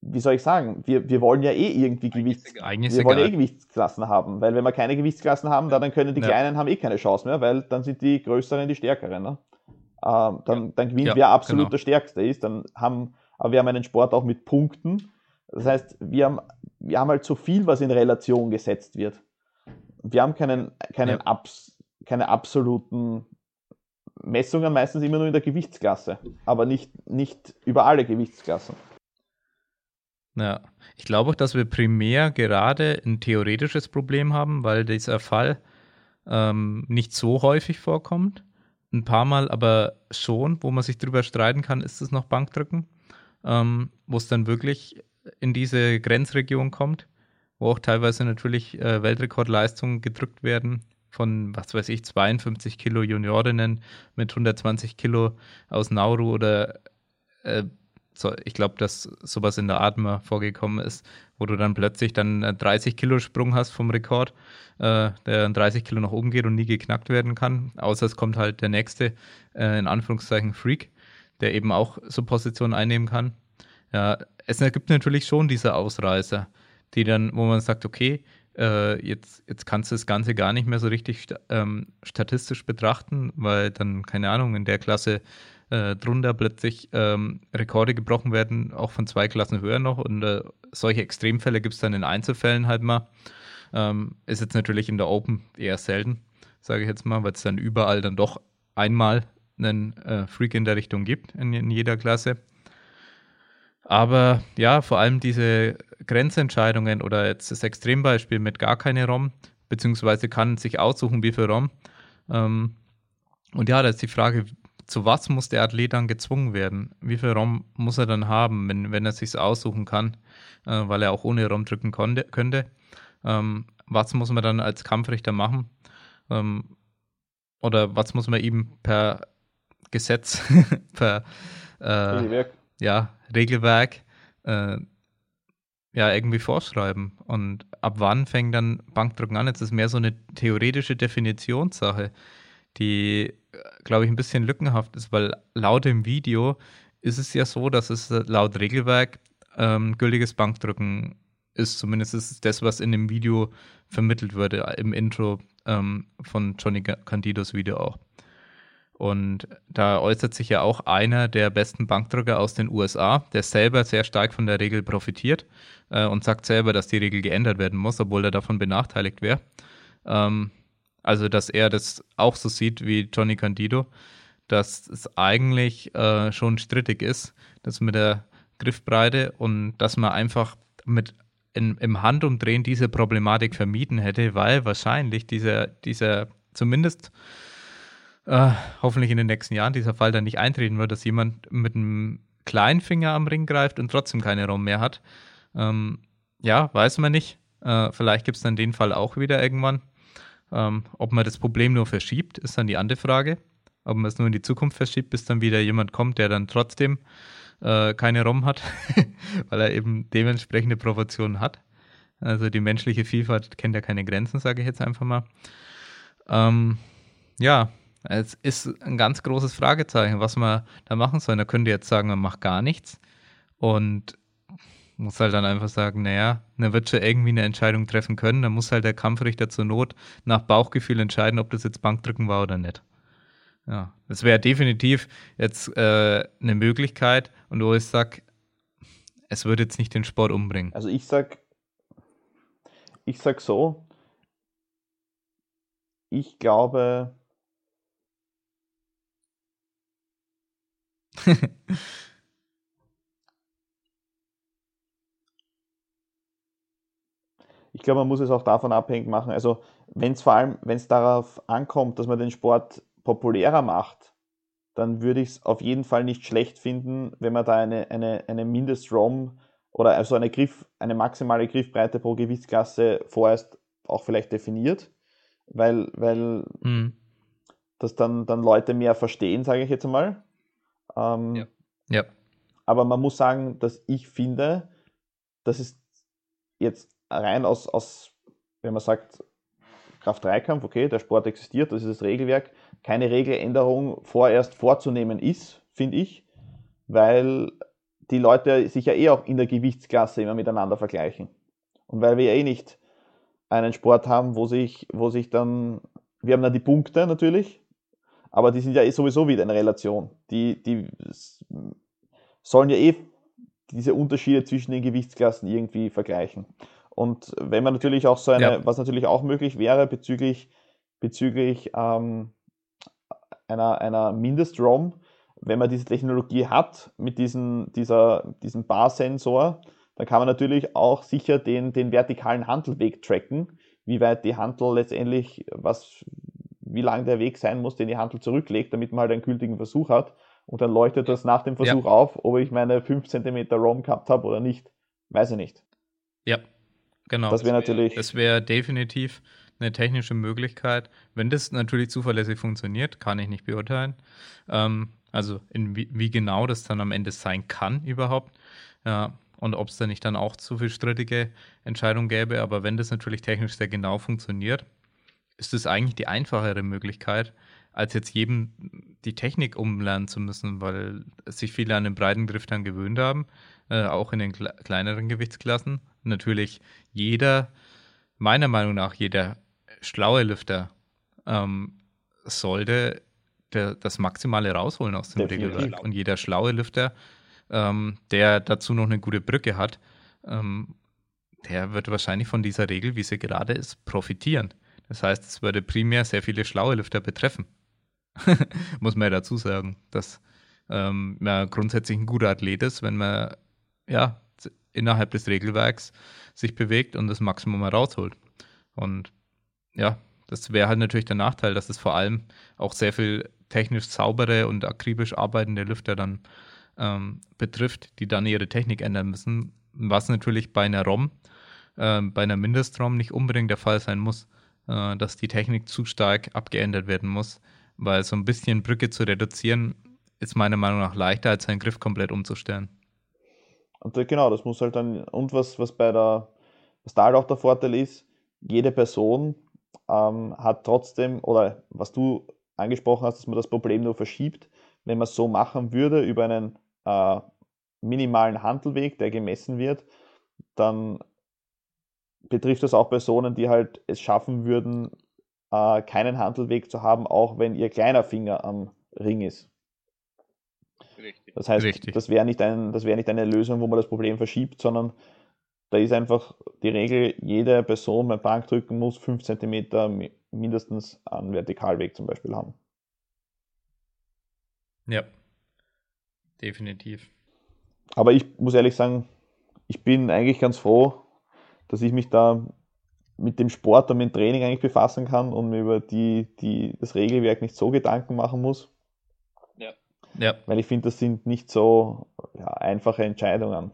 wie soll ich sagen, wir, wir wollen ja eh irgendwie Gewichts, wir wollen eh Gewichtsklassen haben, weil wenn wir keine Gewichtsklassen haben, dann können die ja. Kleinen haben eh keine Chance mehr, weil dann sind die Größeren die Stärkeren. Ne? Ähm, dann, dann gewinnt ja, wer absolut genau. der Stärkste ist. Dann haben, aber wir haben einen Sport auch mit Punkten. Das heißt, wir haben, wir haben halt so viel, was in Relation gesetzt wird. Wir haben keinen, keinen ja. Abs, keine absoluten Messungen, meistens immer nur in der Gewichtsklasse, aber nicht, nicht über alle Gewichtsklassen. Ja, ich glaube auch, dass wir primär gerade ein theoretisches Problem haben, weil dieser Fall ähm, nicht so häufig vorkommt. Ein paar Mal aber schon, wo man sich drüber streiten kann, ist es noch Bankdrücken, ähm, wo es dann wirklich in diese Grenzregion kommt, wo auch teilweise natürlich äh, Weltrekordleistungen gedrückt werden von, was weiß ich, 52 Kilo Juniorinnen mit 120 Kilo aus Nauru oder äh, so, ich glaube, dass sowas in der Art mal vorgekommen ist, wo du dann plötzlich dann 30 Kilo Sprung hast vom Rekord, äh, der 30 Kilo nach oben geht und nie geknackt werden kann. Außer es kommt halt der nächste, äh, in Anführungszeichen Freak, der eben auch so Positionen einnehmen kann. Ja, es gibt natürlich schon diese Ausreißer, die dann, wo man sagt, okay, äh, jetzt, jetzt kannst du das Ganze gar nicht mehr so richtig ähm, statistisch betrachten, weil dann, keine Ahnung, in der Klasse äh, drunter plötzlich ähm, Rekorde gebrochen werden, auch von zwei Klassen höher noch. Und äh, solche Extremfälle gibt es dann in Einzelfällen halt mal. Ähm, ist jetzt natürlich in der Open eher selten, sage ich jetzt mal, weil es dann überall dann doch einmal einen äh, Freak in der Richtung gibt, in, in jeder Klasse. Aber ja, vor allem diese Grenzentscheidungen oder jetzt das Extrembeispiel mit gar keine ROM, beziehungsweise kann sich aussuchen, wie viel ROM. Ähm, und ja, da ist die Frage, zu was muss der Athlet dann gezwungen werden? Wie viel ROM muss er dann haben, wenn, wenn er sich aussuchen kann, äh, weil er auch ohne ROM drücken konnte, könnte? Ähm, was muss man dann als Kampfrichter machen? Ähm, oder was muss man ihm per Gesetz, per äh, Regelwerk, ja, Regelwerk äh, ja, irgendwie vorschreiben. Und ab wann fängt dann Bankdrücken an? Jetzt ist mehr so eine theoretische Definitionssache, die glaube ich, ein bisschen lückenhaft ist, weil laut dem Video ist es ja so, dass es laut Regelwerk ähm, gültiges Bankdrücken ist. Zumindest ist es das, was in dem Video vermittelt wurde, im Intro ähm, von Johnny Candidos Video auch. Und da äußert sich ja auch einer der besten Bankdrücker aus den USA, der selber sehr stark von der Regel profitiert äh, und sagt selber, dass die Regel geändert werden muss, obwohl er davon benachteiligt wäre. Ähm, also, dass er das auch so sieht wie Johnny Candido, dass es eigentlich äh, schon strittig ist, das mit der Griffbreite und dass man einfach mit in, im Handumdrehen diese Problematik vermieden hätte, weil wahrscheinlich dieser, dieser zumindest äh, hoffentlich in den nächsten Jahren dieser Fall dann nicht eintreten wird, dass jemand mit einem kleinen Finger am Ring greift und trotzdem keine Raum mehr hat. Ähm, ja, weiß man nicht. Äh, vielleicht gibt es dann den Fall auch wieder irgendwann. Ähm, ob man das Problem nur verschiebt, ist dann die andere Frage. Ob man es nur in die Zukunft verschiebt, bis dann wieder jemand kommt, der dann trotzdem äh, keine ROM hat, weil er eben dementsprechende Proportionen hat. Also die menschliche Vielfalt kennt ja keine Grenzen, sage ich jetzt einfach mal. Ähm, ja, es ist ein ganz großes Fragezeichen, was man da machen soll. Da könnte jetzt sagen, man macht gar nichts und muss halt dann einfach sagen, naja, man wird schon irgendwie eine Entscheidung treffen können. Dann muss halt der Kampfrichter zur Not nach Bauchgefühl entscheiden, ob das jetzt Bankdrücken war oder nicht. Ja, das wäre definitiv jetzt äh, eine Möglichkeit. Und wo ich sage, es würde jetzt nicht den Sport umbringen. Also ich sag, ich sag so, ich glaube, ich glaube, man muss es auch davon abhängig machen. Also, wenn es vor allem, wenn es darauf ankommt, dass man den Sport populärer macht, dann würde ich es auf jeden Fall nicht schlecht finden, wenn man da eine, eine, eine Mindest-ROM oder also eine, Griff, eine maximale Griffbreite pro Gewichtsklasse vorerst auch vielleicht definiert, weil, weil mhm. das dann, dann Leute mehr verstehen, sage ich jetzt einmal. Ähm, ja. ja. Aber man muss sagen, dass ich finde, das ist jetzt rein aus, aus wenn man sagt, Kraft-3-Kampf, okay, der Sport existiert, das ist das Regelwerk, keine Regeländerung vorerst vorzunehmen ist, finde ich, weil die Leute sich ja eh auch in der Gewichtsklasse immer miteinander vergleichen. Und weil wir ja eh nicht einen Sport haben, wo sich, wo sich dann, wir haben dann die Punkte natürlich, aber die sind ja eh sowieso wieder in Relation. Die, die sollen ja eh diese Unterschiede zwischen den Gewichtsklassen irgendwie vergleichen. Und wenn man natürlich auch so eine, ja. was natürlich auch möglich wäre bezüglich, bezüglich ähm, einer, einer Mindest-ROM, wenn man diese Technologie hat mit diesen, dieser, diesem Bar-Sensor, dann kann man natürlich auch sicher den, den vertikalen Handelweg tracken, wie weit die Handel letztendlich, was, wie lang der Weg sein muss, den die Handel zurücklegt, damit man halt einen gültigen Versuch hat. Und dann leuchtet das nach dem Versuch ja. auf, ob ich meine 5 cm ROM gehabt habe oder nicht. Weiß ich nicht. Ja, genau. Das wäre natürlich. Das wäre definitiv eine technische Möglichkeit. Wenn das natürlich zuverlässig funktioniert, kann ich nicht beurteilen. Ähm, also in, wie, wie, genau das dann am Ende sein kann überhaupt. Ja, und ob es da nicht dann auch zu viel strittige Entscheidungen gäbe. Aber wenn das natürlich technisch sehr genau funktioniert, ist es eigentlich die einfachere Möglichkeit, als jetzt jedem die Technik umlernen zu müssen, weil sich viele an den breiten Griff dann gewöhnt haben, äh, auch in den kleineren Gewichtsklassen. Natürlich jeder, meiner Meinung nach, jeder schlaue Lüfter ähm, sollte der, das Maximale rausholen aus dem Regelwerk. Und jeder schlaue Lüfter, ähm, der dazu noch eine gute Brücke hat, ähm, der wird wahrscheinlich von dieser Regel, wie sie gerade ist, profitieren. Das heißt, es würde primär sehr viele schlaue Lüfter betreffen. Muss man ja dazu sagen, dass ähm, man grundsätzlich ein guter Athlet ist, wenn man ja innerhalb des Regelwerks sich bewegt und das Maximum herausholt. Und ja, das wäre halt natürlich der Nachteil, dass es vor allem auch sehr viel technisch saubere und akribisch arbeitende Lüfter dann ähm, betrifft, die dann ihre Technik ändern müssen, was natürlich bei einer ROM, äh, bei einer Mindest-ROM nicht unbedingt der Fall sein muss, äh, dass die Technik zu stark abgeändert werden muss, weil so ein bisschen Brücke zu reduzieren ist meiner Meinung nach leichter, als seinen Griff komplett umzustellen. Und genau, das muss halt dann, und was, was bei der, was da halt auch der Vorteil ist, jede Person ähm, hat trotzdem, oder was du angesprochen hast, dass man das Problem nur verschiebt, wenn man es so machen würde über einen äh, minimalen Handelweg, der gemessen wird, dann betrifft das auch Personen, die halt es schaffen würden, äh, keinen Handelweg zu haben, auch wenn ihr kleiner Finger am Ring ist. Richtig. Das heißt, Richtig. das wäre nicht, ein, wär nicht eine Lösung, wo man das Problem verschiebt, sondern da ist einfach die Regel, jede Person beim Bankdrücken muss 5 cm mindestens einen Vertikalweg zum Beispiel haben. Ja, definitiv. Aber ich muss ehrlich sagen, ich bin eigentlich ganz froh, dass ich mich da mit dem Sport und mit dem Training eigentlich befassen kann und mir über die, die, das Regelwerk nicht so Gedanken machen muss. Ja. ja. Weil ich finde, das sind nicht so ja, einfache Entscheidungen.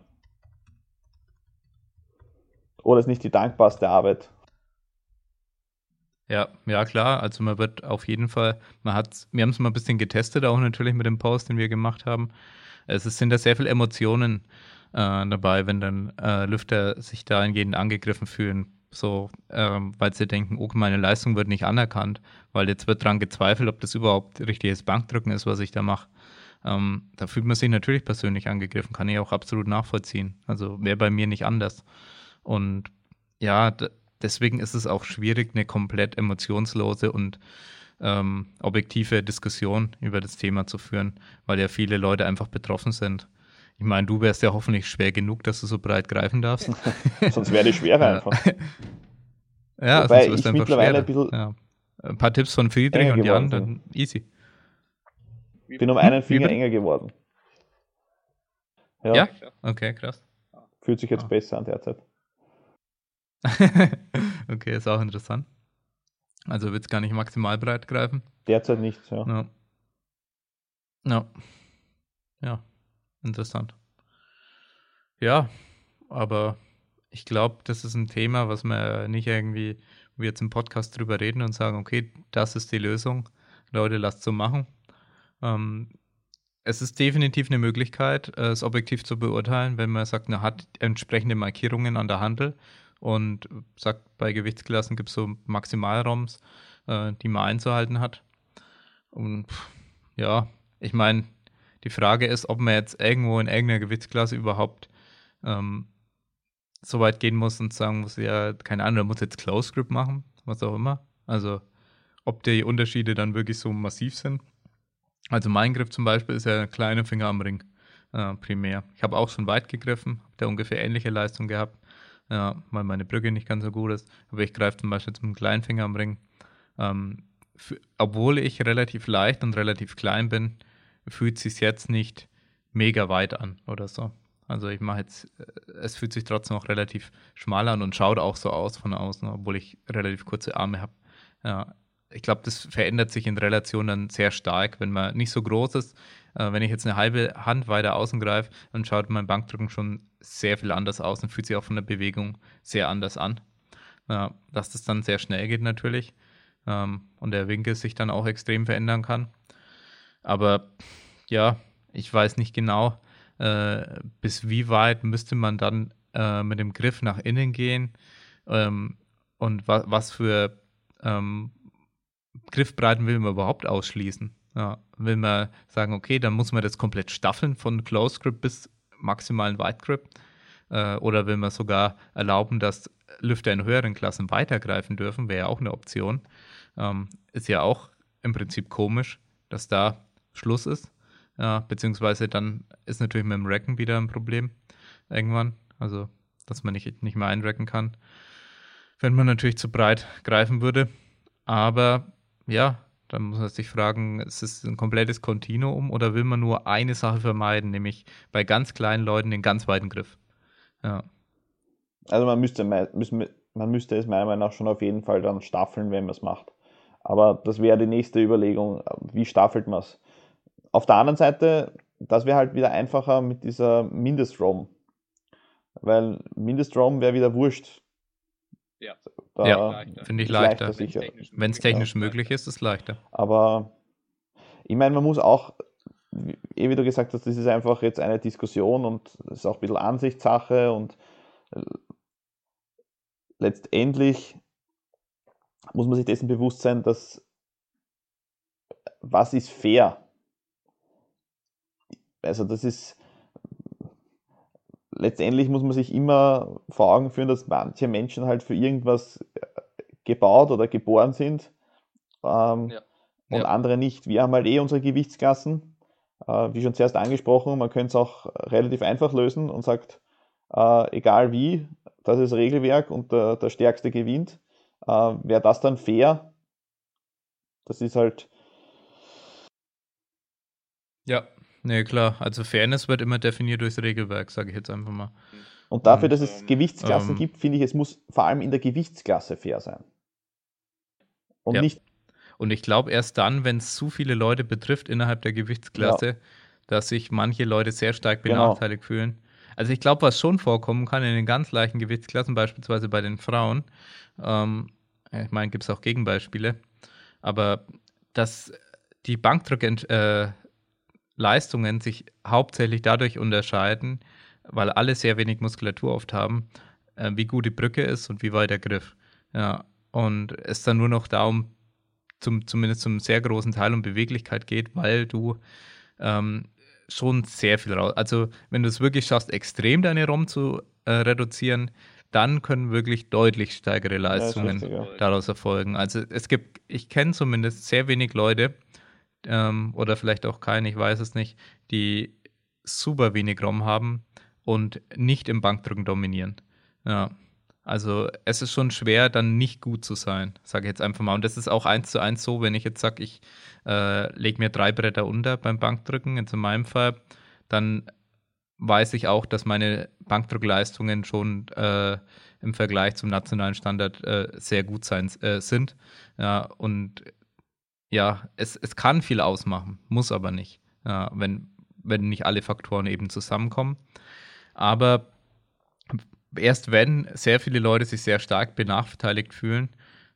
Oder ist nicht die dankbarste Arbeit. Ja, ja klar. Also man wird auf jeden Fall, man hat, wir haben es mal ein bisschen getestet, auch natürlich mit dem Post, den wir gemacht haben. Es sind da sehr viele Emotionen äh, dabei, wenn dann äh, Lüfter sich dahingehend angegriffen fühlen, so, ähm, weil sie denken, oh, meine Leistung wird nicht anerkannt, weil jetzt wird daran gezweifelt, ob das überhaupt richtiges Bankdrücken ist, was ich da mache. Ähm, da fühlt man sich natürlich persönlich angegriffen, kann ich auch absolut nachvollziehen. Also wäre bei mir nicht anders. Und ja, deswegen ist es auch schwierig, eine komplett emotionslose und ähm, objektive Diskussion über das Thema zu führen, weil ja viele Leute einfach betroffen sind. Ich meine, du wärst ja hoffentlich schwer genug, dass du so breit greifen darfst. sonst wäre die schwerer einfach. ja, Wobei sonst ich mittlerweile ein bisschen ja. Ein paar Tipps von Friedrich und Jan, dann easy. Ich bin um einen Finger enger geworden. Ja. ja? Okay, krass. Fühlt sich jetzt ah. besser an derzeit. okay, ist auch interessant. Also wird es gar nicht maximal breit greifen? Derzeit nicht, ja. Ja. Ja, ja. Interessant. Ja, aber ich glaube, das ist ein Thema, was wir nicht irgendwie, wir jetzt im Podcast drüber reden und sagen, okay, das ist die Lösung. Leute, lasst so machen. Ähm, es ist definitiv eine Möglichkeit, es objektiv zu beurteilen, wenn man sagt, man hat entsprechende Markierungen an der Handel und sagt, bei Gewichtsklassen gibt es so Maximalraums, äh, die man einzuhalten hat. Und ja, ich meine, die Frage ist, ob man jetzt irgendwo in irgendeiner Gewichtsklasse überhaupt ähm, so weit gehen muss und sagen muss, ja, keine Ahnung, muss jetzt Close Grip machen, was auch immer. Also, ob die Unterschiede dann wirklich so massiv sind. Also, mein Griff zum Beispiel ist ja kleine Finger am Ring, äh, primär. Ich habe auch schon weit gegriffen, habe da ungefähr ähnliche Leistung gehabt ja, weil meine Brücke nicht ganz so gut ist. Aber ich greife zum Beispiel zum kleinen Finger am Ring. Ähm, obwohl ich relativ leicht und relativ klein bin, fühlt sich jetzt nicht mega weit an oder so. Also ich mache jetzt, äh, es fühlt sich trotzdem auch relativ schmal an und schaut auch so aus von außen, obwohl ich relativ kurze Arme habe. Ja, ich glaube, das verändert sich in Relation dann sehr stark, wenn man nicht so groß ist. Äh, wenn ich jetzt eine halbe Hand weiter außen greife, dann schaut mein Bankdrücken schon sehr viel anders aus und fühlt sich auch von der Bewegung sehr anders an. Äh, dass das dann sehr schnell geht natürlich ähm, und der Winkel sich dann auch extrem verändern kann. Aber ja, ich weiß nicht genau, äh, bis wie weit müsste man dann äh, mit dem Griff nach innen gehen ähm, und wa was für ähm, Griffbreiten will man überhaupt ausschließen. Ja, will man sagen, okay, dann muss man das komplett staffeln von Close Grip bis maximalen Wide Grip. Äh, oder will man sogar erlauben, dass Lüfter in höheren Klassen weitergreifen dürfen, wäre ja auch eine Option. Ähm, ist ja auch im Prinzip komisch, dass da Schluss ist. Ja, beziehungsweise dann ist natürlich mit dem Racken wieder ein Problem irgendwann. Also, dass man nicht, nicht mehr einracken kann. Wenn man natürlich zu breit greifen würde. Aber ja, dann muss man sich fragen, ist es ein komplettes Kontinuum oder will man nur eine Sache vermeiden, nämlich bei ganz kleinen Leuten den ganz weiten Griff? Ja. Also man müsste, man müsste es meiner Meinung nach schon auf jeden Fall dann staffeln, wenn man es macht. Aber das wäre die nächste Überlegung, wie staffelt man es? Auf der anderen Seite, das wäre halt wieder einfacher mit dieser Mindestrom. Weil Mindestrom wäre wieder wurscht. Ja. Da ja, finde ich leichter. leichter Wenn es technisch möglich ist, ist es leichter. Aber ich meine, man muss auch, eh wie du gesagt hast, das ist einfach jetzt eine Diskussion und es ist auch ein bisschen Ansichtssache und äh, letztendlich muss man sich dessen bewusst sein, dass was ist fair? Also das ist letztendlich muss man sich immer vor Augen führen, dass manche Menschen halt für irgendwas äh, gebaut oder geboren sind ähm, ja. und ja. andere nicht. Wir haben halt eh unsere Gewichtsklassen, äh, wie schon zuerst angesprochen, man könnte es auch relativ einfach lösen und sagt, äh, egal wie, das ist Regelwerk und der, der Stärkste gewinnt. Äh, Wäre das dann fair? Das ist halt. Ja, Nee, klar. Also Fairness wird immer definiert durchs Regelwerk, sage ich jetzt einfach mal. Und dafür, dass es Gewichtsklassen ähm, gibt, finde ich, es muss vor allem in der Gewichtsklasse fair sein. Und ja. nicht. Und ich glaube, erst dann, wenn es zu viele Leute betrifft innerhalb der Gewichtsklasse, ja. dass sich manche Leute sehr stark genau. benachteiligt genau. fühlen. Also ich glaube, was schon vorkommen kann in den ganz leichten Gewichtsklassen, beispielsweise bei den Frauen, ähm, ich meine, gibt es auch Gegenbeispiele, aber dass die Bankdrückleistungen äh, sich hauptsächlich dadurch unterscheiden, weil alle sehr wenig Muskulatur oft haben, äh, wie gut die Brücke ist und wie weit der Griff. Ja, und es dann nur noch darum, zum, zumindest zum sehr großen Teil um Beweglichkeit geht, weil du ähm, schon sehr viel raus. Also, wenn du es wirklich schaffst, extrem deine ROM zu äh, reduzieren, dann können wirklich deutlich steigere Leistungen ja, richtig, ja. daraus erfolgen. Also, es gibt, ich kenne zumindest sehr wenig Leute, ähm, oder vielleicht auch keine, ich weiß es nicht, die super wenig ROM haben und nicht im Bankdrücken dominieren. Ja. Also es ist schon schwer, dann nicht gut zu sein, sage ich jetzt einfach mal. Und das ist auch eins zu eins so, wenn ich jetzt sage, ich äh, lege mir drei Bretter unter beim Bankdrücken, jetzt in meinem Fall, dann weiß ich auch, dass meine Bankdrückleistungen schon äh, im Vergleich zum nationalen Standard äh, sehr gut sein, äh, sind. Ja, und ja, es, es kann viel ausmachen, muss aber nicht, ja, wenn, wenn nicht alle Faktoren eben zusammenkommen. Aber erst wenn sehr viele Leute sich sehr stark benachteiligt fühlen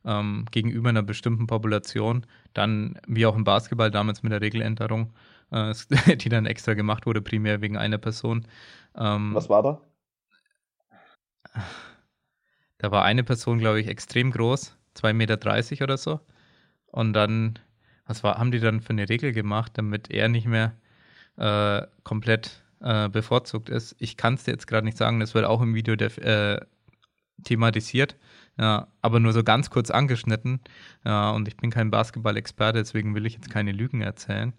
ähm, gegenüber einer bestimmten Population, dann, wie auch im Basketball damals mit der Regeländerung, äh, die dann extra gemacht wurde, primär wegen einer Person. Ähm, Was war da? Da war eine Person, glaube ich, extrem groß, 2,30 Meter oder so. Und dann, was war, haben die dann für eine Regel gemacht, damit er nicht mehr äh, komplett äh, bevorzugt ist. Ich kann es dir jetzt gerade nicht sagen, das wird auch im Video äh, thematisiert, ja, aber nur so ganz kurz angeschnitten. Ja, und ich bin kein Basketball-Experte, deswegen will ich jetzt keine Lügen erzählen.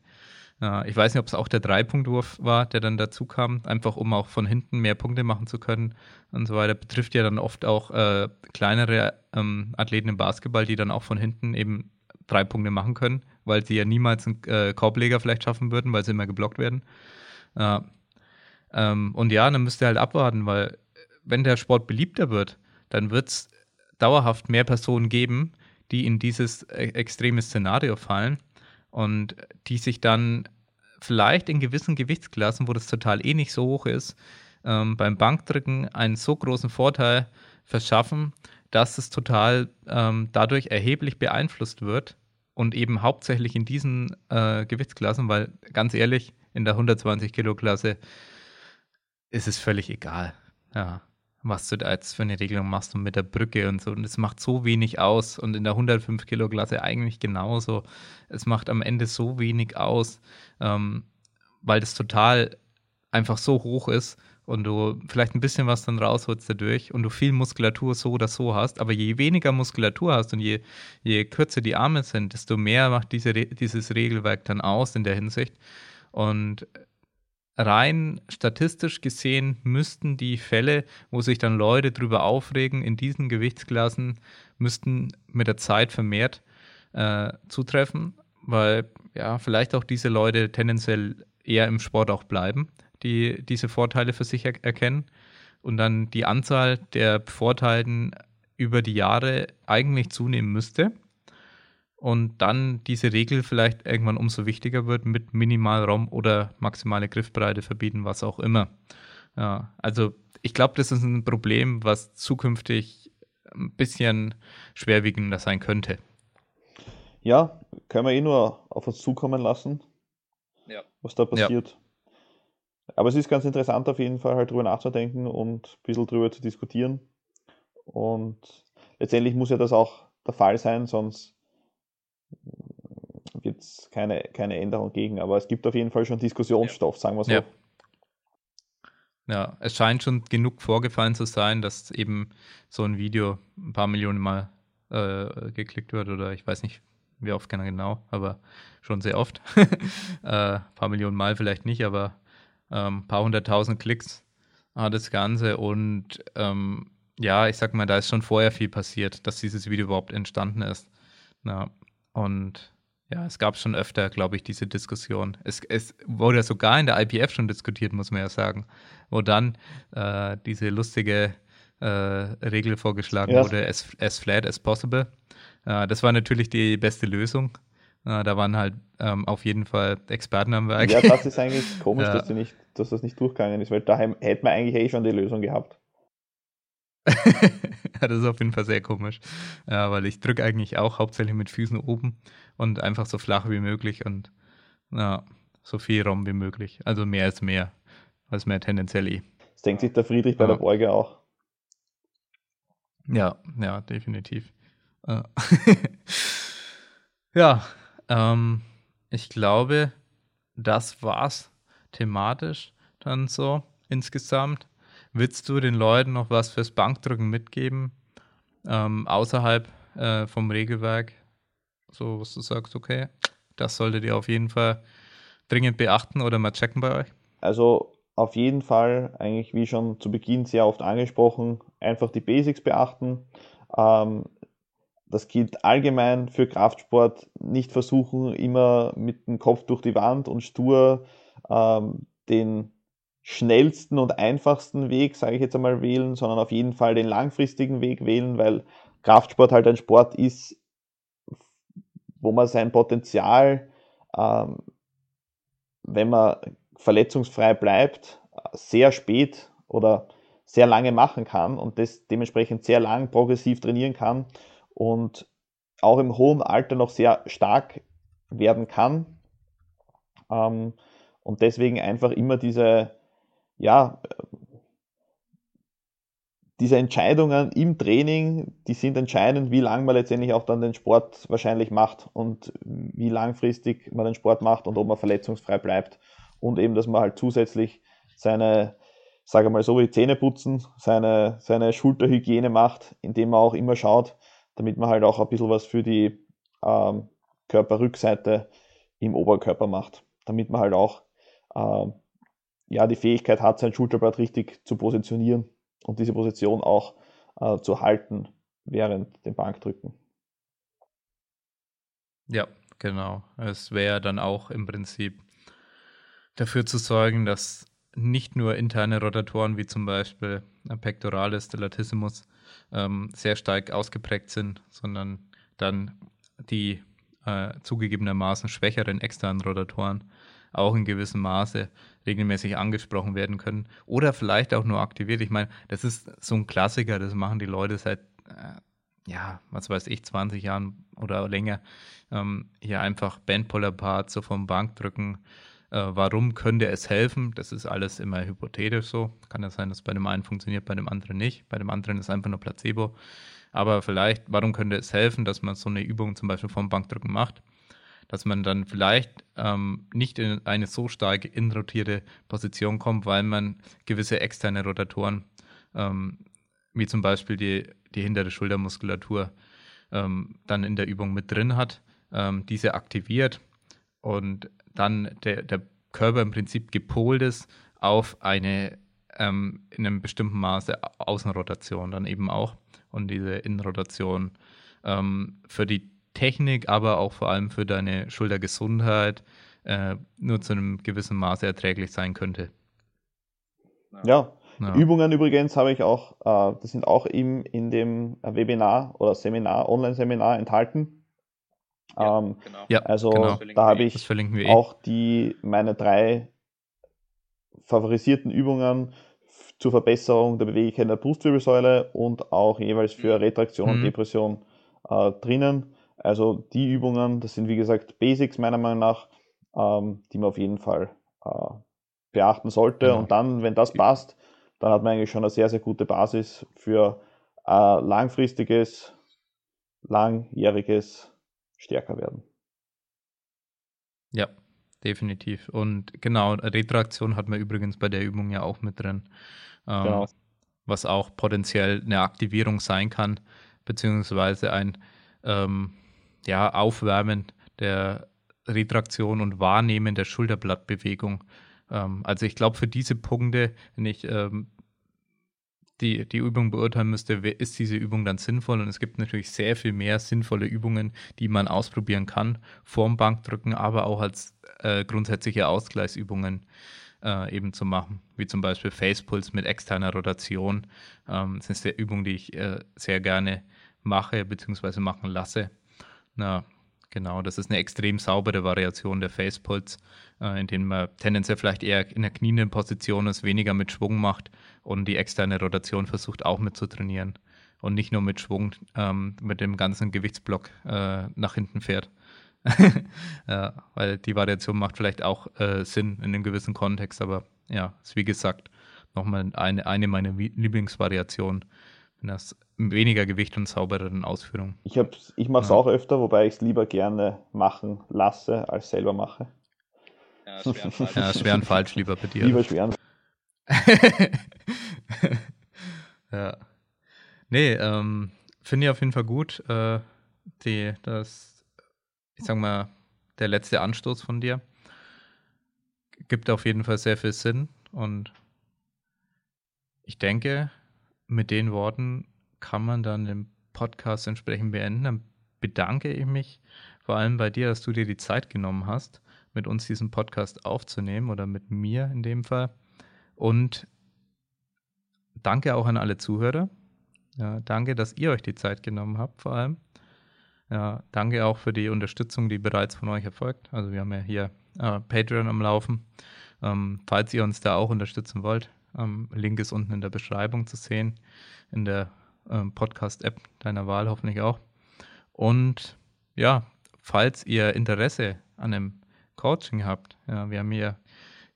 Ja, ich weiß nicht, ob es auch der Dreipunktwurf war, der dann dazu kam, einfach um auch von hinten mehr Punkte machen zu können und so weiter. Betrifft ja dann oft auch äh, kleinere ähm, Athleten im Basketball, die dann auch von hinten eben drei Punkte machen können, weil sie ja niemals einen äh, Korbleger vielleicht schaffen würden, weil sie immer geblockt werden. Ja, ähm, und ja, dann müsst ihr halt abwarten, weil wenn der Sport beliebter wird, dann wird es dauerhaft mehr Personen geben, die in dieses äh, extreme Szenario fallen und die sich dann vielleicht in gewissen Gewichtsklassen, wo das total eh nicht so hoch ist, ähm, beim Bankdrücken einen so großen Vorteil verschaffen, dass es total ähm, dadurch erheblich beeinflusst wird und eben hauptsächlich in diesen äh, Gewichtsklassen, weil ganz ehrlich, in der 120 Kilo Klasse ist es völlig egal, ja, was du da jetzt für eine Regelung machst und mit der Brücke und so. Und es macht so wenig aus. Und in der 105 Kilo Klasse eigentlich genauso. Es macht am Ende so wenig aus, ähm, weil das total einfach so hoch ist und du vielleicht ein bisschen was dann rausholst dadurch und du viel Muskulatur so oder so hast, aber je weniger Muskulatur hast und je, je kürzer die Arme sind, desto mehr macht diese, dieses Regelwerk dann aus in der Hinsicht. Und rein statistisch gesehen müssten die Fälle, wo sich dann Leute drüber aufregen, in diesen Gewichtsklassen, müssten mit der Zeit vermehrt äh, zutreffen, weil ja, vielleicht auch diese Leute tendenziell eher im Sport auch bleiben, die diese Vorteile für sich er erkennen und dann die Anzahl der Bevorteilten über die Jahre eigentlich zunehmen müsste und dann diese Regel vielleicht irgendwann umso wichtiger wird mit Minimalraum oder maximale Griffbreite verbieten, was auch immer. Ja, also ich glaube, das ist ein Problem, was zukünftig ein bisschen schwerwiegender sein könnte. Ja, können wir eh nur auf uns zukommen lassen, ja. was da passiert. Ja. Aber es ist ganz interessant auf jeden Fall halt drüber nachzudenken und ein bisschen drüber zu diskutieren. Und letztendlich muss ja das auch der Fall sein, sonst wird es keine, keine Änderung gegen, aber es gibt auf jeden Fall schon Diskussionsstoff, ja. sagen wir so. Ja. ja. es scheint schon genug vorgefallen zu sein, dass eben so ein Video ein paar Millionen Mal äh, geklickt wird oder ich weiß nicht, wie oft genau, aber schon sehr oft. äh, ein paar Millionen Mal vielleicht nicht, aber ähm, ein paar hunderttausend Klicks hat das Ganze und ähm, ja, ich sag mal, da ist schon vorher viel passiert, dass dieses Video überhaupt entstanden ist. Ja, und Ja, es gab schon öfter, glaube ich, diese Diskussion. Es, es, wurde sogar in der IPF schon diskutiert, muss man ja sagen, wo dann äh, diese lustige äh, Regel vorgeschlagen ja. wurde, as, as flat as possible. Äh, das war natürlich die beste Lösung. Äh, da waren halt ähm, auf jeden Fall Experten am Werk. Ja, das ist eigentlich komisch, ja. dass, nicht, dass, das nicht durchgegangen ist, weil daheim hätte man eigentlich eh schon die Lösung gehabt. ja, das ist auf jeden Fall sehr komisch, ja, weil ich drücke eigentlich auch hauptsächlich mit Füßen oben und einfach so flach wie möglich und ja, so viel Raum wie möglich. Also mehr ist mehr, als mehr tendenziell eh. Das denkt sich der Friedrich bei der Beuge auch. Ja, ja, definitiv. ja, ähm, ich glaube, das war's thematisch dann so insgesamt. Willst du den Leuten noch was fürs Bankdrücken mitgeben? Ähm, außerhalb äh, vom Regelwerk? So, was du sagst, okay, das solltet ihr auf jeden Fall dringend beachten oder mal checken bei euch? Also auf jeden Fall, eigentlich wie schon zu Beginn sehr oft angesprochen, einfach die Basics beachten. Ähm, das gilt allgemein für Kraftsport. Nicht versuchen, immer mit dem Kopf durch die Wand und stur ähm, den schnellsten und einfachsten Weg, sage ich jetzt einmal, wählen, sondern auf jeden Fall den langfristigen Weg wählen, weil Kraftsport halt ein Sport ist, wo man sein Potenzial, ähm, wenn man verletzungsfrei bleibt, sehr spät oder sehr lange machen kann und das dementsprechend sehr lang progressiv trainieren kann und auch im hohen Alter noch sehr stark werden kann. Ähm, und deswegen einfach immer diese ja, diese Entscheidungen im Training, die sind entscheidend, wie lange man letztendlich auch dann den Sport wahrscheinlich macht und wie langfristig man den Sport macht und ob man verletzungsfrei bleibt. Und eben, dass man halt zusätzlich seine, sage mal so, wie Zähne putzen, seine, seine Schulterhygiene macht, indem man auch immer schaut, damit man halt auch ein bisschen was für die ähm, Körperrückseite im Oberkörper macht, damit man halt auch ähm, ja, die Fähigkeit hat, sein Schulterblatt richtig zu positionieren und diese Position auch äh, zu halten während dem Bankdrücken. Ja, genau. Es wäre dann auch im Prinzip dafür zu sorgen, dass nicht nur interne Rotatoren wie zum Beispiel Pectoralis, Latissimus ähm, sehr stark ausgeprägt sind, sondern dann die äh, zugegebenermaßen schwächeren externen Rotatoren auch in gewissem Maße regelmäßig angesprochen werden können oder vielleicht auch nur aktiviert. Ich meine, das ist so ein Klassiker, das machen die Leute seit, äh, ja, was weiß ich, 20 Jahren oder länger. Ähm, hier einfach Bandpolar Parts so vom Bankdrücken. Äh, warum könnte es helfen? Das ist alles immer hypothetisch so. Kann ja sein, dass bei dem einen funktioniert, bei dem anderen nicht. Bei dem anderen ist einfach nur Placebo. Aber vielleicht, warum könnte es helfen, dass man so eine Übung zum Beispiel vom Bankdrücken macht? dass man dann vielleicht ähm, nicht in eine so starke inrotierte Position kommt, weil man gewisse externe Rotatoren, ähm, wie zum Beispiel die, die hintere Schultermuskulatur, ähm, dann in der Übung mit drin hat, ähm, diese aktiviert und dann der, der Körper im Prinzip gepolt ist auf eine ähm, in einem bestimmten Maße Außenrotation dann eben auch und diese Innenrotation ähm, für die Technik, aber auch vor allem für deine Schultergesundheit äh, nur zu einem gewissen Maße erträglich sein könnte. Ja, ja. Übungen übrigens habe ich auch, äh, das sind auch im, in dem Webinar oder Seminar, Online-Seminar enthalten. Ja, ähm, genau. ja, also genau. da habe ich eh. auch die meine drei favorisierten Übungen zur Verbesserung der Beweglichkeit der Brustwirbelsäule und auch jeweils für mhm. Retraktion mhm. und Depression äh, drinnen. Also die Übungen, das sind wie gesagt Basics meiner Meinung nach, ähm, die man auf jeden Fall äh, beachten sollte. Genau. Und dann, wenn das passt, dann hat man eigentlich schon eine sehr, sehr gute Basis für äh, langfristiges, langjähriges Stärkerwerden. Ja, definitiv. Und genau, Retraktion hat man übrigens bei der Übung ja auch mit drin. Ähm, genau. Was auch potenziell eine Aktivierung sein kann, beziehungsweise ein ähm, ja, Aufwärmen der Retraktion und Wahrnehmen der Schulterblattbewegung. Ähm, also ich glaube, für diese Punkte, wenn ich ähm, die, die Übung beurteilen müsste, ist diese Übung dann sinnvoll? Und es gibt natürlich sehr viel mehr sinnvolle Übungen, die man ausprobieren kann, vorm Bankdrücken, aber auch als äh, grundsätzliche Ausgleichsübungen äh, eben zu machen, wie zum Beispiel Facepuls mit externer Rotation. Ähm, das ist eine Übung, die ich äh, sehr gerne mache bzw. machen lasse. Na, genau, das ist eine extrem saubere Variation der Facepuls, äh, in denen man tendenziell vielleicht eher in der knienden Position ist, weniger mit Schwung macht und die externe Rotation versucht auch mit zu trainieren und nicht nur mit Schwung ähm, mit dem ganzen Gewichtsblock äh, nach hinten fährt. ja, weil die Variation macht vielleicht auch äh, Sinn in einem gewissen Kontext, aber ja, ist wie gesagt nochmal eine, eine meiner Lieblingsvariationen, wenn das weniger Gewicht und saubereren Ausführungen. Ich, ich mache es ja. auch öfter, wobei ich es lieber gerne machen lasse, als selber mache. Ja, schwer und falsch, ja, schwer und falsch lieber bei dir. Lieber schwer und ja. Nee, ähm, finde ich auf jeden Fall gut, äh, die, das, ich sag mal, der letzte Anstoß von dir. Gibt auf jeden Fall sehr viel Sinn und ich denke, mit den Worten kann man dann den Podcast entsprechend beenden. Dann bedanke ich mich vor allem bei dir, dass du dir die Zeit genommen hast, mit uns diesen Podcast aufzunehmen oder mit mir in dem Fall. Und danke auch an alle Zuhörer. Ja, danke, dass ihr euch die Zeit genommen habt, vor allem. Ja, danke auch für die Unterstützung, die bereits von euch erfolgt. Also wir haben ja hier äh, Patreon am Laufen. Ähm, falls ihr uns da auch unterstützen wollt, ähm, Link ist unten in der Beschreibung zu sehen, in der ähm, Podcast-App deiner Wahl hoffentlich auch. Und ja, falls ihr Interesse an einem Coaching habt, ja, wir haben hier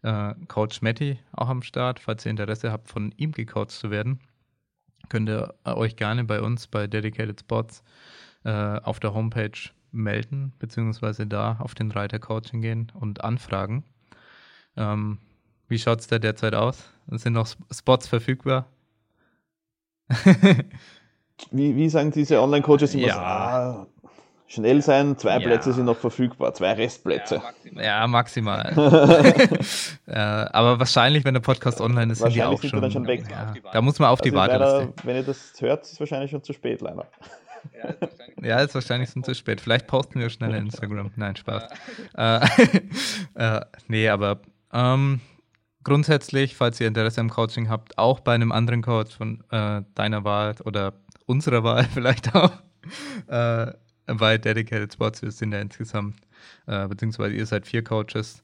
äh, Coach Matty auch am Start. Falls ihr Interesse habt, von ihm gecoacht zu werden, könnt ihr euch gerne bei uns bei Dedicated Spots äh, auf der Homepage melden, beziehungsweise da auf den Reiter Coaching gehen und anfragen. Ähm, wie schaut es da derzeit aus? Sind noch Spots verfügbar? wie, wie sagen diese Online-Coaches immer? Ja. So, ah, schnell sein, zwei ja. Plätze sind noch verfügbar, zwei Restplätze. Ja, maximal. Ja, maximal. aber wahrscheinlich, wenn der Podcast online ist, sind die auch schon. schon weg. Ja, da muss man auf die also Warteliste. Leider, wenn ihr das hört, ist es wahrscheinlich schon zu spät, leider. Ja, ist wahrscheinlich schon zu spät. Vielleicht posten wir schneller Instagram. Nein, Spaß. äh, äh, nee, aber ähm, grundsätzlich, falls ihr Interesse am Coaching habt, auch bei einem anderen Coach von äh, deiner Wahl oder unserer Wahl vielleicht auch, äh, bei Dedicated Sports, wir sind ja insgesamt, äh, beziehungsweise ihr seid vier Coaches,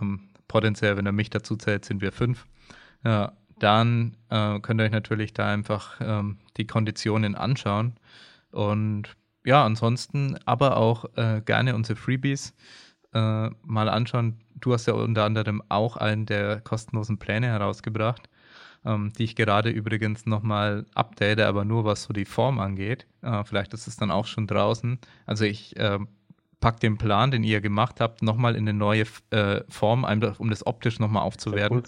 ähm, potenziell, wenn er mich dazu zählt, sind wir fünf. Ja, dann äh, könnt ihr euch natürlich da einfach ähm, die Konditionen anschauen. Und ja, ansonsten aber auch äh, gerne unsere Freebies äh, mal anschauen. Du hast ja unter anderem auch einen der kostenlosen Pläne herausgebracht ähm, die ich gerade übrigens nochmal update, aber nur was so die Form angeht. Äh, vielleicht ist es dann auch schon draußen. Also ich äh, packe den Plan, den ihr gemacht habt, nochmal in eine neue äh, Form, um das optisch nochmal aufzuwerten. Cool.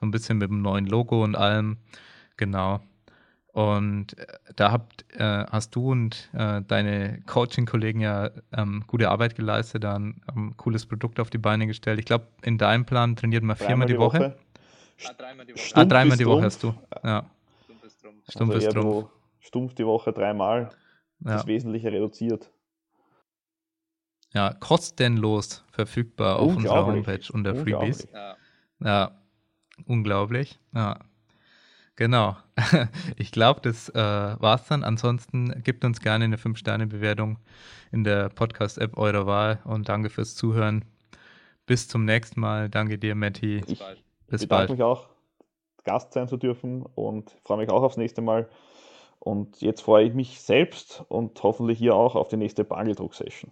So ein bisschen mit dem neuen Logo und allem. Genau. Und äh, da habt, äh, hast du und äh, deine Coaching-Kollegen ja ähm, gute Arbeit geleistet, da ein, ein, cooles Produkt auf die Beine gestellt. Ich glaube, in deinem Plan trainiert man viermal die, die Woche. Woche. Ah, dreimal die Woche. Ah, dreimal die Woche hast du. Ja. Stumpf ist drum. Stumpf also ist. Stumpf die Woche dreimal. Ja. Das Wesentliche reduziert. Ja, kostenlos verfügbar auf unserer Homepage unter Freebies. Ja. ja, unglaublich. Ja. Genau. Ich glaube, das äh, war's dann. Ansonsten gibt uns gerne eine 5-Sterne-Bewertung in der Podcast-App eurer Wahl und danke fürs Zuhören. Bis zum nächsten Mal. Danke dir, Matti. Bis bald. Bis bedanke bald. mich auch, Gast sein zu dürfen und freue mich auch aufs nächste Mal. Und jetzt freue ich mich selbst und hoffentlich hier auch auf die nächste Bangeldruck-Session.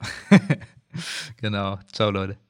genau. Ciao, Leute.